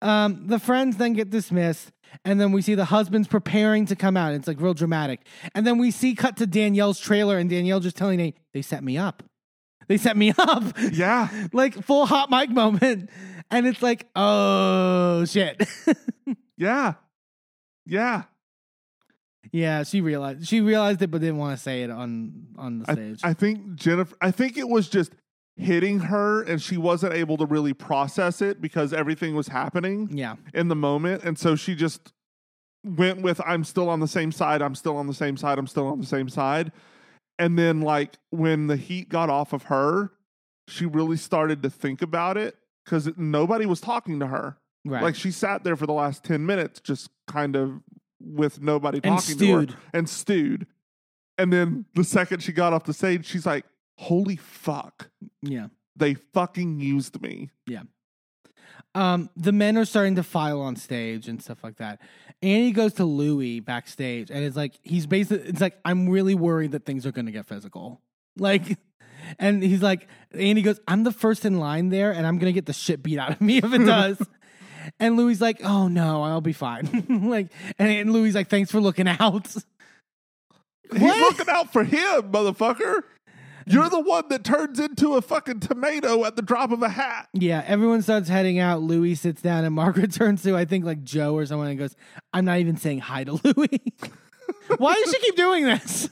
Speaker 1: Um, the friends then get dismissed, and then we see the husbands preparing to come out. It's like real dramatic. And then we see cut to Danielle's trailer, and Danielle just telling Nate, they set me up. They set me [LAUGHS] up.
Speaker 2: Yeah.
Speaker 1: like full hot mic moment. And it's like, oh shit. [LAUGHS]
Speaker 2: Yeah. Yeah.
Speaker 1: yeah, she realized she realized it but didn't want to say it on on the
Speaker 2: I,
Speaker 1: stage.
Speaker 2: I think Jennifer, I think it was just hitting her and she wasn't able to really process it because everything was happening
Speaker 1: yeah.
Speaker 2: in the moment. And so she just went with, I'm still on the same side. I'm still on the same side. I'm still on the same side. And then, like, when the heat got off of her, she really started to think about it because nobody was talking to her.
Speaker 1: Right.
Speaker 2: Like, she sat there for the last 10 minutes just kind of with nobody
Speaker 1: And
Speaker 2: talking
Speaker 1: stewed.
Speaker 2: to her and stewed. And then the second she got off the stage, she's like, holy fuck,
Speaker 1: yeah.
Speaker 2: they fucking used me. Yeah.
Speaker 1: Um, the men are starting to file on stage and stuff like that. Andy goes to Louis backstage, and it's like he's basically it's like I'm really worried that things are going to get physical. Like, [LAUGHS] and he's like, Andy goes, I'm the first in line there, and I'm going to get the shit beat out of me if it does. [LAUGHS] and Louis like, oh no, I'll be fine. [LAUGHS] like, and, and Louis like, thanks for looking out.
Speaker 2: He's
Speaker 1: What?
Speaker 2: looking out for him, motherfucker. You're the one that turns into a fucking tomato at the drop of a hat.
Speaker 1: Yeah, everyone starts heading out. Louis sits down, and Margaret [LAUGHS] turns to I think like Joe or someone and goes, "I'm not even saying hi to [LAUGHS] Louis. Why does she keep doing this?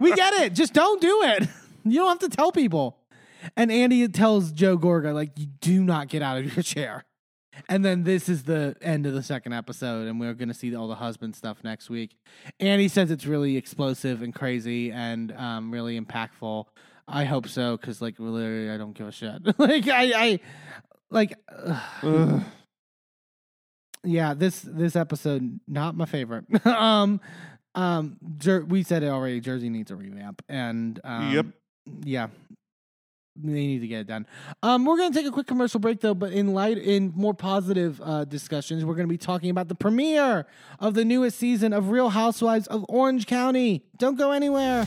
Speaker 1: we get it. Just don't do it. You don't have to tell people." And Andy tells Joe Gorga like, "You do not get out of your chair." And then this is the end of the second episode, and we're going to see all the husband stuff next week. And he says it's really explosive and crazy and um, really impactful. I hope so because, like, literally, I don't give a shit. [LAUGHS] like, I, I, like, [SIGHS] yeah, this this episode not my favorite. [LAUGHS] um, um, Jer- we said it already. Jersey needs a revamp, and um,
Speaker 2: Yep.
Speaker 1: yeah, they need to get it done. Um, we're gonna take a quick commercial break though, but in light in more positive uh, discussions, we're gonna be talking about the premiere of the newest season of Real Housewives of Orange County. Don't go anywhere.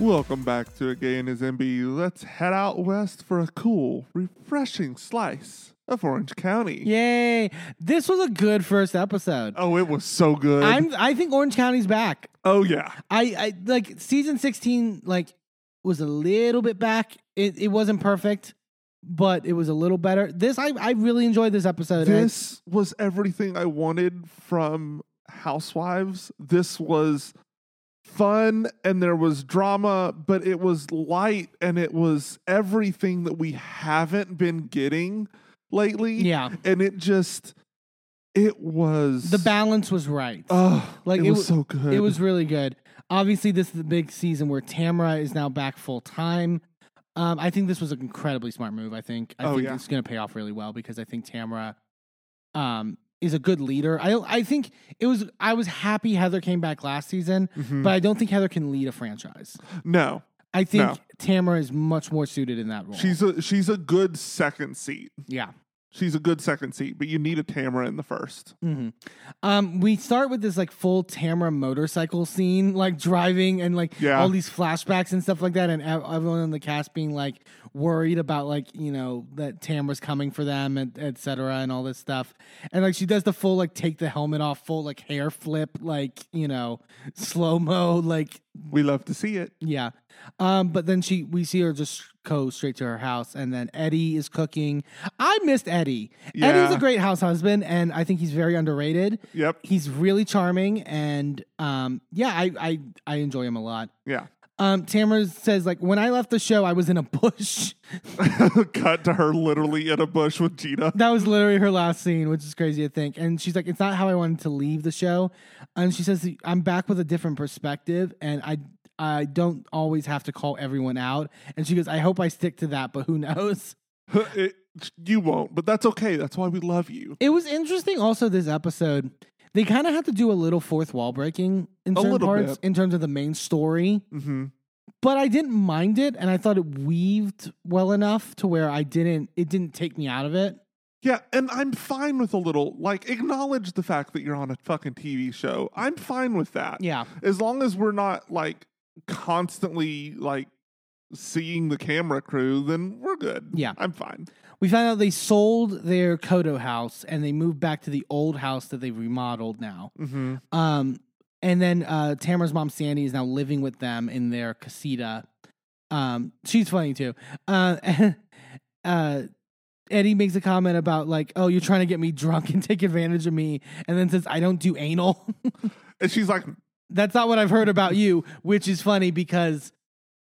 Speaker 2: Welcome back to A Gay and His Enby. Let's head out west for a cool, refreshing slice of Orange County.
Speaker 1: Yay! This was a good first episode.
Speaker 2: Oh, it was so good.
Speaker 1: I'm. I think Orange County's back.
Speaker 2: oh, yeah.
Speaker 1: I, I like season 16 like was a little bit back. It it wasn't perfect, but it was a little better. This I I really enjoyed this episode.
Speaker 2: This was everything I wanted from Housewives. This was fun and there was drama, but it was light and it was everything that we haven't been getting lately.
Speaker 1: yeah,
Speaker 2: And it just, it was
Speaker 1: the balance was right.
Speaker 2: Oh,
Speaker 1: Like,
Speaker 2: it,
Speaker 1: it
Speaker 2: was
Speaker 1: wa-
Speaker 2: so good.
Speaker 1: It was really good. Obviously, this is the big season where Tamra is now back full time. Um, I think this was an incredibly smart move. I think. I
Speaker 2: Oh,
Speaker 1: think
Speaker 2: yeah.
Speaker 1: it's going to pay off really well because I think Tamra, um, is a good leader. I I think it was. I was happy Heather came back last season,
Speaker 2: Mhm.
Speaker 1: but I don't think Heather can lead a franchise.
Speaker 2: no.
Speaker 1: I think
Speaker 2: No.
Speaker 1: Tamra is much more suited in that role.
Speaker 2: She's a she's a good second seat.
Speaker 1: yeah.
Speaker 2: She's a good second seat, but you need a Tamra in the first.
Speaker 1: hmm Um, we start with this like full Tamra motorcycle scene, like driving and like
Speaker 2: Yeah.
Speaker 1: all these flashbacks and stuff like that, and everyone in the cast being like, worried about like you know that Tamra's coming for them and et cetera and all this stuff. And like she does the full like take the helmet off, full like hair flip, like you know slow mo, like
Speaker 2: We love to see it.
Speaker 1: yeah. Um, but then she we see her just go straight to her house, and then Eddie is cooking. I missed Eddie. Eddie's a great house husband, and I think he's very underrated.
Speaker 2: Yep.
Speaker 1: He's really charming, and um, yeah, I I I enjoy him a lot.
Speaker 2: Yeah.
Speaker 1: Um, Tamra says like when I left the show, I was in a bush. [LAUGHS] [LAUGHS]
Speaker 2: Cut to her literally in a bush with Gina.
Speaker 1: that was literally her last scene, which is crazy to think. And she's like, it's not how I wanted to leave the show. And she says, I'm back with a different perspective, and I I don't always have to call everyone out. And she goes, I hope I stick to that, but who knows? [LAUGHS]
Speaker 2: It- you won't, but that's okay. That's why we love you.
Speaker 1: It was interesting. Also, this episode, they kind of had to do a little fourth wall breaking in
Speaker 2: A
Speaker 1: certain parts
Speaker 2: bit.
Speaker 1: in terms of the main story.
Speaker 2: hmm
Speaker 1: but I didn't mind it, and I thought it weaved well enough to where I didn't. It didn't take me out of it.
Speaker 2: Yeah, and I'm fine with a little like acknowledge the fact that you're on a fucking TV show. I'm fine with that.
Speaker 1: Yeah,
Speaker 2: As long as we're not like constantly like seeing the camera crew, then we're good.
Speaker 1: Yeah.
Speaker 2: I'm fine.
Speaker 1: we found out they sold their Coto house and they moved back to the old house that they've remodeled now.
Speaker 2: Mm-hmm.
Speaker 1: Um, and then uh, Tamra's mom Sandy is now living with them in their casita. Um, she's funny too. Uh, [LAUGHS] uh, Eddie makes a comment about like, "Oh, you're trying to get me drunk and take advantage of me," and then says, "I don't do anal." [LAUGHS]
Speaker 2: And she's like,
Speaker 1: That's not what I've heard about you, which is funny because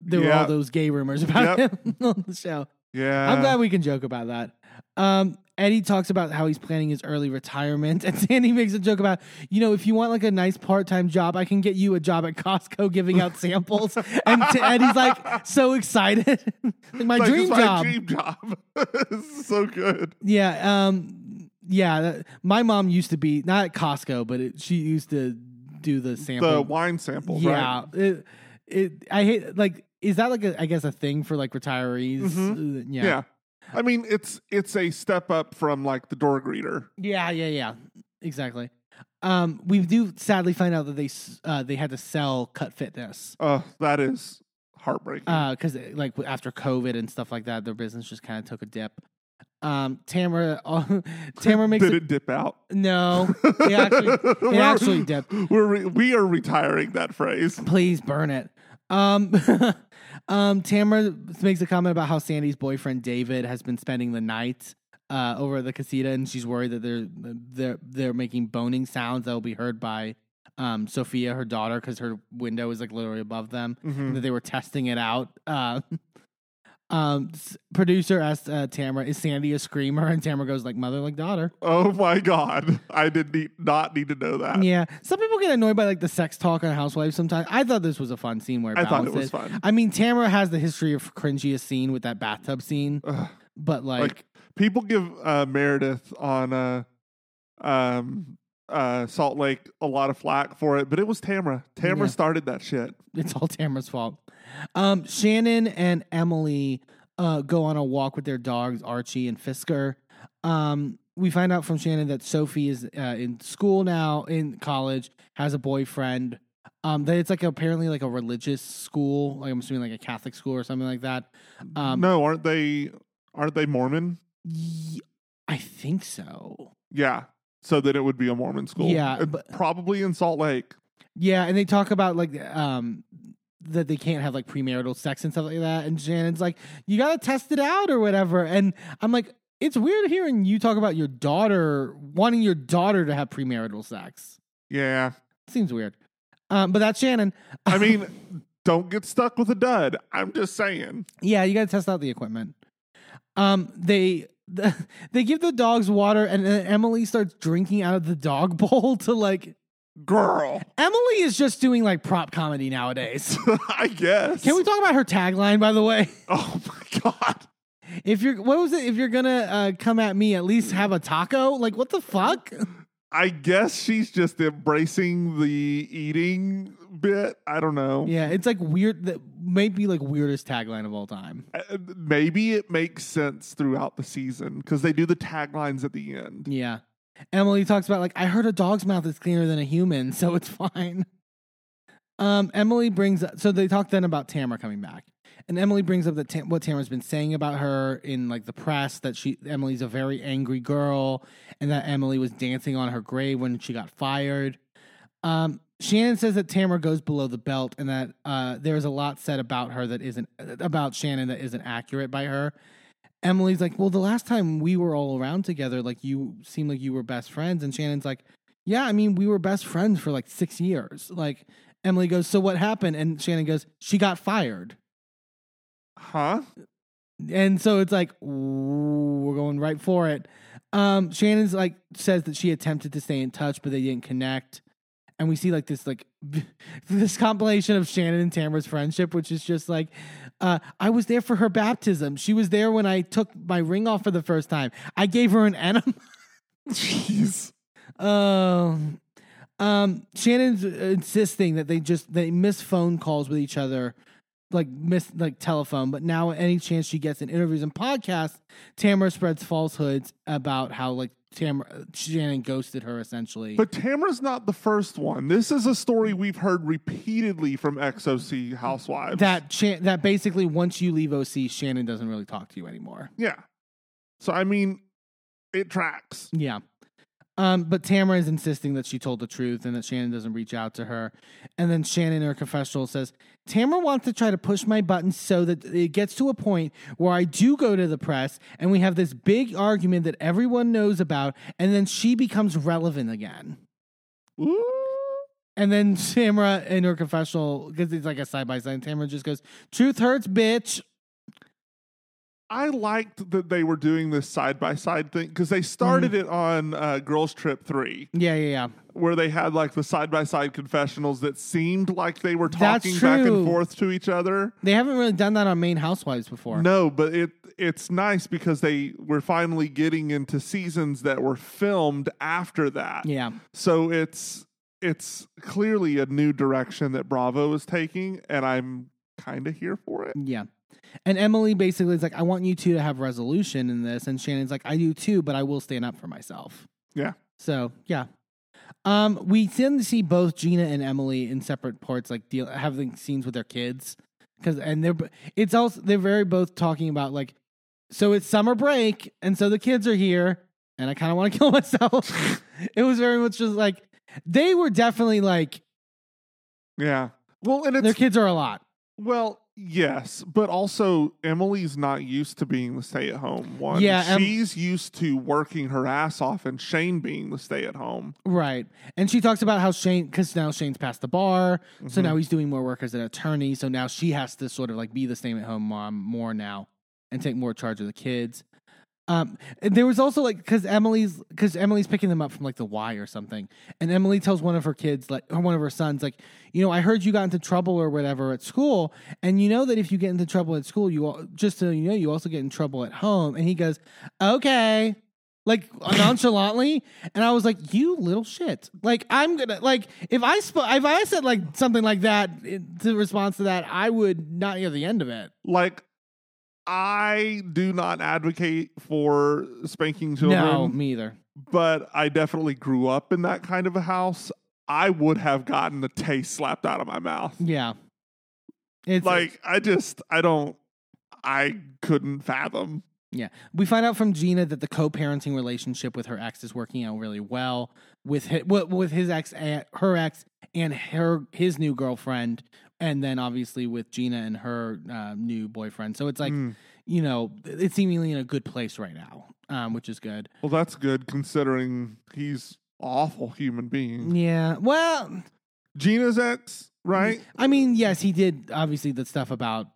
Speaker 1: there were all those gay rumors about
Speaker 2: Yep.
Speaker 1: him [LAUGHS] on the show.
Speaker 2: yeah.
Speaker 1: I'm glad we can joke about that. Um, Eddie talks about how he's planning his early retirement, [LAUGHS] and Sandy makes a joke about, you know, if you want like a nice part time job, I can get you a job at Costco giving out samples. [LAUGHS] and t- Eddie's like so excited, like my
Speaker 2: Like,
Speaker 1: dream
Speaker 2: it's my
Speaker 1: job.
Speaker 2: dream job. This is so good.
Speaker 1: Yeah, um, yeah. that- My mom used to be not at Costco, but it, she used to do the sample.
Speaker 2: The wine samples,
Speaker 1: yeah,
Speaker 2: right?
Speaker 1: it, it. I hate like. Is that like a? I guess a thing for like retirees.
Speaker 2: Mhm.
Speaker 1: Uh, yeah.
Speaker 2: Yeah. I mean, it's it's a step up from like the door greeter.
Speaker 1: Yeah, yeah, yeah. Exactly. Um, we do sadly find out that they uh, they had to sell Cut Fitness
Speaker 2: Uh, that is heartbreaking.
Speaker 1: because like after COVID and stuff like that, their business just kind of took a dip. Um, Tamra, uh, [LAUGHS] [LAUGHS] Tamra makes
Speaker 2: Did
Speaker 1: a,
Speaker 2: it dip out?
Speaker 1: no. It [LAUGHS] actually, it actually dipped.
Speaker 2: We're re- we are retiring that phrase.
Speaker 1: Please burn it. Um, um, Tamra makes a comment about how Sandy's boyfriend David has been spending the night uh, over at the casita, and she's worried that they're they're they're making boning sounds that will be heard by um, Sophia, her daughter, because her window is like literally above them.
Speaker 2: Mhm.
Speaker 1: And that they were testing it out. Uh, um, producer asked uh, Tamra, "Is Sandy a screamer?" And Tamra goes like mother, like daughter.
Speaker 2: Oh my god, I did need, not need to know that.
Speaker 1: Yeah, some people get annoyed by like the sex talk on Housewives. Sometimes I thought this was a fun scene where it
Speaker 2: I thought it was fun.
Speaker 1: I mean, Tamra has the history of cringiest scene with that bathtub scene,
Speaker 2: Ugh.
Speaker 1: but like,
Speaker 2: Like people give uh, Meredith on uh, um, uh, Salt Lake a lot of flack for it, but it was Tamra. Tamra
Speaker 1: Yeah.
Speaker 2: started that shit.
Speaker 1: it's all Tamra's fault. Um, Shannon and Emily uh, go on a walk with their dogs, Archie and Fisker. Um, we find out from Shannon that Sophie is uh, in school now, in college, has a boyfriend. Um, that it's like apparently like a religious school, like I'm assuming like a Catholic school or something like that. Um,
Speaker 2: no, aren't they? Aren't they Mormon?
Speaker 1: Ye- I think so.
Speaker 2: Yeah. So that it would be a Mormon school.
Speaker 1: Yeah, but-
Speaker 2: probably in Salt Lake.
Speaker 1: Yeah, and they talk about like um that they can't have like premarital sex and stuff like that. And Shannon's like, you gotta test it out or whatever. And I'm like, it's weird hearing you talk about your daughter wanting your daughter to have premarital sex.
Speaker 2: Yeah.
Speaker 1: Seems weird. Um, but that's Shannon.
Speaker 2: I [LAUGHS] mean, don't get stuck with a dud. I'm just saying.
Speaker 1: Yeah, you got to test out the equipment. Um, they they give the dogs water, and then Emily starts drinking out of the dog bowl to like.
Speaker 2: Girl.
Speaker 1: Emily is just doing like prop comedy nowadays. [LAUGHS]
Speaker 2: I guess.
Speaker 1: Can we talk about her tagline, by the way? [LAUGHS]
Speaker 2: Oh my god.
Speaker 1: If you're, what was it? If you're gonna uh, come at me, at least have a taco. Like, what the fuck? [LAUGHS]
Speaker 2: I guess she's just embracing the eating bit. I don't know.
Speaker 1: Yeah, it's like weird. That might be like weirdest tagline of all time.
Speaker 2: Uh, Maybe it makes sense throughout the season because they do the taglines at the end.
Speaker 1: Yeah. Emily talks about like I heard a dog's mouth is cleaner than a human, [LAUGHS] so it's fine. Um, Emily brings so they talk then about Tamra coming back, and Emily brings up that Tam- what Tamra's been saying about her in like the press that she Emily's a very angry girl, and that Emily was dancing on her grave when she got fired. Um, Shannon says that Tamra goes below the belt, and that uh, there's a lot said about her that isn't about Shannon that isn't accurate by her. Emily's like, well, the last time we were all around together, like you seemed like you were best friends, and Shannon's like, yeah, I mean, we were best friends for like six years. Like Emily goes, so what happened? And Shannon goes, she got fired.
Speaker 2: Huh?
Speaker 1: And so it's like, ooh, we're going right for it. Um, Shannon's like says that she attempted to stay in touch, but they didn't connect. And we see like this like [LAUGHS] this compilation of Shannon and Tamra's friendship, which is just like, uh, I was there for her baptism. She was there when I took my ring off for the first time. I gave her an enema. [LAUGHS]
Speaker 2: Jeez.
Speaker 1: Um, um, Shannon's insisting that they just they miss phone calls with each other, like miss like telephone. But now, any chance she gets in interviews and podcasts, Tamra spreads falsehoods about how like Tamra Shannon ghosted her essentially.
Speaker 2: But Tamra's not the first one. This is a story we've heard repeatedly from XOC housewives.
Speaker 1: that Shan- that basically once you leave OC, Shannon doesn't really talk to you anymore.
Speaker 2: yeah. So I mean, it tracks.
Speaker 1: Yeah. Um, but Tamra is insisting that she told the truth and that Shannon doesn't reach out to her. And then Shannon in her confessional says, Tamra wants to try to push my buttons so that it gets to a point where I do go to the press and we have this big argument that everyone knows about, and then she becomes relevant again.
Speaker 2: Ooh.
Speaker 1: And then Tamra in her confessional, because it's like a side by side, Tamra just goes, Truth hurts, bitch.
Speaker 2: I liked that they were doing this side by side thing because they started
Speaker 1: Mm.
Speaker 2: it on uh, Girls Trip 3,
Speaker 1: Yeah, yeah, yeah.
Speaker 2: where they had like the side by side confessionals that seemed like they were talking back and forth to each other.
Speaker 1: They haven't really done that on Main Housewives before.
Speaker 2: No, but it it's nice because they were finally getting into seasons that were filmed after that.
Speaker 1: Yeah.
Speaker 2: So it's it's clearly a new direction that Bravo is taking, and I'm kind of here for it.
Speaker 1: Yeah. And Emily basically is like, I want you two to have resolution in this. And Shannon's like, I do too, but I will stand up for myself.
Speaker 2: Yeah.
Speaker 1: So, yeah. Um, we tend to see both Gina and Emily in separate parts, like deal having scenes with their kids. Cause, and they're, it's also, they're very both talking about like, so it's summer break. And so the kids are here and I kind of want to [LAUGHS] kill myself. it was very much just like, they were definitely like,
Speaker 2: Yeah. Well, and it's
Speaker 1: their kids are a lot.
Speaker 2: well, yes, but also Emily's not used to being the stay at home one.
Speaker 1: Yeah, Em-
Speaker 2: she's used to working her ass off, and Shane being the stay at home.
Speaker 1: Right. And she talks about how Shane, because now Shane's passed the bar.
Speaker 2: Mm-hmm.
Speaker 1: So now he's doing more work as an attorney. So now she has to sort of like be the stay at home mom more now and take more charge of the kids. Um, there was also like because Emily's because Emily's picking them up from like the Y or something, and Emily tells one of her kids like or one of her sons like, you know, I heard you got into trouble or whatever at school, and you know that if you get into trouble at school, you just so you know you also get in trouble at home. And he goes, okay, like [LAUGHS] nonchalantly, and I was like, "You little shit!" Like I'm gonna like if I sp- if I said like something like that in to response to that, I would not hear the end of it.
Speaker 2: Like, I do not advocate for spanking children.
Speaker 1: No, me either.
Speaker 2: but I definitely grew up in that kind of a house. I would have gotten the taste slapped out of my mouth.
Speaker 1: Yeah, it's
Speaker 2: Like, I just, I don't, I couldn't fathom.
Speaker 1: Yeah. We find out from Gina that the co-parenting relationship with her ex is working out really well with his, with his ex and her ex and her his new girlfriend and then obviously with Gina and her uh, new boyfriend. So it's like,
Speaker 2: Mm.
Speaker 1: you know, it's seemingly in a good place right now, um, which is good.
Speaker 2: Well, that's good considering he's awful human being.
Speaker 1: Yeah. Well,
Speaker 2: Gina's ex, right?
Speaker 1: I mean, yes, he did obviously the stuff about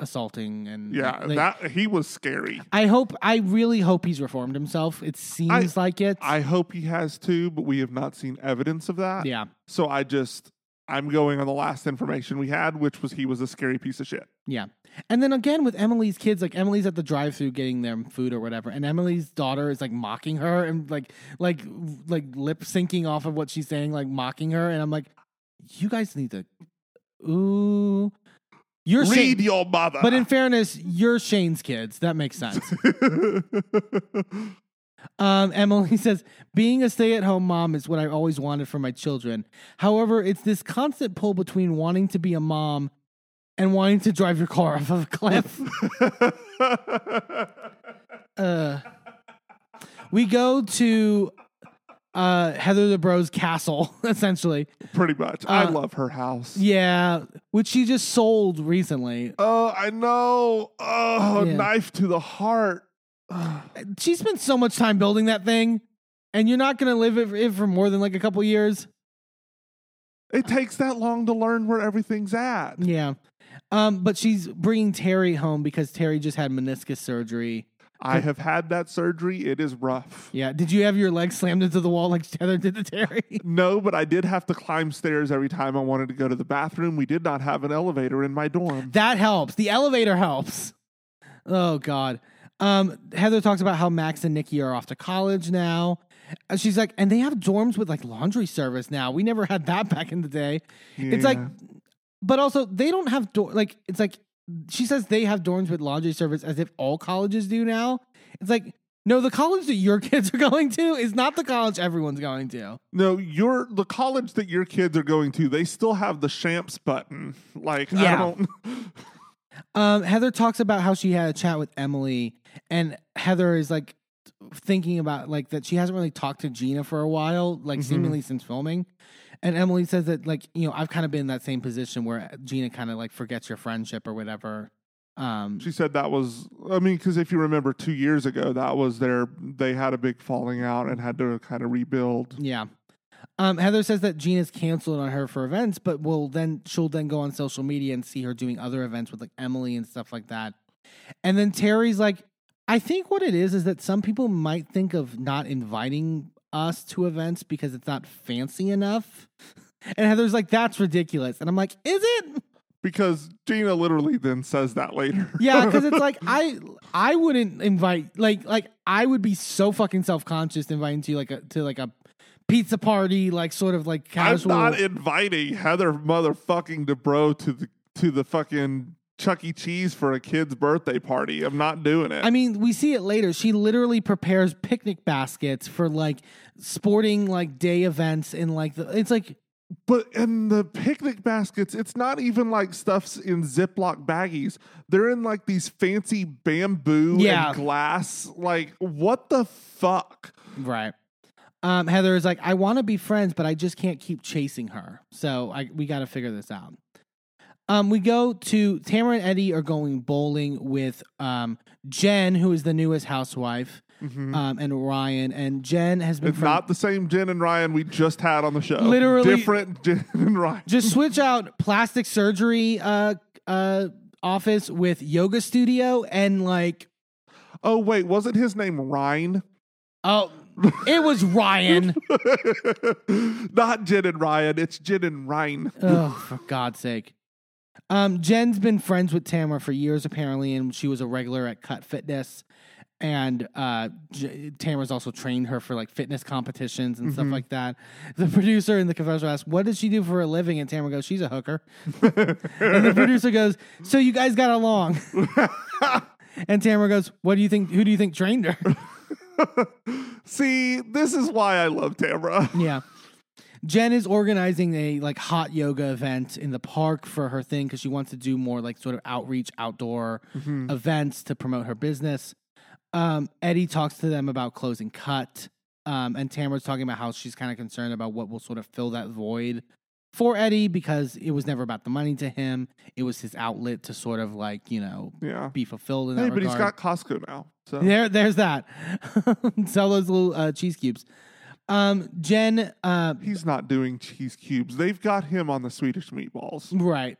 Speaker 1: assaulting and
Speaker 2: Yeah,
Speaker 1: like,
Speaker 2: that he was scary.
Speaker 1: I hope I really hope he's reformed himself. It seems like it.
Speaker 2: I hope he has too, but we have not seen evidence of that.
Speaker 1: yeah.
Speaker 2: So I just, I'm going on the last information we had, which was he was a scary piece of shit.
Speaker 1: Yeah. And then again with Emily's kids, like Emily's at the drive through getting them food or whatever, and Emily's daughter is like mocking her and like like like lip syncing off of what she's saying, like mocking her, and I'm like, you guys need to ooh. You're
Speaker 2: Read
Speaker 1: Shane,
Speaker 2: your mother.
Speaker 1: but in fairness, you're Shane's kids. That makes sense. [LAUGHS] Um, Emily [LAUGHS] says, being a stay at home mom is what I always wanted for my children. However, it's this constant pull between wanting to be a mom and wanting to drive your car [LAUGHS] off of a cliff. [LAUGHS] uh, we go to uh, Heather Dubrow's castle, essentially.
Speaker 2: Pretty much. I
Speaker 1: Uh,
Speaker 2: love her house.
Speaker 1: Yeah, which she just sold recently.
Speaker 2: Oh, I know. Oh,
Speaker 1: Yeah.
Speaker 2: knife to the heart. [SIGHS]
Speaker 1: She spent so much time building that thing, and you're not going to live it it for more than like a couple years.
Speaker 2: It takes that long to learn where everything's at.
Speaker 1: Yeah. Um, but she's bringing Terry home because Terry just had meniscus surgery.
Speaker 2: I have had that surgery. It is rough.
Speaker 1: Yeah. Did you have your leg slammed into the wall like Heather did to Terry? [LAUGHS]
Speaker 2: No, but I did have to climb stairs every time I wanted to go to the bathroom. We did not have an elevator in my dorm.
Speaker 1: That helps. The elevator helps. Oh God. Um, Heather talks about how Max and Nikki are off to college now. She's like, and they have dorms with like laundry service now. We never had that [LAUGHS] back in the day. It's like, but also they don't have door. Like it's like she says they have dorms with laundry service as if all colleges do now. It's like no, the college that your [LAUGHS] kids are going to is not the college everyone's going to.
Speaker 2: No, your the college that your kids are going to, they still have the champs button. Like I
Speaker 1: Yeah.
Speaker 2: don't
Speaker 1: Um, Heather talks about how she had a chat with Emily, and Heather is like thinking about like that she hasn't really talked to Gina for a while, like seemingly since filming. And Emily says that like you know I've kind of been in that same position where Gina kind of like forgets your friendship or whatever. Um,
Speaker 2: She said that was, I mean, because if you remember two years ago, that was their, they had a big falling out and had to kind of rebuild.
Speaker 1: yeah. Um, Heather says that Gina's canceled on her for events, but will then she'll then go on social media and see her doing other events with like Emily and stuff like that. And then Terry's like, I think what it is is that some people might think of not inviting us to events because it's not fancy enough. [LAUGHS] And Heather's like, that's ridiculous. And I'm like, is it?
Speaker 2: Because Gina literally then says that later.
Speaker 1: Yeah, because it's [LAUGHS] like I I wouldn't invite like like I would be so fucking self conscious inviting to like a to like a pizza party, like sort of like casual.
Speaker 2: I'm not inviting Heather motherfucking Dubrow to the to the fucking Chuck E. Cheese for a kid's birthday party. I'm not doing it.
Speaker 1: I mean, we see it later. She literally prepares picnic baskets for like sporting like day events and like the it's like
Speaker 2: but in the picnic baskets, it's not even like stuff's in Ziploc baggies. They're in like these fancy bamboo
Speaker 1: Yeah.
Speaker 2: and glass. Like, what the fuck?
Speaker 1: right. Um, Heather is like, I want to be friends, but I just can't keep chasing her. So I we got to figure this out. Um, we go to Tamra and Eddie are going bowling with um Jen, who is the newest housewife, um, and Ryan. And Jen has been
Speaker 2: It's
Speaker 1: friend-
Speaker 2: not the same Jen and Ryan we just had on the show.
Speaker 1: Literally-
Speaker 2: different [LAUGHS] Jen and Ryan.
Speaker 1: just switch out plastic surgery uh uh office with yoga studio and like
Speaker 2: Oh wait, wasn't his name Ryan?
Speaker 1: oh it was Ryan. [LAUGHS]
Speaker 2: not Jen and Ryan. It's Jen and Ryan.
Speaker 1: oh, for God's sake. Um, Jen's been friends with Tamra for years, apparently, and she was a regular at Cut Fitness. And uh, J- Tamra's also trained her for like fitness competitions and stuff like that. The producer in the confessional asks, "What does she do for a living?" And Tamra goes, "She's a hooker." [LAUGHS] and the producer goes, "So you guys got along?" [LAUGHS] and Tamra goes, "What do you think? Who do you think trained her?" [LAUGHS]
Speaker 2: See, this is why I love Tamra.
Speaker 1: Yeah. Jen is organizing a like hot yoga event in the park for her thing because she wants to do more like sort of outreach outdoor events to promote her business. Um, Eddie talks to them about closing cut. Um, and Tamra's talking about how she's kind of concerned about what will sort of fill that void for Eddie because it was never about the money to him. It was his outlet to sort of like, you know,
Speaker 2: Yeah.
Speaker 1: be fulfilled in that
Speaker 2: Hey, but he's got Costco now. So
Speaker 1: There, there's that. [LAUGHS] Sell those little uh, cheese cubes. Um, Jen, uh,
Speaker 2: he's not doing cheese cubes. They've got him on the Swedish meatballs.
Speaker 1: right.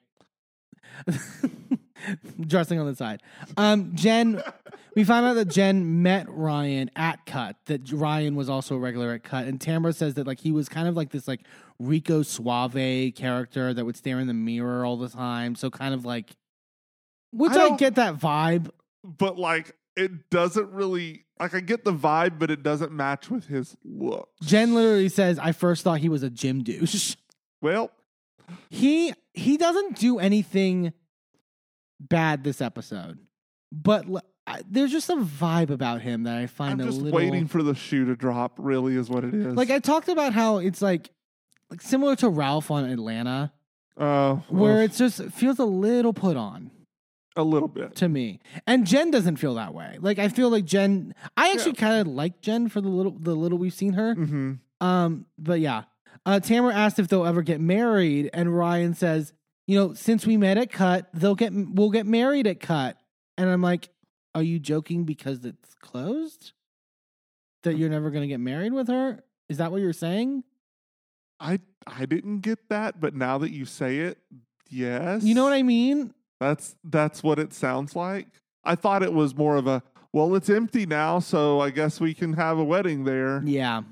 Speaker 1: Dressing on the side. Um, Jen, we found out that Jen met Ryan at Cut. That Ryan was also a regular at Cut, and Tamra says that like he was kind of like this like Rico Suave character that would stare in the mirror all the time. So kind of like, which
Speaker 2: I
Speaker 1: I, get that vibe.
Speaker 2: But like it doesn't really like I get the vibe, but it doesn't match with his look.
Speaker 1: Jen literally says, "I first thought he was a gym douche." [LAUGHS]
Speaker 2: Well,
Speaker 1: he he doesn't do anything bad this episode, but l- I- there's just a vibe about him that I find
Speaker 2: I'm
Speaker 1: a
Speaker 2: just
Speaker 1: little
Speaker 2: waiting for the shoe to drop. Really, is what it is.
Speaker 1: like I talked about how it's like like similar to Ralph on Atlanta.
Speaker 2: Uh,
Speaker 1: where
Speaker 2: well,
Speaker 1: it's just it feels a little put on
Speaker 2: a little bit.
Speaker 1: to me. And Jen doesn't feel that way. Like I feel like Jen I actually kind of like Jen for the little the little we've seen her.
Speaker 2: hmm
Speaker 1: Um but yeah. Uh Tamra asked if they'll ever get married and Ryan says, "You know, since we met at Cut, they'll get we'll get married at Cut." And I'm like, "Are you joking because it's closed? That you're never going to get married with her? Is that what you're saying?"
Speaker 2: I I didn't get that, but now that you say it, yes.
Speaker 1: You know what I mean?
Speaker 2: That's that's what it sounds like. I thought it was more of a well, it's empty now, so I guess we can have a wedding there.
Speaker 1: Yeah.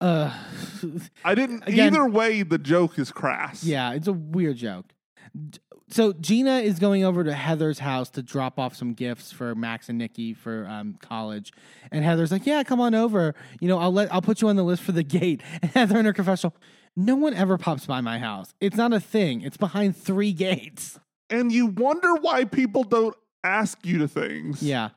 Speaker 1: Uh [LAUGHS]
Speaker 2: I didn't
Speaker 1: Again-
Speaker 2: either way the joke is crass.
Speaker 1: Yeah, it's a weird joke. So Gina is going over to Heather's house to drop off some gifts for Max and Nikki for um, college, and Heather's like, "Yeah, come on over. You know, I'll let I'll put you on the list for the gate." [LAUGHS] And Heather in her confessional, "No one ever pops by my house. It's not a thing. It's behind three gates."
Speaker 2: And you wonder why people don't ask you to things.
Speaker 1: Yeah.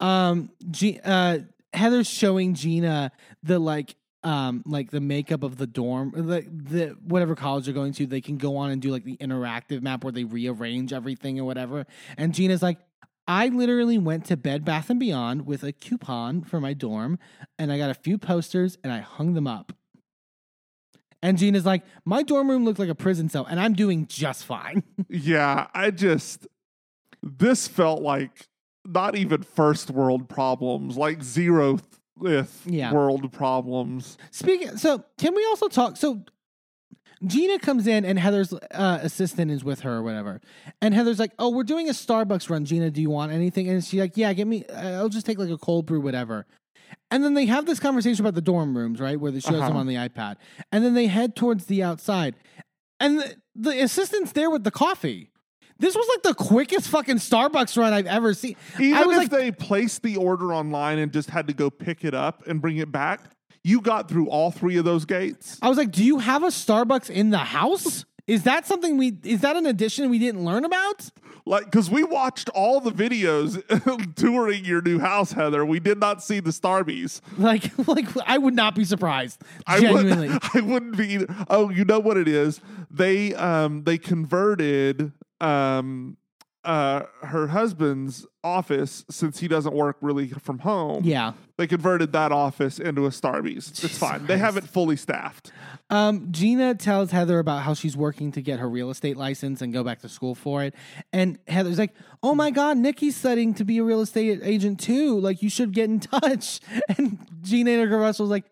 Speaker 1: Um. G- uh, Heather's showing Gina the like um like the makeup of the dorm the the whatever college they're going to they can go on and do like the interactive map where they rearrange everything or whatever and Gina's like I literally went to Bed Bath and Beyond with a coupon for my dorm and I got a few posters and I hung them up. And Gina's like, my dorm room looked like a prison cell and I'm doing just fine. [LAUGHS]
Speaker 2: Yeah, I just this felt like not even first world problems, like zeroth
Speaker 1: Yeah.
Speaker 2: world problems.
Speaker 1: Speaking, so can we also talk? So Gina comes in and Heather's uh, assistant is with her or whatever, and Heather's like, "Oh, we're doing a Starbucks run. Gina, do you want anything?" And she's like, "Yeah, get me. I'll just take like a cold brew, whatever." And then they have this conversation about the dorm rooms, right, where they shows them
Speaker 2: Uh-huh.
Speaker 1: on the iPad, and then they head towards the outside, and the, the assistant's there with the coffee. This was like the quickest fucking Starbucks run I've ever seen. I
Speaker 2: Even
Speaker 1: was
Speaker 2: if
Speaker 1: like,
Speaker 2: they placed the order online and just had to go pick it up and bring it back, you got through all three of those gates.
Speaker 1: I was like, do you have a Starbucks in the house? Is that something we is that an addition we didn't learn about?
Speaker 2: Like, because we watched all the videos [LAUGHS] touring your new house, Heather. We did not see the Starbies.
Speaker 1: Like [LAUGHS] like I would not be surprised.
Speaker 2: I
Speaker 1: Genuinely.
Speaker 2: would, [LAUGHS] I wouldn't be either. Oh, you know what it is? They um they converted um uh her husband's office since he doesn't work really from home.
Speaker 1: yeah.
Speaker 2: They converted that office into a Starbies. It's fine. They have it fully staffed.
Speaker 1: Um, Gina tells Heather about how she's working to get her real estate license and go back to school for it. And Heather's like, "Oh my god, Nikki's studying to be a real estate agent too. Like you should get in [LAUGHS] touch." And Gina and Russell's like,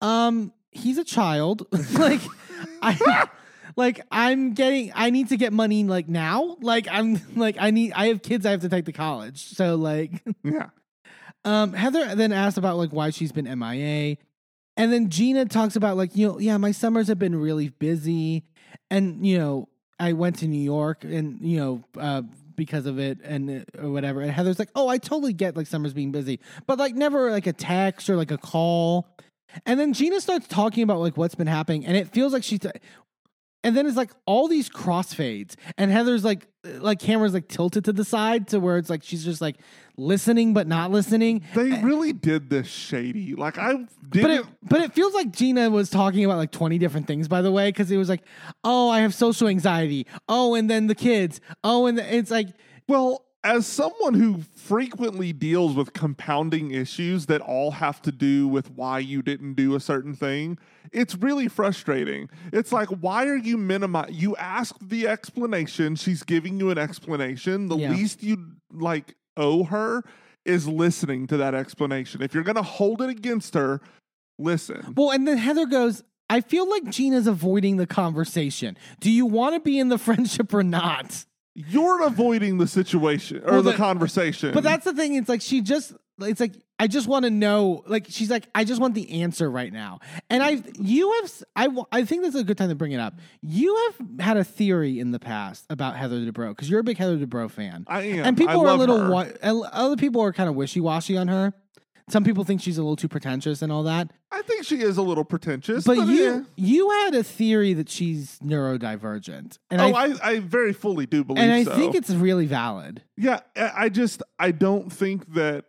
Speaker 1: "Um, he's a child. [LAUGHS] like I [LAUGHS] like I'm getting I need to get money like now. Like I'm [LAUGHS] like I need I have kids I have to take to college. So like [LAUGHS]
Speaker 2: Yeah.
Speaker 1: um, Heather then asked about like why she's been MIA, and then Gina talks about like you know yeah my summers have been really busy, and you know I went to New York and you know uh, because of it and uh, or whatever. And Heather's like oh I totally get like summers being busy, but like never like a text or like a call. And then Gina starts talking about like what's been happening, and it feels like she's. And then it's like all these crossfades, and Heather's like, like camera's like tilted to the side to where it's like she's just like listening but not listening.
Speaker 2: They really did this shady. Like I didn't
Speaker 1: But it, but it feels like Gina was talking about like 20 different things, by the way, because it was like, oh, I have social anxiety. Oh, and then the kids. Oh, and the, it's like,
Speaker 2: Well, as someone who frequently deals with compounding issues that all have to do with why you didn't do a certain thing, it's really frustrating. It's like, why are you minimize? You ask the explanation. She's giving you an explanation. The
Speaker 1: Yeah.
Speaker 2: least you like owe her is listening to that explanation. If you're going to hold it against her, listen.
Speaker 1: well, and then Heather goes, I feel like Gina's avoiding the conversation. Do you want to be in the [LAUGHS] friendship or not?
Speaker 2: You're avoiding the situation or
Speaker 1: Well,
Speaker 2: the
Speaker 1: the-
Speaker 2: conversation.
Speaker 1: But that's the thing. It's like she just. It's like I just want to know. Like she's like I just want the answer right now. And I, you have. I. I think this is a good time to bring it up. You have had a theory in the past about Heather Dubrow because you're a big Heather Dubrow fan.
Speaker 2: I am.
Speaker 1: and people
Speaker 2: I
Speaker 1: are a little. Wa- other people are kind of wishy washy on her. Some people think she's a little too pretentious and all that.
Speaker 2: I think she is a little pretentious.
Speaker 1: But
Speaker 2: yeah.
Speaker 1: you, you had a theory that she's neurodivergent, and
Speaker 2: oh,
Speaker 1: I,
Speaker 2: I, I very fully do believe
Speaker 1: and I
Speaker 2: so.
Speaker 1: think it's really valid.
Speaker 2: yeah, I just I don't think that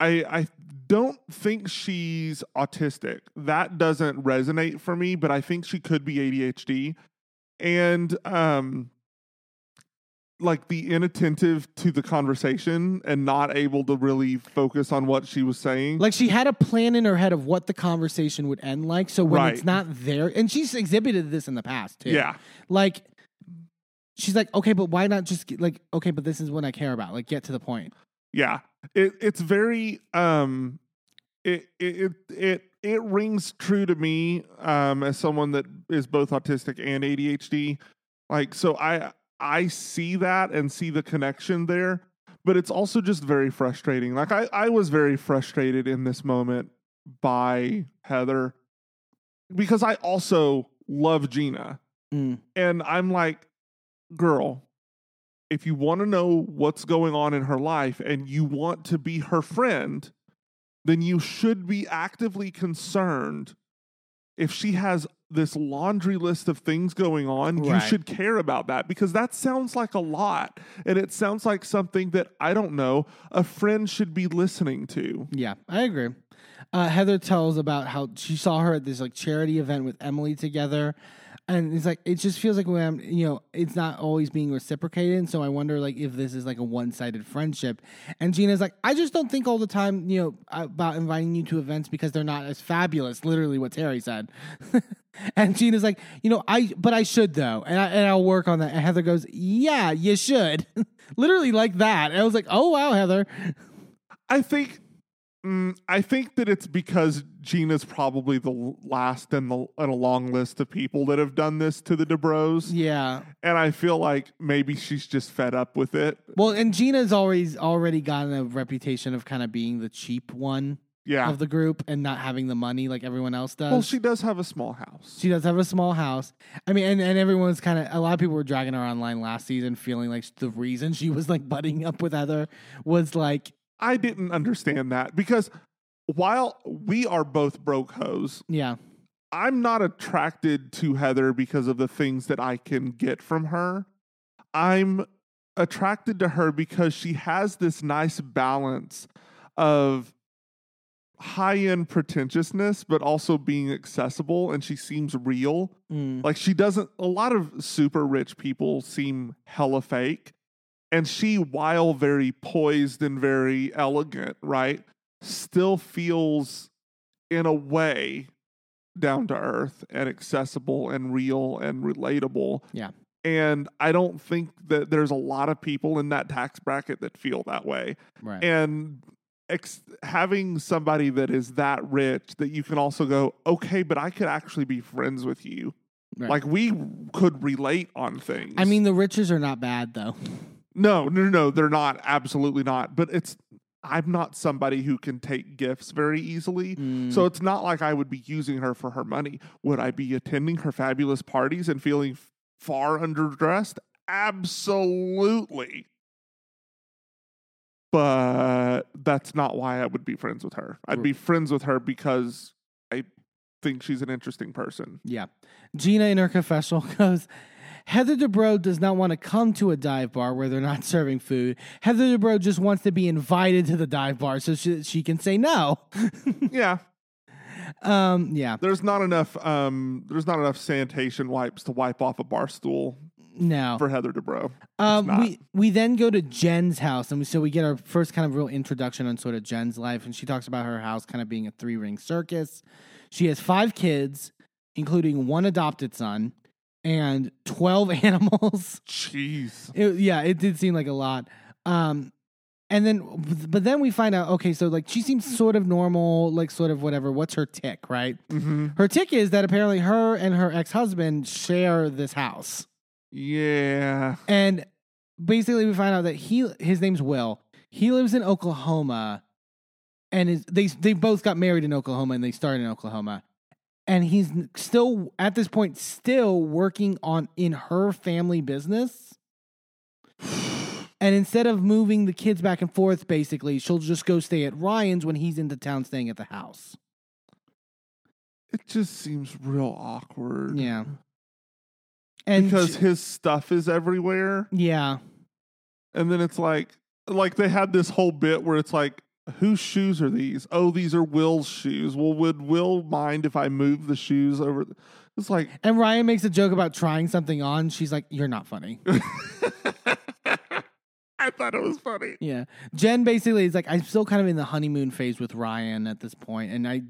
Speaker 2: I I don't think she's autistic. That doesn't resonate for me, but I think she could be ADHD. and um like the inattentive to the conversation and not able to really focus on what she was saying.
Speaker 1: Like she had a plan in her head of what the conversation would end like. So when it's not there, and she's exhibited this in the past too.
Speaker 2: yeah.
Speaker 1: Like she's like, okay, but why not just get, like, okay, but this is what I care about. Like, get to the point.
Speaker 2: Yeah. It it's very um it it it it, it rings true to me um as someone that is both autistic and ADHD. Like so I I see that and see the connection there, but it's also just very frustrating. Like I I was very frustrated in this moment by Heather because I also love Gina.
Speaker 1: Mm.
Speaker 2: And I'm like, girl, if you want to know what's going on in her life and you want to be her friend, then you should be actively concerned if she has this laundry list of things going on, you should care about that because that sounds like a lot. And it sounds like something that I don't know, a friend should be listening to.
Speaker 1: Yeah, I agree. Uh, Heather tells about how she saw her at this like charity event with Emily together, and it's like it just feels like when I'm, you know, it's not always being reciprocated. So I wonder like if this is like a one sided friendship. And Gina's like, I just don't think all the time, you know, about inviting you to events because they're not as fabulous. Literally, what Terry said. [LAUGHS] and Gina's like, you know, I but I should though, and I, and I'll work on that. And Heather goes, Yeah, you should. [LAUGHS] Literally like that. And I was like, Oh wow, Heather.
Speaker 2: I think mm, I think that it's because Gina's probably the last in the in a long list of people that have done this to the Dubrows,
Speaker 1: Yeah.
Speaker 2: and I feel like maybe she's just fed up with it.
Speaker 1: Well, and Gina's always already gotten a reputation of kind of being the cheap one
Speaker 2: Yeah.
Speaker 1: of the group and not having the money like everyone else does.
Speaker 2: well, she does have a small house.
Speaker 1: She does have a small house. I mean, and, and everyone's kind of, a lot of people were dragging her online last season, feeling like the reason she was like butting up with Heather was like,
Speaker 2: I didn't understand that because while we are both broke hoes,
Speaker 1: yeah,
Speaker 2: I'm not attracted to Heather because of the things that I can get from her. I'm attracted to her because she has this nice balance of high end pretentiousness, but also being accessible, and she seems real.
Speaker 1: mm,
Speaker 2: Like she doesn't, a lot of super rich people seem hella fake. And she, while very poised and very elegant, right, still feels in a way down to earth and accessible and real and relatable.
Speaker 1: Yeah.
Speaker 2: And I don't think that there's a lot of people in that tax bracket that feel that way.
Speaker 1: right.
Speaker 2: And ex- having somebody that is that rich that you can also go, okay, but I could actually be friends with you.
Speaker 1: Right.
Speaker 2: Like we could relate on things.
Speaker 1: I mean, the riches are not bad though.
Speaker 2: No, no, no, they're not. Absolutely not. But it's, I'm not somebody who can take gifts very easily.
Speaker 1: Mm,
Speaker 2: So it's not like I would be using her for her money. Would I be attending her fabulous parties and feeling far underdressed? Absolutely. But that's not why I would be friends with her. I'd be friends with her because I think she's an interesting person.
Speaker 1: Yeah. Gina in her confessional [LAUGHS] goes, Heather Dubrow does not want to come to a dive bar where they're not [LAUGHS] serving food. Heather Dubrow just wants to be invited to the dive bar so she, she can say no. [LAUGHS]
Speaker 2: Yeah,
Speaker 1: um, yeah.
Speaker 2: there's not enough. Um, there's not enough sanitation wipes to wipe off a bar stool
Speaker 1: No.
Speaker 2: for Heather Dubrow.
Speaker 1: Um, we we then go to Jen's house, and we, so we get our first kind of real introduction on sort of Jen's life, and she talks about her house kind of being a three ring circus. She has five kids, including one adopted son, and twelve [LAUGHS] animals.
Speaker 2: Jeez.
Speaker 1: It, yeah, it did seem like a lot. Um, and then, but then we find out, okay, so like she seems sort of normal, like sort of whatever. What's her tick, right?
Speaker 2: hmm
Speaker 1: Her tick is that apparently her and her ex husband share this house.
Speaker 2: Yeah.
Speaker 1: And basically, we find out that he his name's Will. He lives in Oklahoma, and is they they both got married in Oklahoma and they started in Oklahoma. And he's still at this point still working on in her family business. And instead of moving the kids back and forth, basically, she'll just go stay at Ryan's when he's into town staying at the house.
Speaker 2: It just seems real awkward.
Speaker 1: Yeah. And
Speaker 2: because
Speaker 1: she-
Speaker 2: his stuff is everywhere.
Speaker 1: yeah.
Speaker 2: And then it's like like they had this whole bit where it's like whose shoes are these? Oh, these are Will's shoes. Well, would Will mind if I move the shoes over? It's like,
Speaker 1: And Ryan makes a joke about trying something on. She's like, "You're not funny." [LAUGHS]
Speaker 2: I thought it was funny.
Speaker 1: Yeah. Jen basically is like, I'm still kind of in the honeymoon phase with Ryan at this point, and I,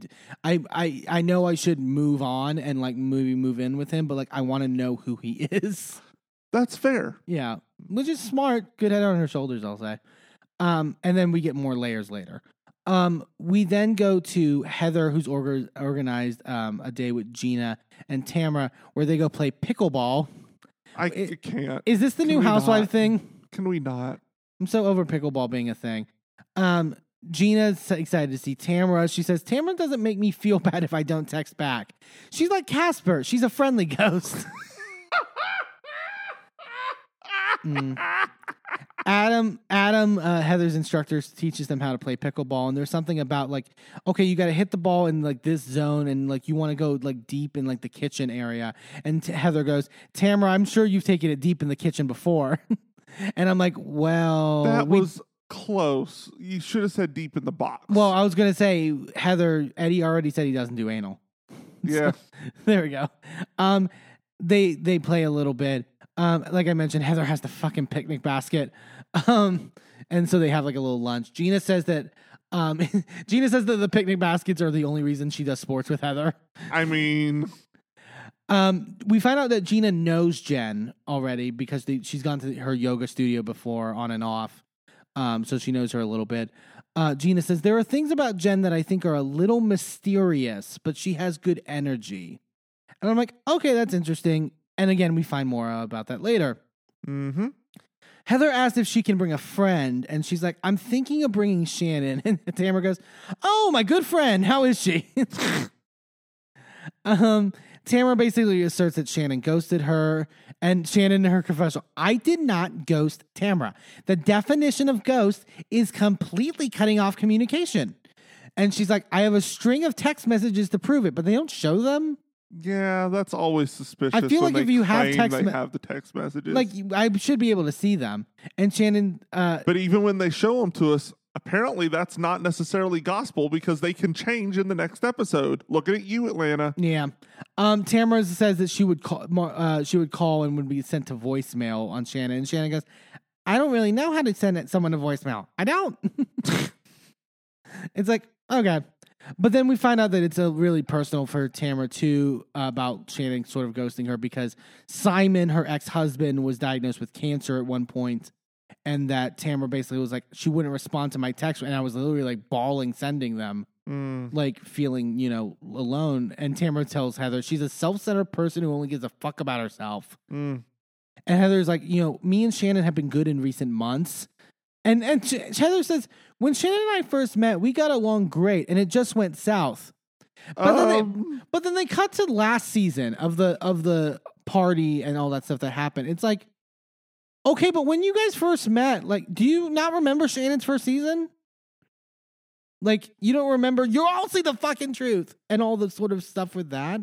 Speaker 1: I, I, I know I should move on and like maybe move in with him, but like I want to know who he [LAUGHS] is.
Speaker 2: That's fair.
Speaker 1: Yeah, which is smart. Good head on her shoulders, I'll say. Um, and then we get more layers later. Um, we then go to Heather, who's orga- organized um, a day with Gina and Tamra, where they go play pickleball.
Speaker 2: I
Speaker 1: It-
Speaker 2: can't.
Speaker 1: Is this the
Speaker 2: Can
Speaker 1: new housewife
Speaker 2: not?
Speaker 1: thing?
Speaker 2: Can we not?
Speaker 1: I'm so over pickleball being a thing. Um, Gina's excited to see Tamra. She says, Tamra doesn't make me feel [LAUGHS] bad if I don't text back. She's like Casper. She's a friendly ghost. [LAUGHS] Mm. Adam, Adam, uh, Heather's instructor teaches them how to play pickleball, and there's something about like, okay, you got to hit the ball in like this zone, and like you want to go like deep in like the kitchen area. And t- Heather goes, Tamra, I'm sure you've taken it deep in the kitchen before. [LAUGHS] and I'm like, well,
Speaker 2: that
Speaker 1: we-
Speaker 2: was close. You should have said deep in the box.
Speaker 1: well, I was gonna say Heather. Eddie already said he doesn't do anal. [LAUGHS]
Speaker 2: yeah. [LAUGHS]
Speaker 1: there we go. Um, they they play a little bit. Um, like I mentioned, Heather has the fucking picnic basket. [LAUGHS] Um, and so they have like a little lunch. Gina says that. Um, [LAUGHS] Gina says that the picnic baskets are the only reason she does sports with Heather.
Speaker 2: I mean,
Speaker 1: Um, we find out that Gina knows Jen already because they, she's gone to her yoga studio before on and off. Um, so she knows her a little bit. Uh, Gina says there are things about Jen that I think are a little mysterious, but she has good energy. And I'm like, okay, that's interesting. And again, we find more about that later.
Speaker 2: hmm
Speaker 1: Heather asked if she can bring a friend, and she's like, I'm thinking of bringing Shannon. [LAUGHS] And Tamra goes, Oh, my good friend, how is she? [LAUGHS] um, Tamra basically asserts that Shannon ghosted her, and Shannon in her confessional, I did not ghost Tamra. The definition of ghost is completely cutting off communication. And she's like, I have a string of text messages to prove it, but they don't show them.
Speaker 2: Yeah, that's always suspicious.
Speaker 1: I
Speaker 2: feel
Speaker 1: like if you have text me-
Speaker 2: have the text messages.
Speaker 1: Like, I should be able to see them. And Shannon, uh,
Speaker 2: but even when they show them to us, apparently that's not necessarily gospel because they can change in the next episode. Looking at you, Atlanta.
Speaker 1: Yeah. Um, Tamra says that she would call. Uh, she would call and would be sent to voicemail on Shannon. And Shannon goes, "I don't really know how to send someone a voicemail. I don't." [LAUGHS] it's like okay, but then we find out that it's a really personal for Tamra too uh, about Shannon sort of ghosting her because Simon, her ex husband, was diagnosed with cancer at one point, and that Tamra basically was like she wouldn't respond to my text, and I was literally like bawling sending them
Speaker 2: Mm.
Speaker 1: like feeling, you know, alone. And Tamra tells Heather she's a self centered person who only gives a fuck about herself.
Speaker 2: Mm.
Speaker 1: And Heather's like, you know, me and Shannon have been good in recent months. And and Heather says, when Shannon and I first met, we got along great, and it just went south. But then they-
Speaker 2: Um,
Speaker 1: But then they cut to last season of the of the party and all that stuff that happened. It's like, okay, but when you guys first met, like, do you not remember Shannon's first season? Like, you don't remember? You'll all see the fucking truth and all the sort of stuff with that.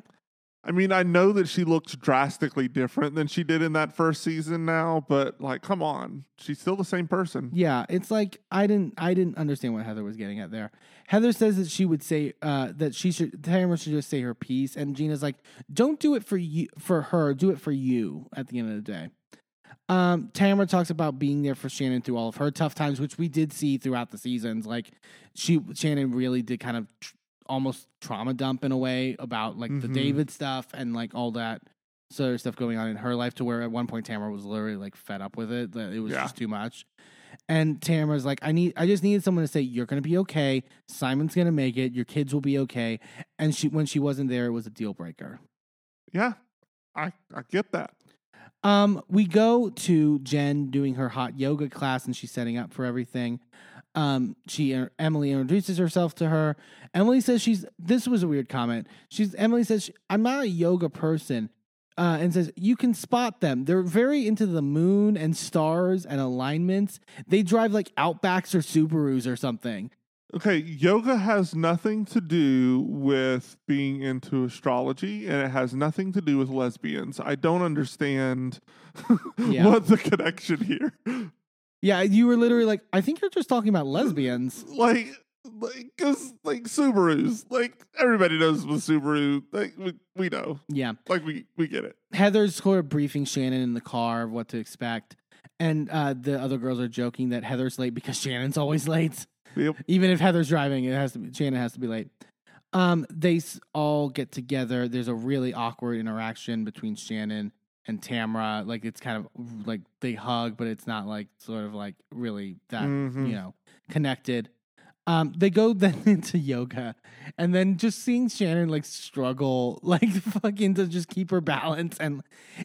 Speaker 2: I mean, I know that she looks drastically different than she did in that first season now, but like, come on, she's still the same person.
Speaker 1: Yeah, it's like I didn't I didn't understand what Heather was getting at there. Heather says that she would say uh, that she should Tamra should just say her piece, and Gina's like, "Don't do it for you for her, do it for you." At the end of the day, um, Tamra talks about being there for Shannon through all of her tough times, which we did see throughout the seasons. Like she Shannon really did kind of tr- almost trauma dump in a way about like the
Speaker 2: Mhm.
Speaker 1: David stuff and like all that sort of stuff going on in her life to where at one point Tamra was literally like fed up with it that it was
Speaker 2: Yeah.
Speaker 1: just too much. And Tamra's like, I need I just needed someone to say, You're gonna be okay, Simon's gonna make it, your kids will be okay. And she when she wasn't there, it was a deal breaker.
Speaker 2: Yeah, I I get that.
Speaker 1: Um, we go to Jen doing her hot yoga class and she's setting up for everything. Um, she Emily introduces herself to her. Emily says she's this was a weird comment. She's Emily says she, I'm not a yoga person. Uh, and says you can spot them. They're very into the moon and stars and alignments. They drive like Outbacks or Subarus or something.
Speaker 2: Okay, yoga has nothing to do with being into astrology, and it has nothing to do with lesbians. I don't understand [LAUGHS]
Speaker 1: Yeah.
Speaker 2: what the connection here.
Speaker 1: Yeah, you were literally like, I think you're just talking about lesbians. [LAUGHS]
Speaker 2: Like, like because like Subarus, like everybody knows with Subaru, like we, we know,
Speaker 1: Yeah.
Speaker 2: like we we get it.
Speaker 1: Heather's sort of briefing Shannon in the car of what to expect. And uh, the other girls are joking that Heather's late because Shannon's always late.
Speaker 2: Yep.
Speaker 1: Even if Heather's driving, it has to be Shannon has to be late. Um, they all get together. There's a really awkward interaction between Shannon and Tamra. Like it's kind of like they hug, but it's not like sort of like really that
Speaker 2: Mhm.
Speaker 1: you know connected. Um, they go [LAUGHS] then into yoga, and then just seeing Shannon like struggle, [LAUGHS] like fucking to just keep her balance. And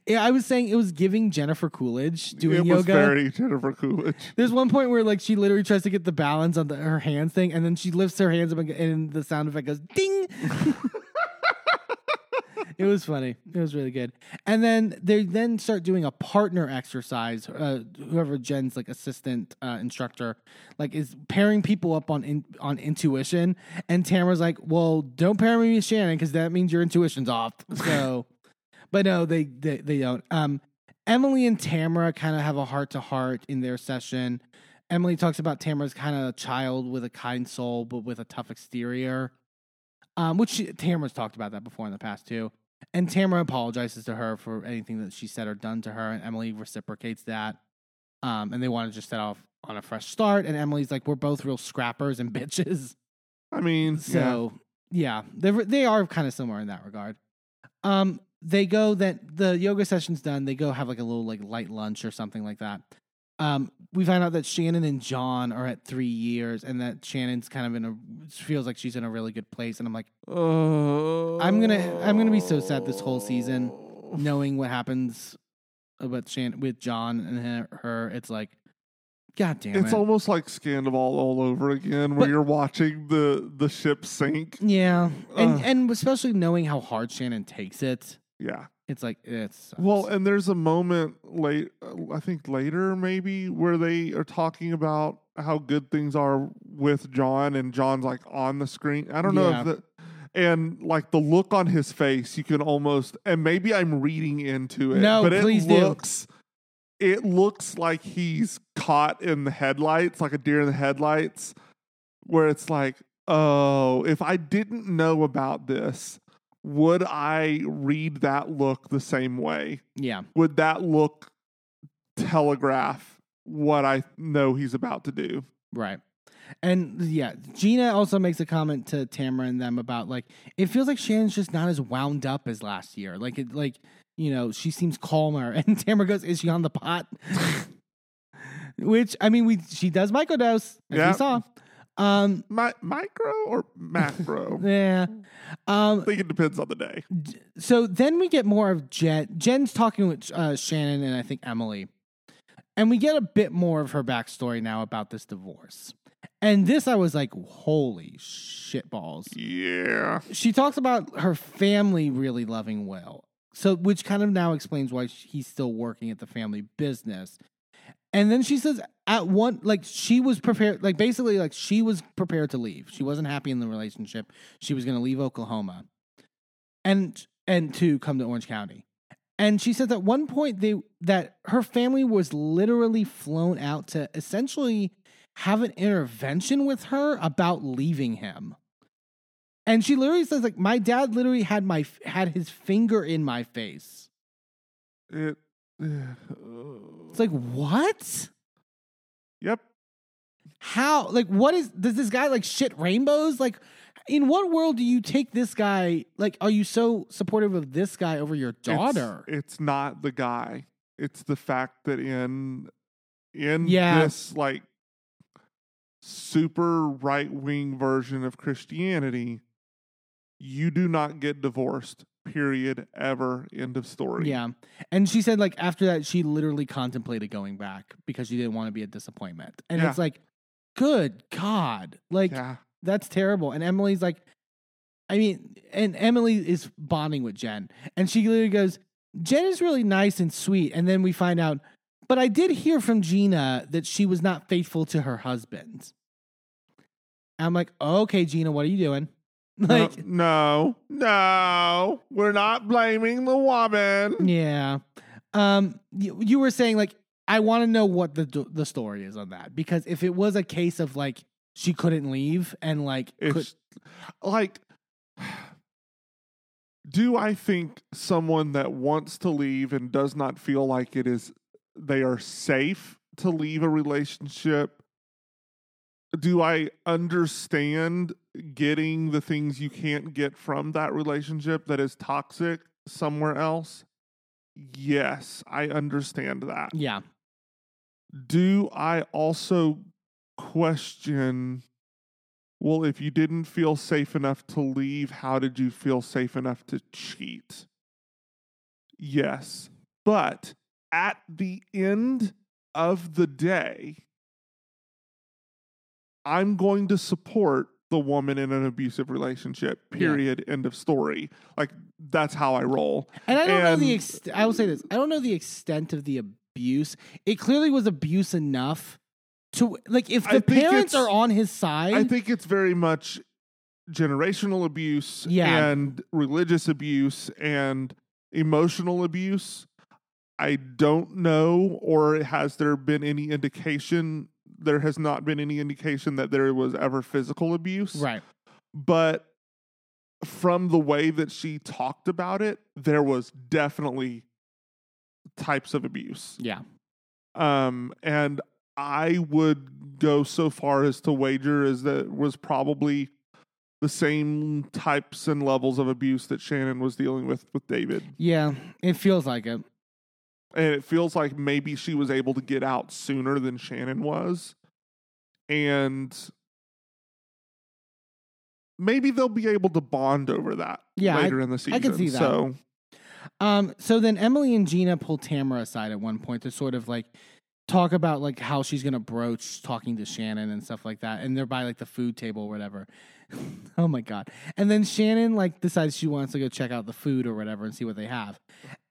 Speaker 1: I was saying it was giving Jennifer Coolidge doing
Speaker 2: it
Speaker 1: yoga.
Speaker 2: was very Jennifer Coolidge. [LAUGHS]
Speaker 1: There's one point where like she literally tries to get the balance on the, her hands thing, and then she lifts her hands up, and- and the sound effect goes ding. It was funny. It was really good. And then they then start doing a partner exercise. Uh, whoever Jen's like assistant uh, instructor, like is pairing people up on in, on intuition. And Tamra's like, "Well, don't pair me with Shannon because that means your intuition's off." So, [LAUGHS] but no, they they, they don't. Um, Emily and Tamra kind of have a heart to heart in their session. Emily talks about Tamra's kind of a child with a kind soul, but with a tough exterior. Um, which she, Tamra's talked about that before in the past too. And Tamra apologizes to her for anything that she said or done to her, and Emily reciprocates that. Um, and they want to just set off on a fresh start. And Emily's like, "We're both real scrappers and [LAUGHS] bitches."
Speaker 2: I mean, yeah.
Speaker 1: So yeah, they they are kind of similar in that regard. Um, they go that the yoga session's done. They go have like a little like light lunch or something like that. Um, we find out that Shannon and John are at three years, and that Shannon's kind of in a feels like she's in a really good place. And I'm like,
Speaker 2: Uh,
Speaker 1: I'm gonna I'm gonna be so sad this whole season, knowing what happens with Shan with John and her. it's like, god damn
Speaker 2: It's
Speaker 1: it.
Speaker 2: almost like Scandal all over again, where
Speaker 1: But-
Speaker 2: you're watching the the ship sink.
Speaker 1: yeah, and
Speaker 2: Ugh.
Speaker 1: and especially knowing how hard Shannon takes it,
Speaker 2: Yeah.
Speaker 1: It's like it's
Speaker 2: Well, and there's a moment late, uh, I think later maybe, where they are talking about how good things are with John, and John's like on the screen. I don't know
Speaker 1: Yeah.
Speaker 2: if the and like the look on his face, you can almost and maybe I'm reading into it.
Speaker 1: No,
Speaker 2: but it
Speaker 1: please do.
Speaker 2: looks it looks like he's caught in the headlights, like a deer in the headlights, where it's like, oh, if I didn't know about this, would I read that look the same way?
Speaker 1: yeah.
Speaker 2: would that look telegraph what I know he's about to do?
Speaker 1: Right. And yeah, Gina also makes a comment to Tamra and them about like it feels like Shannon's just not as wound up as last year. Like it like you know, she seems calmer. [LAUGHS] And Tamra goes, Is she on the pot? [LAUGHS] Which I mean we she does microdose, as
Speaker 2: Yeah.
Speaker 1: we saw. Um
Speaker 2: Mi- micro or macro? [LAUGHS]
Speaker 1: yeah. Um, I
Speaker 2: think it depends on the day.
Speaker 1: so then we get more of Jen. Jen's talking with uh, Shannon and I think Emily. And we get a bit more of her backstory now about this divorce. And this I was like, holy shit balls.
Speaker 2: Yeah.
Speaker 1: She talks about her family really loving Will. So which kind of now explains why he's still working at the family business. And then she says at one like she was prepared like basically like she was prepared to leave. She wasn't happy in the relationship. She was going to leave Oklahoma. And and to come to Orange County. And she said that one point they that her family was literally flown out to essentially have an intervention with her about leaving him. And she literally says like my dad literally had my had his finger in my face.
Speaker 2: It.
Speaker 1: It's like what?
Speaker 2: Yep.
Speaker 1: How like what is does this guy like shit rainbows? Like in what world do you take this guy like are you so supportive of this guy over your
Speaker 2: It's-
Speaker 1: daughter?
Speaker 2: It's, not the guy. It's the fact that in in
Speaker 1: Yeah.
Speaker 2: this like super right wing version of Christianity, you do not get divorced. Period. Ever. End of story.
Speaker 1: Yeah. And she said like after that she literally contemplated going back because she didn't want to be a disappointment. And
Speaker 2: Yeah.
Speaker 1: it's like good god. Like
Speaker 2: Yeah.
Speaker 1: that's terrible. And Emily's like I mean, and Emily is bonding with Jen. And she literally goes, Jen is really nice and sweet. And then we find out, but I did hear from Gina that she was not faithful to her husband. I'm like, okay, Gina, what are you doing? [LAUGHS] Like,
Speaker 2: no, no, we're not blaming the woman.
Speaker 1: yeah. Um, you, you were saying like, I want to know what the the story is on that because if it was a case of like she couldn't leave and like could,
Speaker 2: like, [SIGHS] do I think someone that wants to leave and does not feel like it is they are safe to leave a relationship? Do I understand getting the things you can't get from that relationship that is toxic somewhere else? Yes, I understand that
Speaker 1: yeah.
Speaker 2: do I also question well if you didn't feel safe enough to leave how did you feel safe enough to cheat yes but at the end of the day I'm going to support the woman in an abusive relationship
Speaker 1: Yeah.
Speaker 2: period end of story like that's how I roll
Speaker 1: And I don't know the
Speaker 2: And-
Speaker 1: ex- I will say this. I don't know the extent of the abuse. It clearly was abuse enough to like if the parents are on his side.
Speaker 2: I think it's very much generational abuse
Speaker 1: Yeah.
Speaker 2: and religious abuse and emotional abuse. I don't know, or has there been any indication? There has not been any indication that there was ever physical abuse.
Speaker 1: right.
Speaker 2: But from the way that she talked about it, there was definitely types of abuse.
Speaker 1: Yeah.
Speaker 2: Um, and I would go so far as to wager as that was probably the same types and levels of abuse that Shannon was dealing with with David.
Speaker 1: Yeah. It feels like it.
Speaker 2: And it feels like maybe she was able to get out sooner than Shannon was. And maybe they'll be able to bond over that
Speaker 1: Yeah, I-
Speaker 2: later in the season.
Speaker 1: I could see that.
Speaker 2: So
Speaker 1: Um, so then Emily and Gina pull Tamra aside at one point to sort of like talk about like how she's gonna broach talking to Shannon and stuff like that. And they're by like the food table or whatever. [LAUGHS] oh my god. And then Shannon like decides she wants to go check out the food or whatever and see what they have.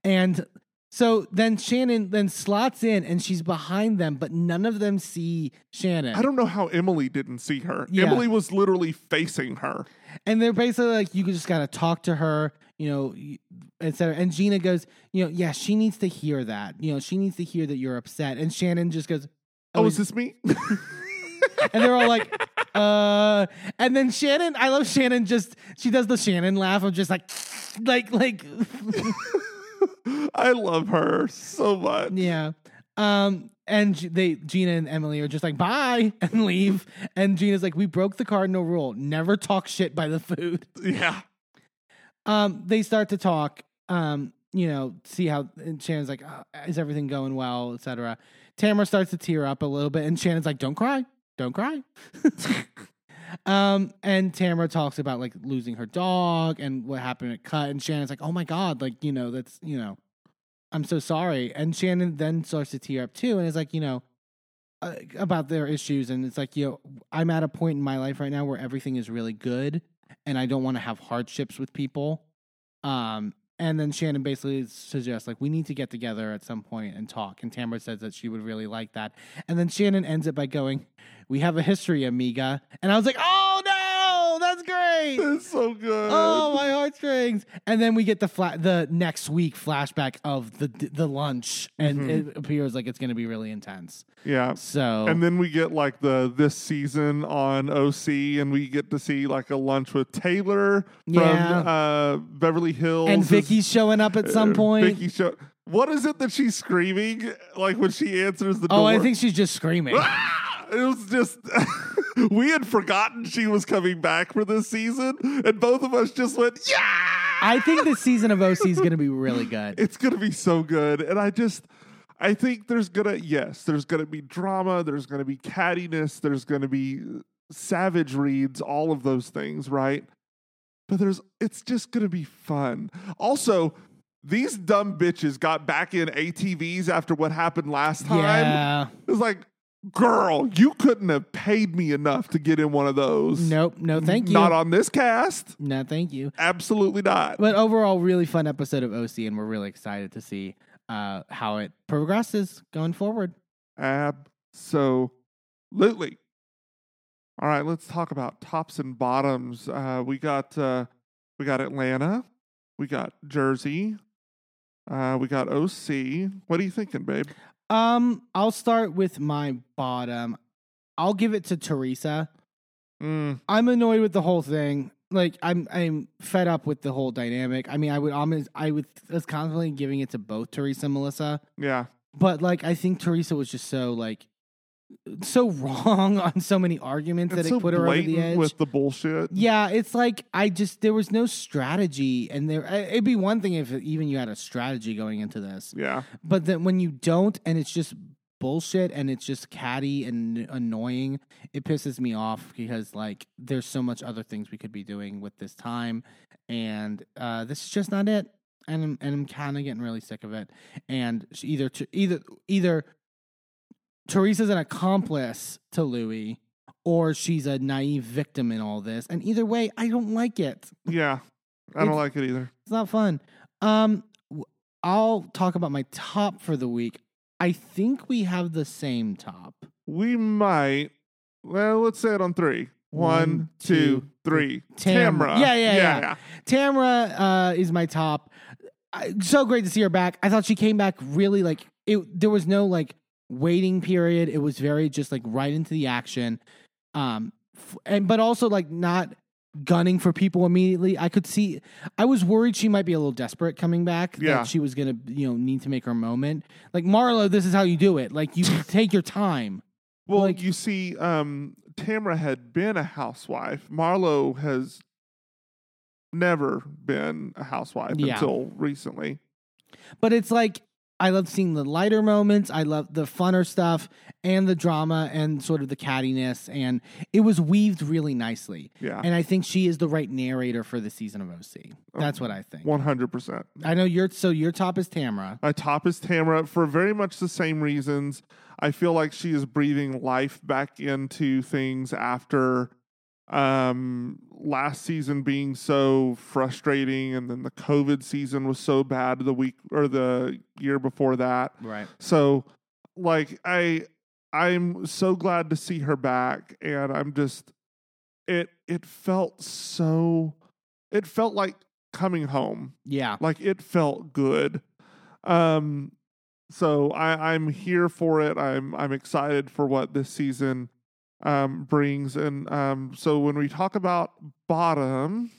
Speaker 1: And so then Shannon then slots in and she's behind them, but none of them see Shannon.
Speaker 2: I don't know how Emily didn't see her.
Speaker 1: Yeah.
Speaker 2: Emily was literally facing her.
Speaker 1: And they're basically like, you just got to talk to her, you know, y- et cetera. And Gina goes, you know, yeah, she needs to hear that. You know, she needs to hear that you're upset. And Shannon just goes,
Speaker 2: Oh,
Speaker 1: oh,
Speaker 2: is this me? [LAUGHS]
Speaker 1: and they're all like, uh, and then Shannon, I love Shannon. Just she does the Shannon laugh of just like, [LAUGHS] like, like, [LAUGHS] [LAUGHS]
Speaker 2: I love her so much.
Speaker 1: yeah. Um, and they, Gina and Emily are just like, bye, [LAUGHS] and leave. And Gina's like, we broke the cardinal rule: never talk shit by the food. [LAUGHS]
Speaker 2: Yeah.
Speaker 1: um, they start to talk. Um, you know, see how and Shannon's like, "Uh, is everything going well, etc. Tamra starts to tear up a little bit, and Shannon's like, don't cry, don't cry. Um, and Tamra talks about like losing her dog and what happened at Cut, and Shannon's like, oh my god, like you know, that's you know, I'm so sorry. And Shannon then starts to tear up too, and is like, you know. Uh, about their issues, and it's like, you know, I'm at a point in my life right now where everything is really good, and I don't want to have hardships with people. Um, and then Shannon basically suggests like we need to get together at some point and talk. And Tamra says that she would really like that. And then Shannon ends it by going, "We have a history, amiga." And I was like, "Oh great!
Speaker 2: It's so good.
Speaker 1: Oh my heartstrings!" And then we get the fla- the next week flashback of the the lunch, and it appears like it's going to be really intense.
Speaker 2: yeah.
Speaker 1: So
Speaker 2: And then we get like the this season on OC, and we get to see like a lunch with Taylor from
Speaker 1: Yeah.
Speaker 2: uh, Beverly Hills,
Speaker 1: and Vicki's showing up at some
Speaker 2: uh,
Speaker 1: point.
Speaker 2: Vicki show. What is it that she's screaming like when she answers the door?
Speaker 1: oh, I think she's just screaming. [LAUGHS]
Speaker 2: It was just [LAUGHS] we had forgotten she was coming back for this season, and both of us just went, "Yeah!"
Speaker 1: I think this season of OC is going to be really good. [LAUGHS]
Speaker 2: it's gonna be so good, and I just. I think there's gonna yes, there's gonna be drama, there's gonna be cattiness, there's gonna be savage reads, all of those things, right? But there's it's just gonna be fun. Also, these dumb bitches got back in ATVs after what happened last time.
Speaker 1: Yeah.
Speaker 2: It's like, girl, you couldn't have paid me enough to get in one of those.
Speaker 1: Nope. No, thank you.
Speaker 2: Not on this cast.
Speaker 1: no, thank you.
Speaker 2: Absolutely not.
Speaker 1: But overall, really fun episode of OC, and we're really excited to see uh, how it progresses going forward.
Speaker 2: Absolutely. All right, let's talk about tops and bottoms. Uh, we got uh, we got Atlanta, we got Jersey, uh, we got OC. What are you thinking, babe?
Speaker 1: Um, I'll start with my bottom. I'll give it to Teresa.
Speaker 2: Mm,
Speaker 1: I'm annoyed with the whole thing. Like I'm I'm fed up with the whole dynamic. I mean, I would almost I would was constantly giving it to both Teresa and Melissa,
Speaker 2: yeah.
Speaker 1: but like I think Teresa was just so like so wrong [LAUGHS] on so many arguments
Speaker 2: It's
Speaker 1: that
Speaker 2: so
Speaker 1: it put her over the edge.
Speaker 2: with the bullshit.
Speaker 1: yeah, it's like I just there was no strategy, and there it'd be one thing if even you had a strategy going into this,
Speaker 2: Yeah.
Speaker 1: but then when you don't, and it's just bullshit, and it's just catty and annoying, it pisses me off because like there's so much other things we could be doing with this time, and uh, this is just not it. And I'm, and I'm kind of getting really sick of it. And either to, either either Teresa's an accomplice to Luis, or she's a naive victim in all this. And either way, I don't like it.
Speaker 2: Yeah. I don't
Speaker 1: It's-
Speaker 2: like it either.
Speaker 1: It's not fun. Um, w- I'll talk about my top for the week. I think we have the same top.
Speaker 2: We might. Well, let's say it on three.
Speaker 1: One,
Speaker 2: One,
Speaker 1: two,
Speaker 2: two, three.
Speaker 1: Tam-
Speaker 2: Tamra.
Speaker 1: Yeah, yeah, yeah. Tamra uh, is my top. I, so great to see her back. I thought she came back really like it. There was no like waiting period. It was very just like right into the action. Um, f- and but also like not gunning for people immediately. I could see. I was worried she might be a little desperate coming back.
Speaker 2: Yeah.
Speaker 1: that she was gonna you know need to make her moment. Like Marlo, this is how you do it. Like you [LAUGHS] take your time.
Speaker 2: Well,
Speaker 1: Like-
Speaker 2: you see, um, Tamra had been a housewife. Marlo has never been a housewife
Speaker 1: Yeah.
Speaker 2: until recently.
Speaker 1: But it's like I love seeing the lighter moments. I love the funner stuff and the drama and sort of the cattiness. And it was weaved really nicely.
Speaker 2: Yeah.
Speaker 1: And I think she is the right narrator for the season of OC. That's what I think.
Speaker 2: 100%.
Speaker 1: I know your so your top is Tamra.
Speaker 2: My top is Tamra for very much the same reasons. I feel like she is breathing life back into things after um last season being so frustrating and then the covid season was so bad the week or the year before that
Speaker 1: Right.
Speaker 2: so like i i'm so glad to see her back and i'm just it it felt so it felt like coming home
Speaker 1: Yeah.
Speaker 2: like it felt good um so i i'm here for it i'm i'm excited for what this season um brings and um so when we talk about bottom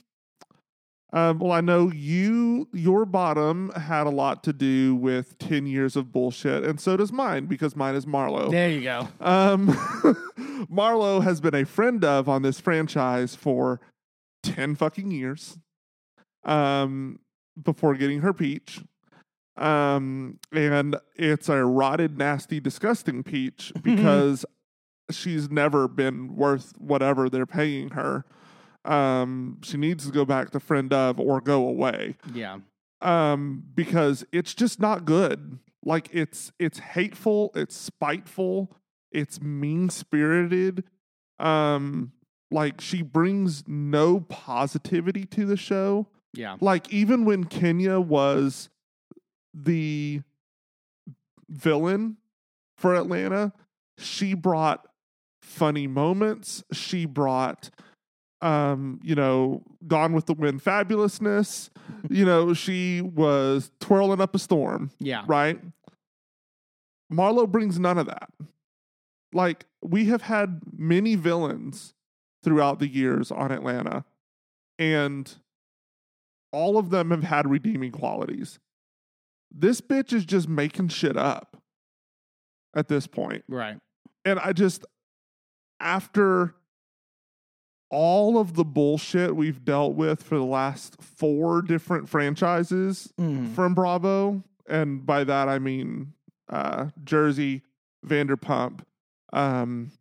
Speaker 2: um well i know you your bottom had a lot to do with 10 years of bullshit and so does mine because mine is marlo
Speaker 1: There you go.
Speaker 2: um, [LAUGHS] Marlo has been a friend of on this franchise for 10 fucking years um, before getting her peach. Um, and it's a rotted, nasty, disgusting peach [LAUGHS] because she's never been worth whatever they're paying her. Um, she needs to go back to friend of or go away
Speaker 1: Yeah.
Speaker 2: um because it's just not good like it's it's hateful it's spiteful it's mean spirited um like she brings no positivity to the show
Speaker 1: Yeah.
Speaker 2: like even when Kenya was the villain for Atlanta she brought funny moments. She brought um you know gone with the wind fabulousness. [LAUGHS] You know she was twirling up a storm
Speaker 1: Yeah.
Speaker 2: right? Marlo brings none of that. Like we have had many villains throughout the years on atlanta and all of them have had redeeming qualities. This bitch is just making shit up at this point.
Speaker 1: Right.
Speaker 2: and I just, after all of the bullshit we've dealt with for the last four different franchises
Speaker 1: Mhm.
Speaker 2: from Bravo, and by that I mean uh, Jersey, Vanderpump, um,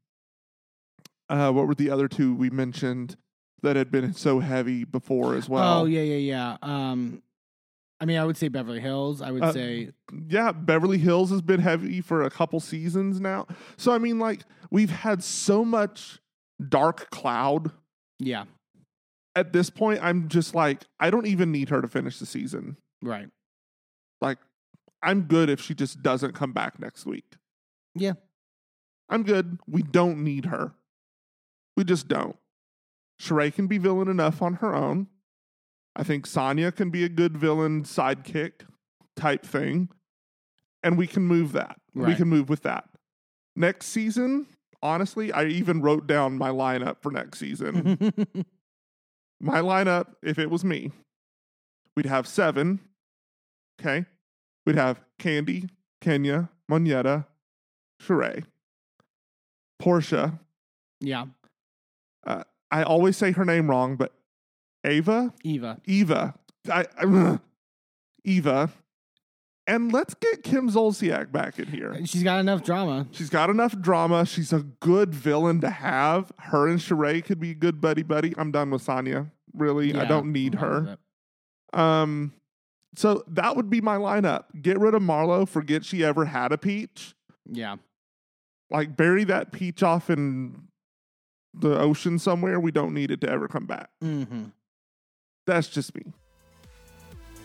Speaker 2: uh, what were the other two we mentioned that had been so heavy before as well?
Speaker 1: oh yeah, yeah, yeah. Um, I mean, I would say Beverly Hills. I would
Speaker 2: Uh,
Speaker 1: say
Speaker 2: yeah, Beverly Hills has been heavy for a couple seasons now. So I mean, like we've had so much dark cloud.
Speaker 1: yeah.
Speaker 2: At this point, I'm just like, I don't even need her to finish the season.
Speaker 1: Right.
Speaker 2: Like, I'm good if she just doesn't come back next week.
Speaker 1: Yeah.
Speaker 2: I'm good. We don't need her. We just don't. Sheree can be villain enough on her own. I think Sanya can be a good villain sidekick type thing. And we can move that. We can move with that. Next season, honestly, I even wrote down my lineup for next season. [LAUGHS] my lineup, if it was me, we'd have seven. Okay. We'd have Kandi, Kenya, Monyetta, Sheree, Porsha.
Speaker 1: yeah, uh,
Speaker 2: I always say her name wrong, but Ava,
Speaker 1: Eva.
Speaker 2: Eva, I, I- Eva, and let's get Kim Zolciak back in here.
Speaker 1: She's got enough drama.
Speaker 2: She's got enough drama. She's a good villain to have. Her and Sheree could be good buddy buddy. I'm done with Sanya. Really, I don't need
Speaker 1: I'm fine with
Speaker 2: her. Um, so that would be my lineup. Get rid of Marlo. Forget she ever had a peach.
Speaker 1: Yeah.
Speaker 2: Like bury that peach off in the ocean somewhere. We don't need it to ever come back.
Speaker 1: Mm-hmm.
Speaker 2: That's just me.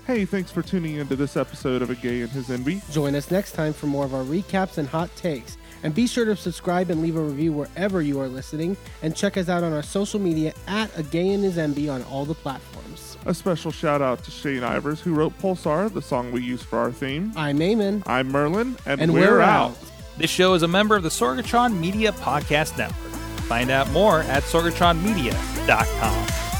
Speaker 2: Hey, thanks for tuning into this episode of A Gay and His Enby.
Speaker 3: Join us next time for more of our recaps and hot takes. And be sure to subscribe and leave a review wherever you are listening. And check us out on our social media at A Gay and His Enby on all the platforms.
Speaker 2: A special shout out to Shane Ivers, who wrote Pulsar, the song we use for our theme.
Speaker 3: I'm Eamon.
Speaker 2: I'm Merlin, and,
Speaker 3: And
Speaker 2: we're,
Speaker 3: we're
Speaker 2: out.
Speaker 3: out.
Speaker 5: This show is a member of the Sorgatron Media Podcast Network. Find out more at sorgatronmedia.com.